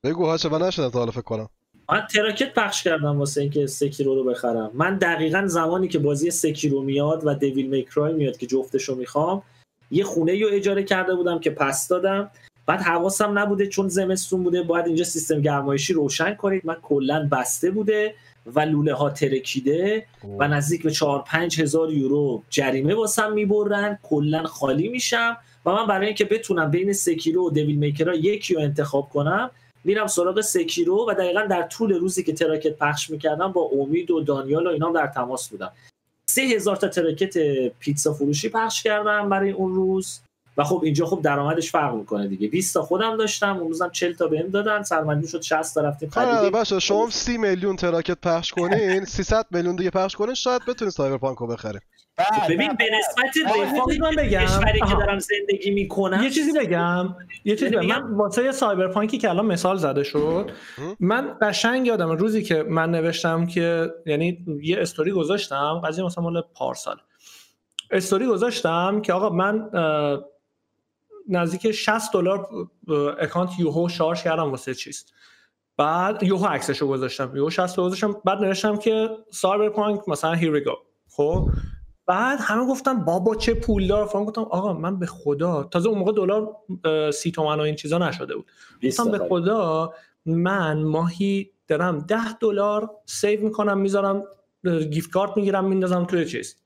بگو هاشم من نشدم تا حالا فکر کنم. من تراکت پخش کردم واسه اینکه Sekiro رو بخرم. من دقیقا زمانی که بازی Sekiro میاد و Devil May Cry میاد که جفتش رو می‌خوام یه خونه رو اجاره کرده بودم که پس دادم. بعد حواسم نبوده چون زمستون بوده باید اینجا سیستم گرمایشی روشن کنید. من کلا بسته بوده و لوله ها ترکیده و نزدیک به 4 5 هزار یورو جریمه واسم می‌برن. کلا خالی میشم. و من برای اینکه بتونم بین Sekiro و Devil May Cry یکی رو انتخاب کنم میرم سراغ Sekiro و دقیقا در طول روزی که تراکت پخش می‌کردم با امید و دانیال و اینا در تماس بودم. سه هزار تا تراکت پیتزا فروشی پخش کردم برای اون روز. و خب اینجا خب درآمدش فرق می‌کنه دیگه. 20 تا خودم داشتم اون روزم 40 تا بهم دادن سرمندی شد 60 تا رفتیم آره خریدیم. باشه شما 30 میلیون تراکت پخش کنین 300 میلیون دیگه پخش کنین شاید بتونین Cyberpunk رو بخرین. ببین به نسبت آه، یه رفاهی چیز من بگم. کشوری که. دارم زندگی می‌کنم یه چیزی بگم. یه چیزی بگم. من واسه Cyberpunk ی که الان مثال زده شد من قشنگ یادم روزی که من نوشتم که یعنی یه استوری گذاشتم قضیه مثلا مال پارسال. استوری گذاشتم که آقا من نزدیک 60 دلار account یوهو شارژ کردم واسه چیز. بعد یوهو عکسشو گذاشتم. یوهو 60 رو گذاشتم. بعد نوشتم که Cyberpunk مثلا here we go خب؟ بعد همه گفتن بابا چه پولدار. فلان گفتم آقا من به خدا تازه اون موقع دلار سی تومن و این چیزا نشده بود. 20 گفتم به خدا من ماهی دارم ده دلار save می‌کنم می‌ذارم gift card می‌گیرم میندازم توی چیز.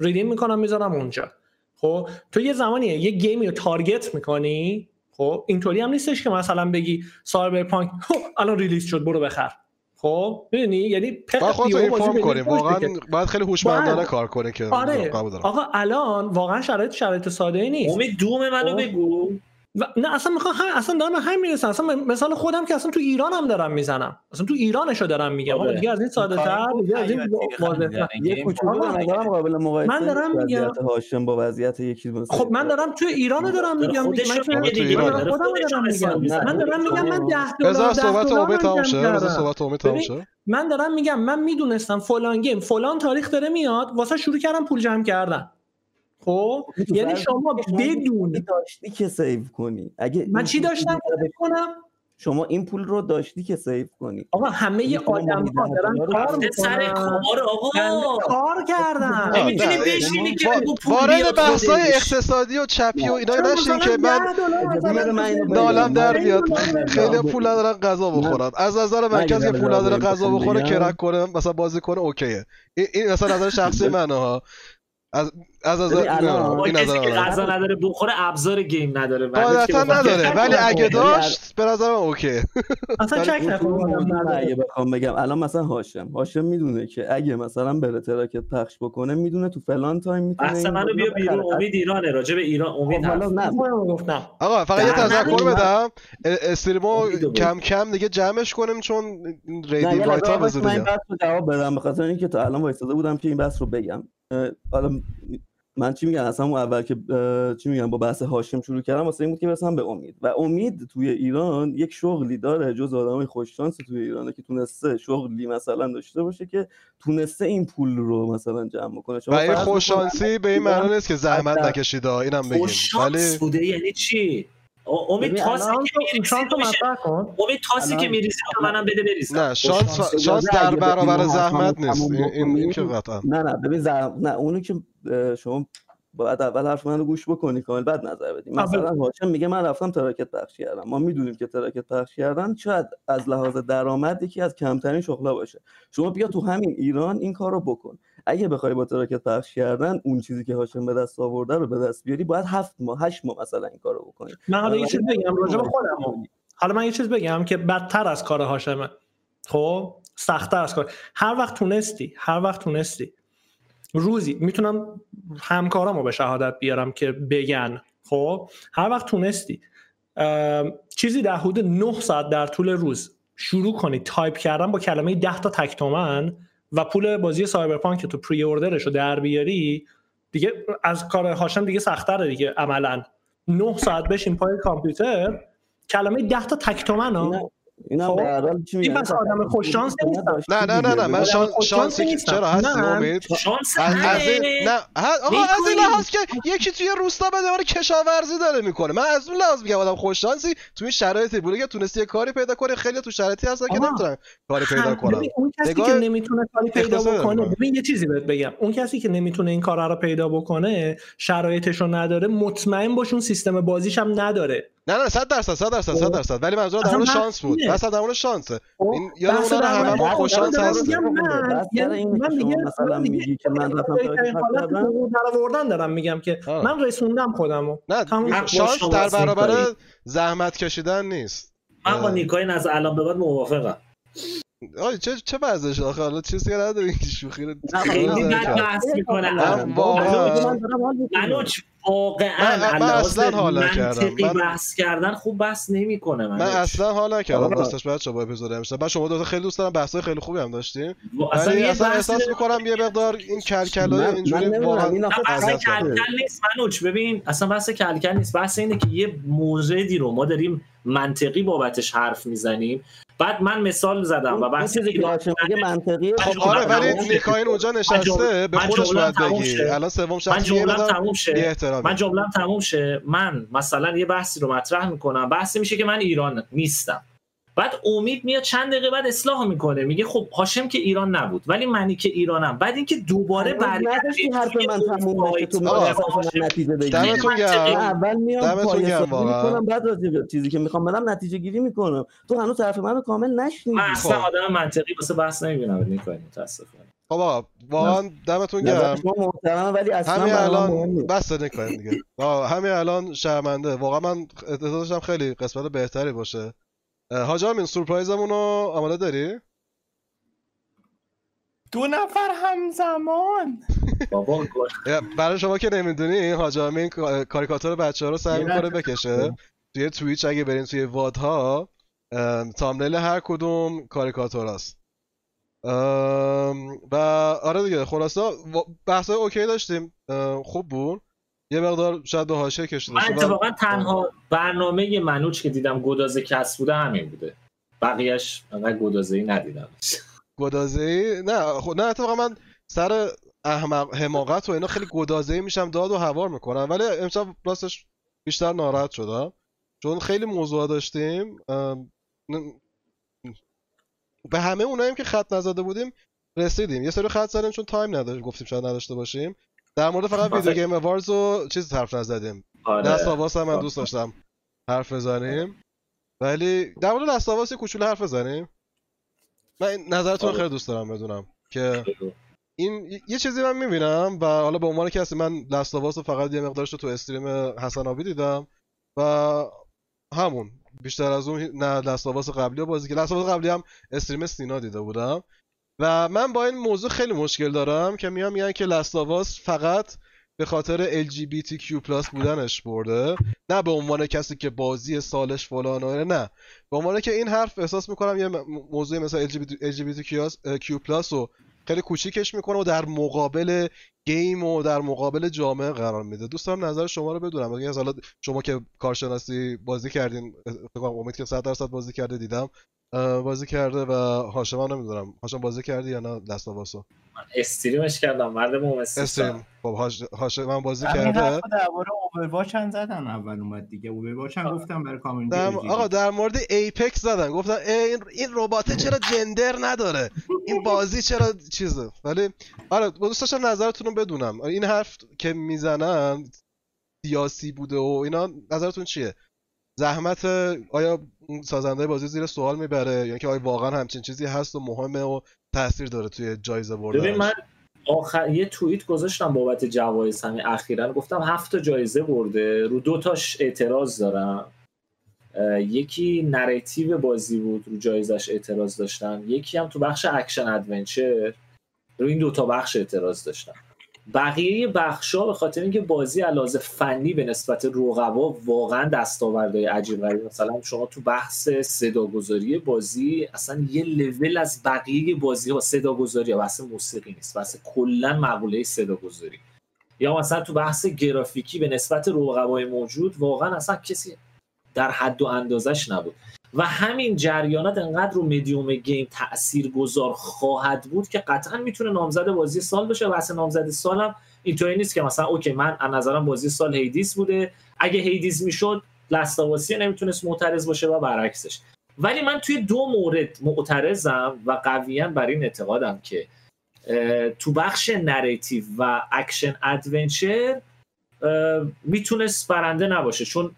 redeem می‌کنم می‌ذارم اونجا. خب تو یه زمانیه یه game ی رو target می‌کنی؟ خب اینطوری هم نیستش که مثلا بگی Cyberpunk "هو، الان release شد برو بخر. خب می‌دونی؟ یعنی پق خودتو به کنیم. واقعا باید خیلی هوشمندانه باید. کار کنه که آره. آقا الان واقعا شرایط شرایط ساده ای نیست. امید دوم منو خب. بگو. و نه اصلا می‌خوام هم اصلا دارم به همین می‌رسم. اصلا مثال خودم که اصلا تو ایران هم دارم می‌زنم. اصلا تو ایرانشو دارم میگم. آقا آره. دیگه از این ساده تر دیگه از این واضح یه کوچولو قابل مقایسه من دارم میگم- وضعیت هاشم با وضعیت یکی خب من دارم تو ایرانو دارم میگم. ایران. خودم دارم میگم. من دارم میگم من 10 دلار بذار 10 صحبت تمام من شه. بذار. صحبت تمام ببین، شه. من دارم میگم من می‌دونستم فلان گیم فلان تاریخ داره میاد واسه شروع کردم پول جمع کردن. خب؟ یعنی شما بدون. داشتی که سیو کنی؟ اگه من چی داشتم؟ که کنم شما این پول رو داشتی که سیو کنی. آقا همه شما آدم ها دارن کار سر کار آقا. کار کردن. نمی‌تونی بشینی که بگو پول وارد بحثای خودش. اقتصادی و چپی و اینا نشین که من 10 دلار مثلا بذار من اینو بگم. نالم در بیاد. خیلی پول ندارن غذا بخورن. از نظر کسی که پول نداره این غذا بخوره کرک کنه مثلا بازی کنه اوکیه. این این مثلا نظر شخصی منه ها. از از از این کسی نظر که منه. غذا نداره بخوره ابزار گیم نداره. قاعدتا با- نداره. ولی اگه یعنی داشت به نظرم اوکی. اصلا چک اصول نکن موجود اگه بخوام بگم الان مثلا هاشم. هاشم می‌دونه که اگه مثلا بره تراکت پخش بکنه می‌دونه تو فلان تایم می‌تونه این منو رو بیا بیرون. امید ایرانه راجع به ایران. امید خب، حالا نه. آقا فقط یه تذکر بدم. استریمو. کم کم دیگه جمعش کنیم چون ریدی یه وایت ها لحظه من بحث رو جواب بدم. به خاطر اینکه تا الان وایساده بودم که این بحث رو بگم. حالا من چی میگم؟ اصلا اون اول که چی میگم؟ با بحث هاشم شروع کردم واسه این بود که برسم به امید. و امید توی ایران یک شغلی داره جز آدمای خوششانس توی ایرانه که تونسته شغلی مثلا داشته باشه که تونسته این پول رو مثلا جمع کنه و این فرض بکن خوششانسی به این معنی نیست که زحمت نکشیده اینم بگیم. ولی بوده یعنی چی؟ امید تاسی که میریزی شانس امید تاسی که میریزی رو منم بده بریزم نه شانس شانس در برابر زحمت نیست این, که. قطعا نه نه ببین زح... نه اونی که شما باید اول حرف من رو گوش بکنی کامل بعد نظر بدی آه، مثلا هاشم میگه من رفتم تراکت پخش کردم ما می‌دونیم که تراکت پخش کردن شاید از لحاظ درآمد یکی از کمترین شغلا باشه شما بیا تو همین ایران این کار رو بکن اگه بخوای با تراکت پخش کردن اون چیزی که هاشم به دست آورده رو به دست بیاری باید هفت ماه هشت ماه مثلا این کار رو بکنی. من حالا یه چیز بگم راجع به. خودم حالا من یه چیز بگم که بدتر از کار هاشمه خب؟ سختتر از کار. هر وقت تونستی هر وقت تونستی. روزی می‌تونم همکارامو به شهادت بیارم که بگن خب؟ هر وقت تونستی. چیزی در حدود 9 ساعت در طول روز شروع کنی تایپ کردن با کلمه 10 تا تک تومن و پول بازی Cyberpunk که تو pre-order ش رو در بیاری دیگه از کار هاشم دیگه سختره دیگه عملا. 9 ساعت بشین پای کامپیوتر کلمه 10 تا تک تومن اینا اینا خب، به هر حال چی این میگن پس آدم خوششانس نیستم. نه نه نه نه من شان- شانسی. چرا هستی من- امید شانس از. نه آقا از این. لحاظ که یکی توی روستا به کشاورزی داره می‌کنه من از اون لحاظ میگم آدم خوششانسی توی این شرایطی بوده که تونستی یه کاری پیدا کنی خیلی تو شرایطی هستن که آها. نمی‌تونن کاری پیدا هم- کنن اون کسی که نمی‌تونه کاری پیدا بکنه. ببین یه چیزی بهت بگم اون کسی که نمی‌تونه این کار رو پیدا بکنه شرایطش رو نداره مطمئن باش اون سیستم بازیش هم نداره نه نه 100 درصد 100 درصد 100 درصد. ولی منظورم در مورد شانس بود. مثلا در مورد شانسه خب، این نره در مورد- هممون بحث خوششانس دارم هستیم میگم من دیگه مثلا میگی که من رفتم در آوردن دارم میگم که. من رسوندم خودمو. نه. شانس در برابر. زحمت کشیدن نیست. من با نیکای از الان به بعد موافقم. آی چه چه وضعش آخه حالا چیزی که نداری که شوخی رو خیلی بد. بحث می‌کنه. واقعا- واقعا من- اصلاً حال منطقی نکردم. من- بحث کردن خوب بحث نمی‌کنه من اصلا حال نکردم آقا. راستش بچه با اپیزود امشب من شما دو تا خیلی دوست دارم بحثای خیلی خوبی هم داشتیم اصلا ولی یه اصلا احساس می‌کنم یه مقدار این کلکلای اینجوری واقعا بحث کرد. کلکل نیست منوچ ببین اصلا بحث کلکل نیست بحث اینه که یه موردی رو ما داریم منطقی بابتش حرف می‌زنیم بعد من مثال زدم و بحث چیزی که میگه منطقیه. خب جمله‌ام آره ولی. نیکاین اونجا نشسته به من خودش باید بگی. الان سوم من شخص یه جمله‌ام بدم تموم شه. من جمله‌ام تموم شه. من مثلا یه بحثی رو مطرح می‌کنم. بحثی میشه که من ایران نیستم. بعد امید میاد چند دقیقه بعد اصلاح می‌کنه. میگه خب هاشم که ایران نبود ولی منی که ایرانم. بعد اینکه دوباره هنوز نذاشتی حرف من تموم نشه تو نتیجه بگیری. دمتون من گرم. اول میام. می‌کنم بعد راجع به چیزی که می‌خوام بدم نتیجه گیری می‌کنم. تو هنوز حرف منو کامل نشنیدی. من اصلا خب. آدم منطقی واسه بحث نمی‌بینم نیکای متاسفانه. خب آقا واقعا دمتون گرم. ولی اصلا همین الان. بس نکنیم دیگه. همین الان شرمنده. واقعا من داشتم خیلی قسمت بهتری باشه. حاج آمین سورپرایزمون رو آماده داری؟ دو نفر همزمان. بابا برای شما که نمی‌دونی حاج آمین کاریکاتور بچه ها رو سعی می‌کنه. بکشه. توی تویچ اگه برین توی وادها ام، تامنیل هر کدوم کاریکاتور هست و آره دیگه خلاصه بحثای اوکی داشتیم. خوب بود. یه مقدار شاید به حاشیه کشیده من اتفاقا تنها برنامه منوچ که دیدم گدازه کس بوده همین بوده. بقیهش انقدر گدازه ای ندیدم. گدازه نه خب نه اتفاقا من سر احمق حماقت و اینا خیلی گدازه میشم داد و هوار می‌کنم ولی امشب راستش بیشتر ناراحت شدم چون خیلی موضوع داشتیم. به همه اوناییم که خط نزده بودیم رسیدیم. یه سری خط زدیم چون تایم نداشتیم گفتیم شاید نداشته باشیم. در مورد فقط Video Game Awards و چیز حرف نزدیم. آره. Last of Us هم من دوست داشتم حرف بزنیم. ولی در مورد Last of Us یه کوچولو حرف بزنیم. من نظرتون آره. خیلی دوست دارم بدونم که این یه چیزی من می‌بینم و حالا به عنوان کسی من Last of Us رو فقط یه مقدارش رو تو stream HasanAbi دیدم و همون. بیشتر از اون نه Last of Us قبلی رو بازی که Last of Us قبلی هم استریم سینا دیده بودم. و من با این موضوع خیلی مشکل دارم که میام میگن که لستاواس فقط به خاطر LGBTQ بودنش برده. نه به عنوان کسی که بازی سالش فلان و نه. به عنوان که این حرف احساس می‌کنم یه موضوع مثل LGBTQ رو خیلی کوچیکش می‌کنه و در مقابل گیم و در مقابل جامعه قرار میده. دوست نظر شما رو بدونم. اگه حالا شما که کارشناسی بازی کردین امید که 100 درصد بازی کرده دیدم. بازی کرده و هاشم هم نمی‌دونم. هاشم بازی کردی یا نه؟ دست واسو من استریمش کردم. مرد مومسی استریم. خب هاشم من بازی کرده. درباره اوورواچ هم زدن اول اومد دیگه. اوورواچ هم گفتم برای کامیونیتی در... آقا در مورد ایپکس زدن. گفتن این این ربات چرا جندر نداره؟ این بازی چرا چیزه؟ ولی آره دوست داشتم نظرتون رو بدونم. این حرف که می‌زنن سیاسی بوده و اینا نظرتون چیه؟ زحمت آیا سازنده بازی زیر سوال می‌بره؟ یا که آیا واقعا همچین چیزی هست و مهمه و تاثیر داره توی جایزه بردن؟ ببین من آخر یه توییت گذاشتم بابت جوایز همین اخیرا. گفتم هفت تا جایزه برده. رو دو تاش اعتراض دارم. یکی narrative بازی بود رو جایزش اعتراض داشتم یکی هم تو بخش action adventure. رو این دوتا بخش اعتراض داشتم بقیه بخشا به خاطر اینکه بازی علاوه فنی به نسبت رقبا واقعا دستاوردهای عجیب غریب. مثلا شما تو بحث صداگذاری بازی اصلا یه لول از بقیه بازی ها صداگذاری ها بحث موسیقی نیست. بحث کلا مقوله صداگذاری. یا مثلا تو بحث گرافیکی به نسبت رقبای موجود واقعا اصلا کسی در حد و اندازش نبود. و همین جریانات انقدر رو مدیوم گیم تأثیر گذار خواهد بود که قطعا می‌تونه نامزد بازی سال بشه. و اصلا نامزد سالم اینطوری نیست که مثلا اوکی من از نظرم بازی سال Hades بوده. اگه Hades می‌شد Last of Usی نمی‌تونست معترض باشه و برعکسش. ولی من توی دو مورد معترضم و قویا بر این اعتقادم که تو بخش narrative و action adventure می‌تونست برنده نباشه. چون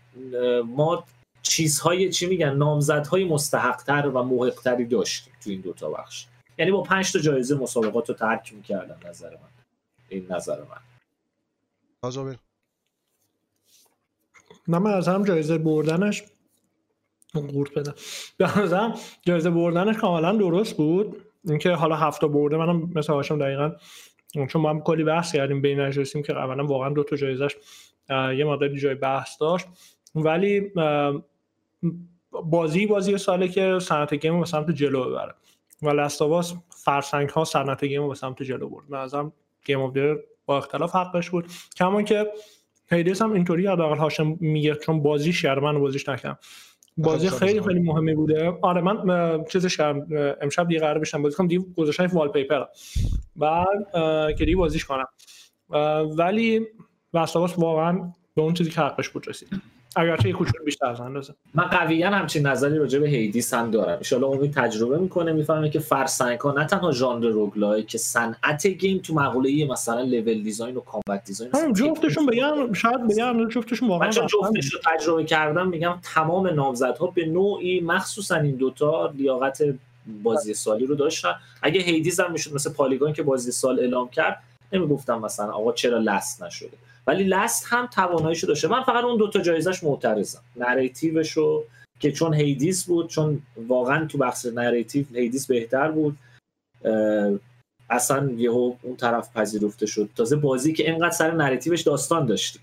ما چیزهای چی میگن نامزدهای مستحقتر و محقتری داشتیم تو این دوتا بخش. یعنی با پنج تا جایزه مسابقات رو ترک می‌کردم نظر من. این نظر من. من از هم جایزه بردنش قورت بدم به جایزه بردنش کاملا درست بود. اینکه حالا هفته برده منم مثل هاشم دقیقا چون ما هم کلی بحث کردیم بین نشستیم که اولا واقعا دو تا جایزش یه مدتی جای بحث داشت. ولی بازی بازی ساله که صنعت game رو به سمت جلو ببره. و Last of Us فرسنگ ها صنعت game رو به سمت جلو برد. من نظرم game of با اختلاف حقش بود. کما که Hades هم اینطوری حداقل هاشم میگه چون بازیش کرده من بازیش نکردم. بازی خیلی خیلی مهمی بوده. آره من چیزش امشب دیگه قرار بشم بازی کنم. دیگه گذاشتم wallpaper بعد که دیگه بازیش کنم. ولی Last of Us واقعا به اون چیزی که حقش بود رسید. اگرچه یه کوچولو بیشتر از اندازه من قویا همچین نظری راجع به Hades هم دارم. الان امید تجربه می‌کنه می‌فهمه که فرسنگ ها نه تنها ژانر roguelike که صنعت game تو مقوله مثلا level design و combat design هم جفتشون بگم شاید بگم جفتشون واقعا من چون جفتش رو تجربه کردم میگم تمام نامزدها به نوعی مخصوصا این دوتا لیاقت بازی سالی رو داشتن. اگه Hades هم می‌شد مثل Polygon که بازی سال اعلام کرد نمی‌گفتم مثلا آقا چرا Last نشده. ولی Last هم تواناییشو داشته. من فقط اون دوتا جایزش معترضم. narrative شو که چون Hades بود چون واقعا تو بخش narrative Hades بهتر بود اصلا یهو اون طرف پذیرفته شد. تازه بازی که اینقدر سر narrative ش داستان داشتی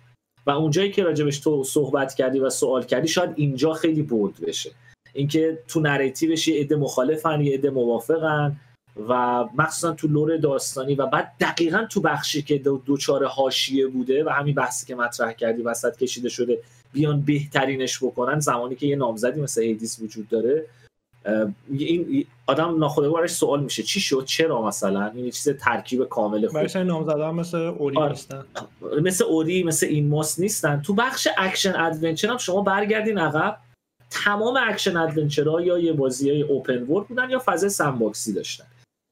و اونجایی که راجبش تو صحبت کردی و سوال کردی شاید اینجا خیلی برد بشه. اینکه تو narrative ش یه عده مخالفن یه عده موافقن. و مخصوصا تو lore داستانی و بعد دقیقا تو بخشی که دچار حاشیه بوده و همین بحثی که مطرح کردی وسط کشیده شده بیان بهترینش بکنن زمانی که یه نامزدی مثل ایدیس وجود داره این آدم ناخودآگاه سوال میشه چی شد؟ چرا مثلا؟ این چیز ترکیب کامل خوب. مثل نامزده مثل اوری آره. نیستن. مثل اوری مثل این ماس نیستن. تو بخش اکشن ادونچر هم شما برگردین عقب. تمام اکشن ادونچرها یا یه بازی های اوپن ورد بودن یا فضای سمباکسی داشتن.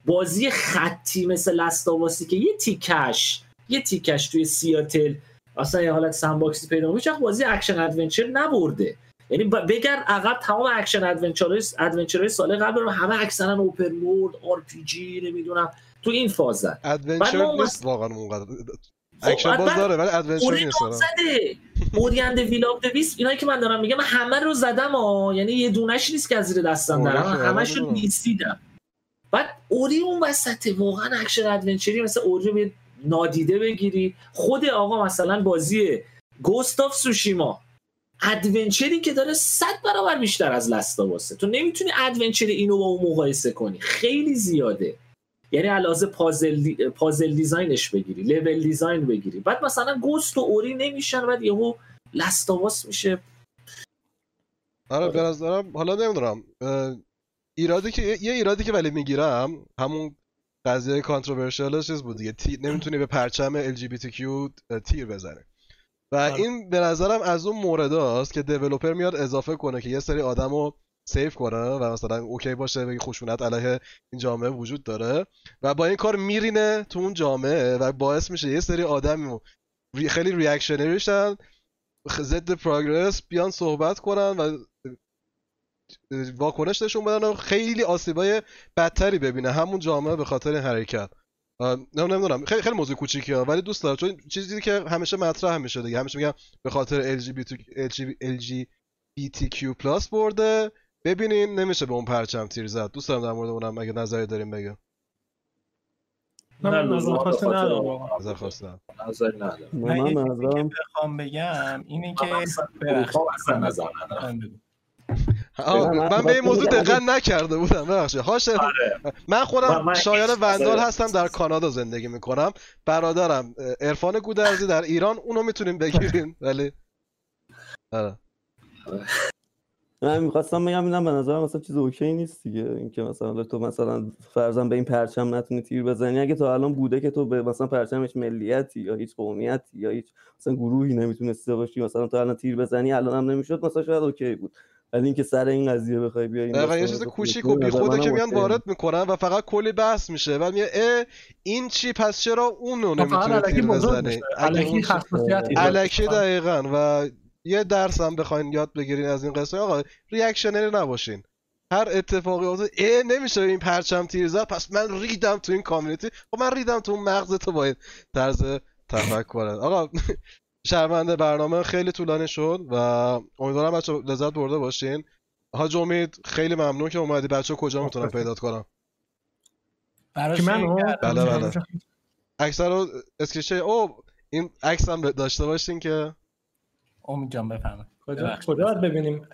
بازی خطی مثل لستاواسی که یه تیکش یه تیکش توی سیاتل اصلا یه حالت سمباکسی پیدا میشه بازی اکشن ادونچر نبرده. یعنی بگرد عقب تمام اکشن ادونچر ادونچر سال قبل رو همه اکثرا اوپن مود آر پی جی نمی‌دونم تو این فازن ادونچر ما نیست واقعا اونقدر. خب، اکشن باز داره ولی ادونچر نیست اورینده ویل آف دویس اینایی که من دارم میگم من همه رو زدم ها یعنی یه دونش نیست که از زیر دستم دارم. که من همش رو آره، نیستیدم بعد Ori اون وسطه واقعا action adventure ی مثل Ori رو نادیده بگیری. خود آقا مثلا بازی Ghost of Tsushima adventure ی که داره صد برابر بیشتر از Last of Us ه تو نمی‌تونی adventure اینو با اون مقایسه کنی. خیلی زیاده. یعنی علاوه puzzle de... puzzle design ش بگیری level design بگیری. بعد مثلا Ghost و Ori نمیشن بعد یهو Last of Us میشه. آره به نظرم حالا نمی‌دونم. ایرادی که یه ایرادی که ولی می‌گیرم همون قضیه controversial چیز بود دیگه تی... نمی‌تونی به پرچم LGBTQ تیر بزنی و آره. این به نظرم از اون مورد است که developer میاد اضافه کنه که یه سری آدم رو safe کنه و مثلا اوکی باشه بگی خشونت علیه این جامعه وجود داره و با این کار میرینه تو اون جامعه و باعث میشه یه سری ری- خیلی ریاکشنری شن خ- ضد پروگرس بیان صحبت کنن و واکنش نشون بدن و خیلی آسیبای بدتری ببینه. همون جامعه به خاطر این حرکت. نمی‌دونم. خیلی خیلی موضوع کوچیکیه ولی دوست دارم. چون چیزی که همیشه مطرح میشه دیگه. همیشه میگم به خاطر LGBT LGBTQ+ برده. ببینین نمیشه به اون پرچم تیر زد. دوست دارم در مورد اونم اگه نظری داریم بگم. نه من نه، نظر خاصی ندارم. نظر نظری ندارم. من چیزی که نظرم بخوام بگم اینه که من نظر ندارم. من- من به این موضوع دقت نکرده بودم ببخشید. هاش آره. من خودم شایان وندال نظر- هستم در کانادا زندگی می‌کنم. برادرم عرفان گودرزی در ایران اونو می‌تونیم بگیریم ولی آره. من می‌خواستم بگم اینم به نظرم مثلا چیز اوکی نیست دیگه. اینکه مثلا تو مثلا فرضاً به این پرچم نتونی تیر بزنی. اگه تا الان بوده که تو به مثلا پرچمش ملیتی یا هیچ قومیتی یا هیچ مثلا گروهی نمی‌تونسته باشی مثلا تو الان تیر بزنی الان هم نمی‌شد مثلا شاید اوکی بود. ولی اینکه سر این قضیه بخوای بیای این دقیقا یه چیز کوچیک و بیخوده که میان وارد می‌کنن و فقط کلی بحث میشه. و میگه اه این چی؟ پس چرا اونو نمی‌تونه تیر بزنه الکی میشه. دقیقا. و یه درس هم بخواین یاد بگیرین از این قصه. آقا reactionary نباشین. هر اتفاقی افتاد اه نمیشه این پرچم تیر زد پس من ریدم تو این community خب من ریدم تو اون مغز تو با این طرز تفکر آقا شرمنده برنامه خیلی طولانی شد و امیدوارم بچه لذت برده باشین. حاج امید خیلی ممنون که اومدی. بچه کجا می‌تونم پیدات کنم؟ منو شیر کردم. بله، بله. اکثر رو اسکریچه او این عکس هم داشته باشین که. امید جان بفهمه کجا. کجا ببینیم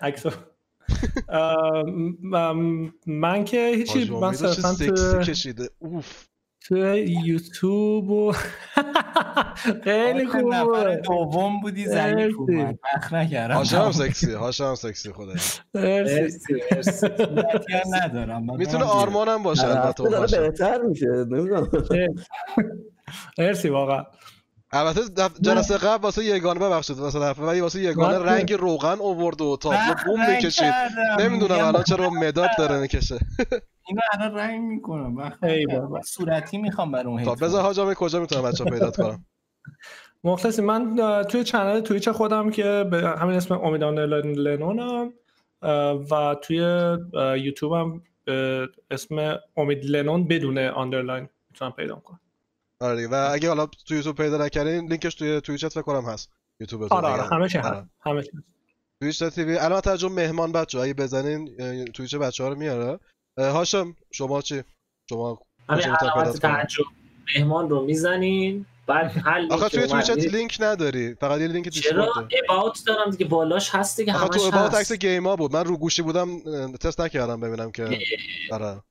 م- من که هیچی من صرفا سکسی تو کشیده. اوف. تو یوتیوب و خیلی آخه نفر دوم بودی ضعیف. اومد. بخ نکردم. هاشم هم سکسی هاشم سکسی خدایی. مرسی. مرسی ندارم. می‌تونه. آرمانم باشه البته بهتر میشه نمی‌دونم. مرسی واقعا. البته دف- جلسه قبل واسه یگانه ببخشید واسه دفعه ولی واسه یگانه نه. رنگ روغن اوورد و تابلو بخ بوم می‌کشید. نمی‌دونم الان چرا مداد داره می‌کشه اینو الان رنگ می‌کنم. بابا. صورتی می‌خوام بر اون تا هدفون. بذار حاجم کجا می‌تونم بچه پیدات کنم مخلصی من توی چنل تویچ خودم که به همین اسم امیدان لنونم و توی اه، یوتیوب هم به اسم امید لنون بدون آندرلاین می‌تونم پیدا کنم آره دیگه. و اگه حالا تو یوتیوب پیدا نکردین لینکش توی تویچت فکر کنم هست. یوتیوب آره آره همه چی هست. همه چی. تویچ تیوی. الان ترجمه مهمان بچه اگه بزنین تویچ بچه ها رو میاره. هاشم شما چی؟ شما تعجب. مهمان رو می‌زنین بعد هر آخه توی تویچت. لینک نداری. فقط یه لینک چرا. اباوت دارم دیگه. بالاش هست دیگه. آخه تو همش اباوت عکس گیما بود. من رو گوشی بودم تست نکردم ببینم که آره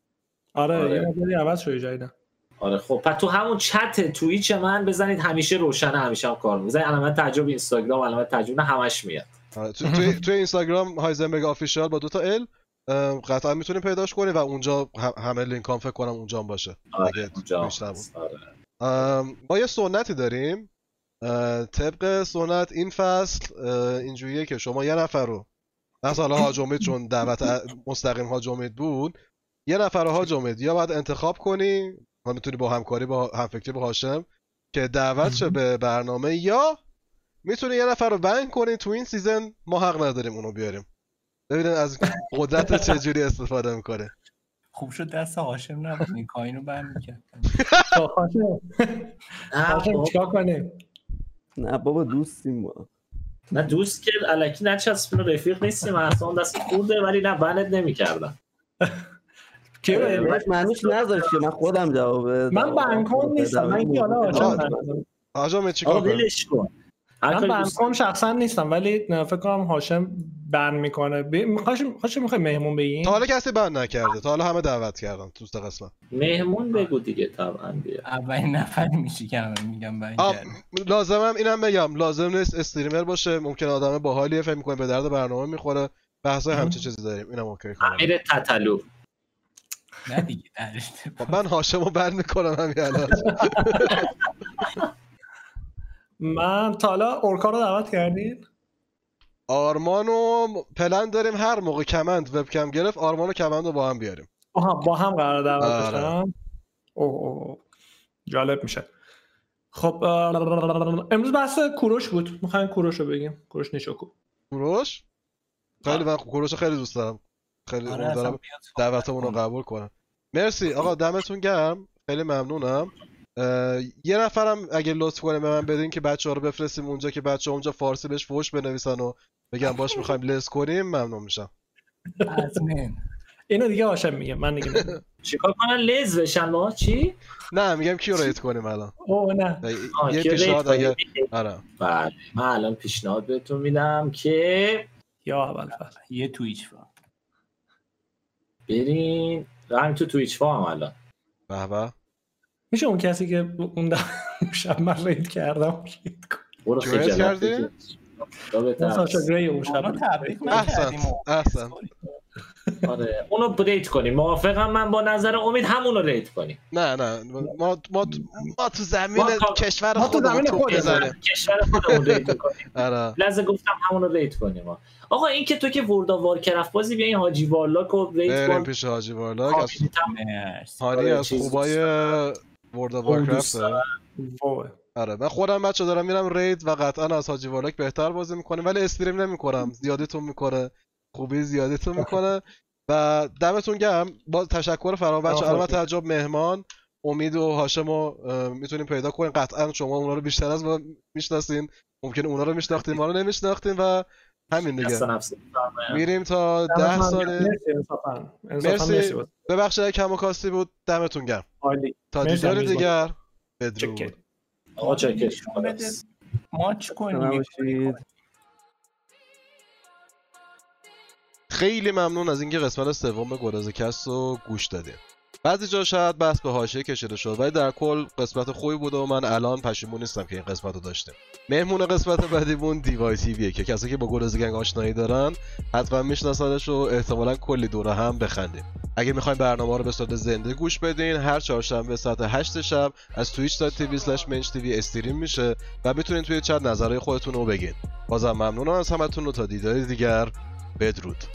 آره. آره. یه مدلی عوض شده جدیدن آره خب. پس تو همون چت تویچ من بزنید همیشه روشن همیشه هم کار می‌زنید علامت تعجب اینستاگرام علامت تعجب همش میاد. آره، تو توی توی اینستاگرام هایزنبرگ آفیشال با دو تا ال قطعا می‌تونیم پیداش کنیم و اونجا هم- همه لینک هم فکر کنم اونجا هم باشه. آره اونجا. آره. ما یه سنتی داریم. طبق سنت این فصل اینجوریه که شما یه نفر رو مثلا حالا حاج امید چون دعوت مستقیم حاج امید بود. یه نفر حاج امید یا باید انتخاب کنی حالا می‌تونی با همکاری با همفکری با هاشم که دعوت شه به برنامه یا می‌تونی یه نفر رو بنگ کنی تو این سیزن ما حق نداریم اونو بیاریم. ببینید از قدرت چجوری استفاده می‌کنه. خوب شد دست هاشم نبود این کاین رو برمیکرد خب، هاشم بابا. چیکار کنیم نه بابا دوستیم با نه دوست که علکی نچسبین و رفیق نیستیم اصلا دست خورده ولی نه بنت نمی‌کردم. به- بهش معنیش نذاشت که من خودم جواب من بنکن نیستم. من که حالا هاشم آه. بنکن. آقا می چی آقا کار کنیم ولش کن. من بنکن شخصا نیستم ولی فکر کنم هاشم بن می‌کنه. هاشم می‌خوای مهمون بگیم تا حالا کسی بند نکرده. تا حالا همه دعوت کردن تو قسمت. مهمون بگو دیگه طبعا بیا اولین نفر میشی که میگم بند کردم لازمم اینم بگم. لازم نیست استریمر باشه. ممکن آدم باحالیه فکر می‌کنه به درد برنامه می‌خوره. بحثای همچین چیزی داریم. اینم اوکی کنم امیر تتلو. نه دیگه درش خب من هاشمو بند می‌کنم همین الان. من تا حالا اورکا رو دعوت کردین؟ آرمان و پلن داریم هر موقع کمند وبکم گرفت آرمان و کمند رو با هم بیاریم. آها با هم قرار دعوت آره. بشن؟ اوه اوه. جالب میشه. خب امروز بحث کوروش بود. می‌خوایم کوروش رو بگیم. کوروش نیشوکو کوروش؟ خیلی من کوروش رو خیلی دوست دارم. خیلی آره امیدوارم صحبت دعوتمون رو. قبول کنم مرسی آقا دمتون گرم. خیلی ممنونم. یه نفرم اگه لطف کنه به من بدین که بچه ها رو بفرستیم اونجا که بچه ها اونجا فارسی بهش فوش بنویسن و بگم باش می‌خوایم لس کنیم. ممنون میشم. حتما. اینو دیگه هاشم میگه من دیگه. چیکار کنن؟ لز بشن ما چی؟ نه میگم کیو ریت کنیم الان. اوه نه. یه پیشنهاد اگه. آره. بله من الان پیشنهاد بهتون میدم که یا اول یه تویچ با برین همین تو تویچ فام الان. به به. میشه اون کسی که اون شب من رید کردم رید کنه؟ برو خجالت کردی؟ اون ساشا. گری اون شب احسن و- احسن. آره اونو ریت کنیم. موافقم من با نظر امید همونو ریت کنیم. نه نه. ما ما ما تو زمین ما تا- کشور ما تو زمین کشور خودمون ریت کنیم آره. لحظه گفتم همونو ریت کنیم. ما. آقا این که تو که وردا وارکرفت بازی بیا این حاجی والاک رو ریت بریم کن. پیش حاجی والاک. از. هانی آره، از خوبای ورد آف اون دوست وارکرافت وای. آره من خودم بچه دارم میرم رید و قطعا از حاجی والاک بهتر بازی می‌کنیم ولی استریم نمی‌کنم. زیادیتون می‌کنه. خوبی زیادیتون می‌کنه و دمتون گرم. با تشکر فرام بچه الان تعجب مهمان. امید و هاشم رو می‌تونیم پیدا کنیم. قطعا شما اونا رو بیشتر از ما می‌شناسین. ممکن اونا رو میشناختین ما رو نمیشناختین و همین دیگه. میریم تا ده ساله. مرسی. ببخشید کم و کاستی بود. دمتون گرم. عالی. تا دیدار. دیگر. چکر. بدرود آقا چکش نشون بده. ماچ کنیم. خیلی ممنون از اینکه قسمت سوم گراز کست رو گوش دادیم بعضی جا شاید بحث به حاشیه کشیده شد ولی در کل قسمت خوبی بوده و من الان پشیمون نیستم که این قسمت رو داشتیم. مهمون قسمت بعدیمون دیوای تیویه که کسی که با گراز گنگ آشنایی دارن حتما میشناسنش و احتمالا کلی دوره هم بخندیم اگه می‌خواین برنامه رو به صورت زنده گوش بدین هر چهارشنبه ساعت 8 شب از twitch.tv استریم میشه و می‌تونین توی چت نظرهای خودتون رو بگین. بازم ممنونم از همتون و تا دیدار دیگر. Pedrudo.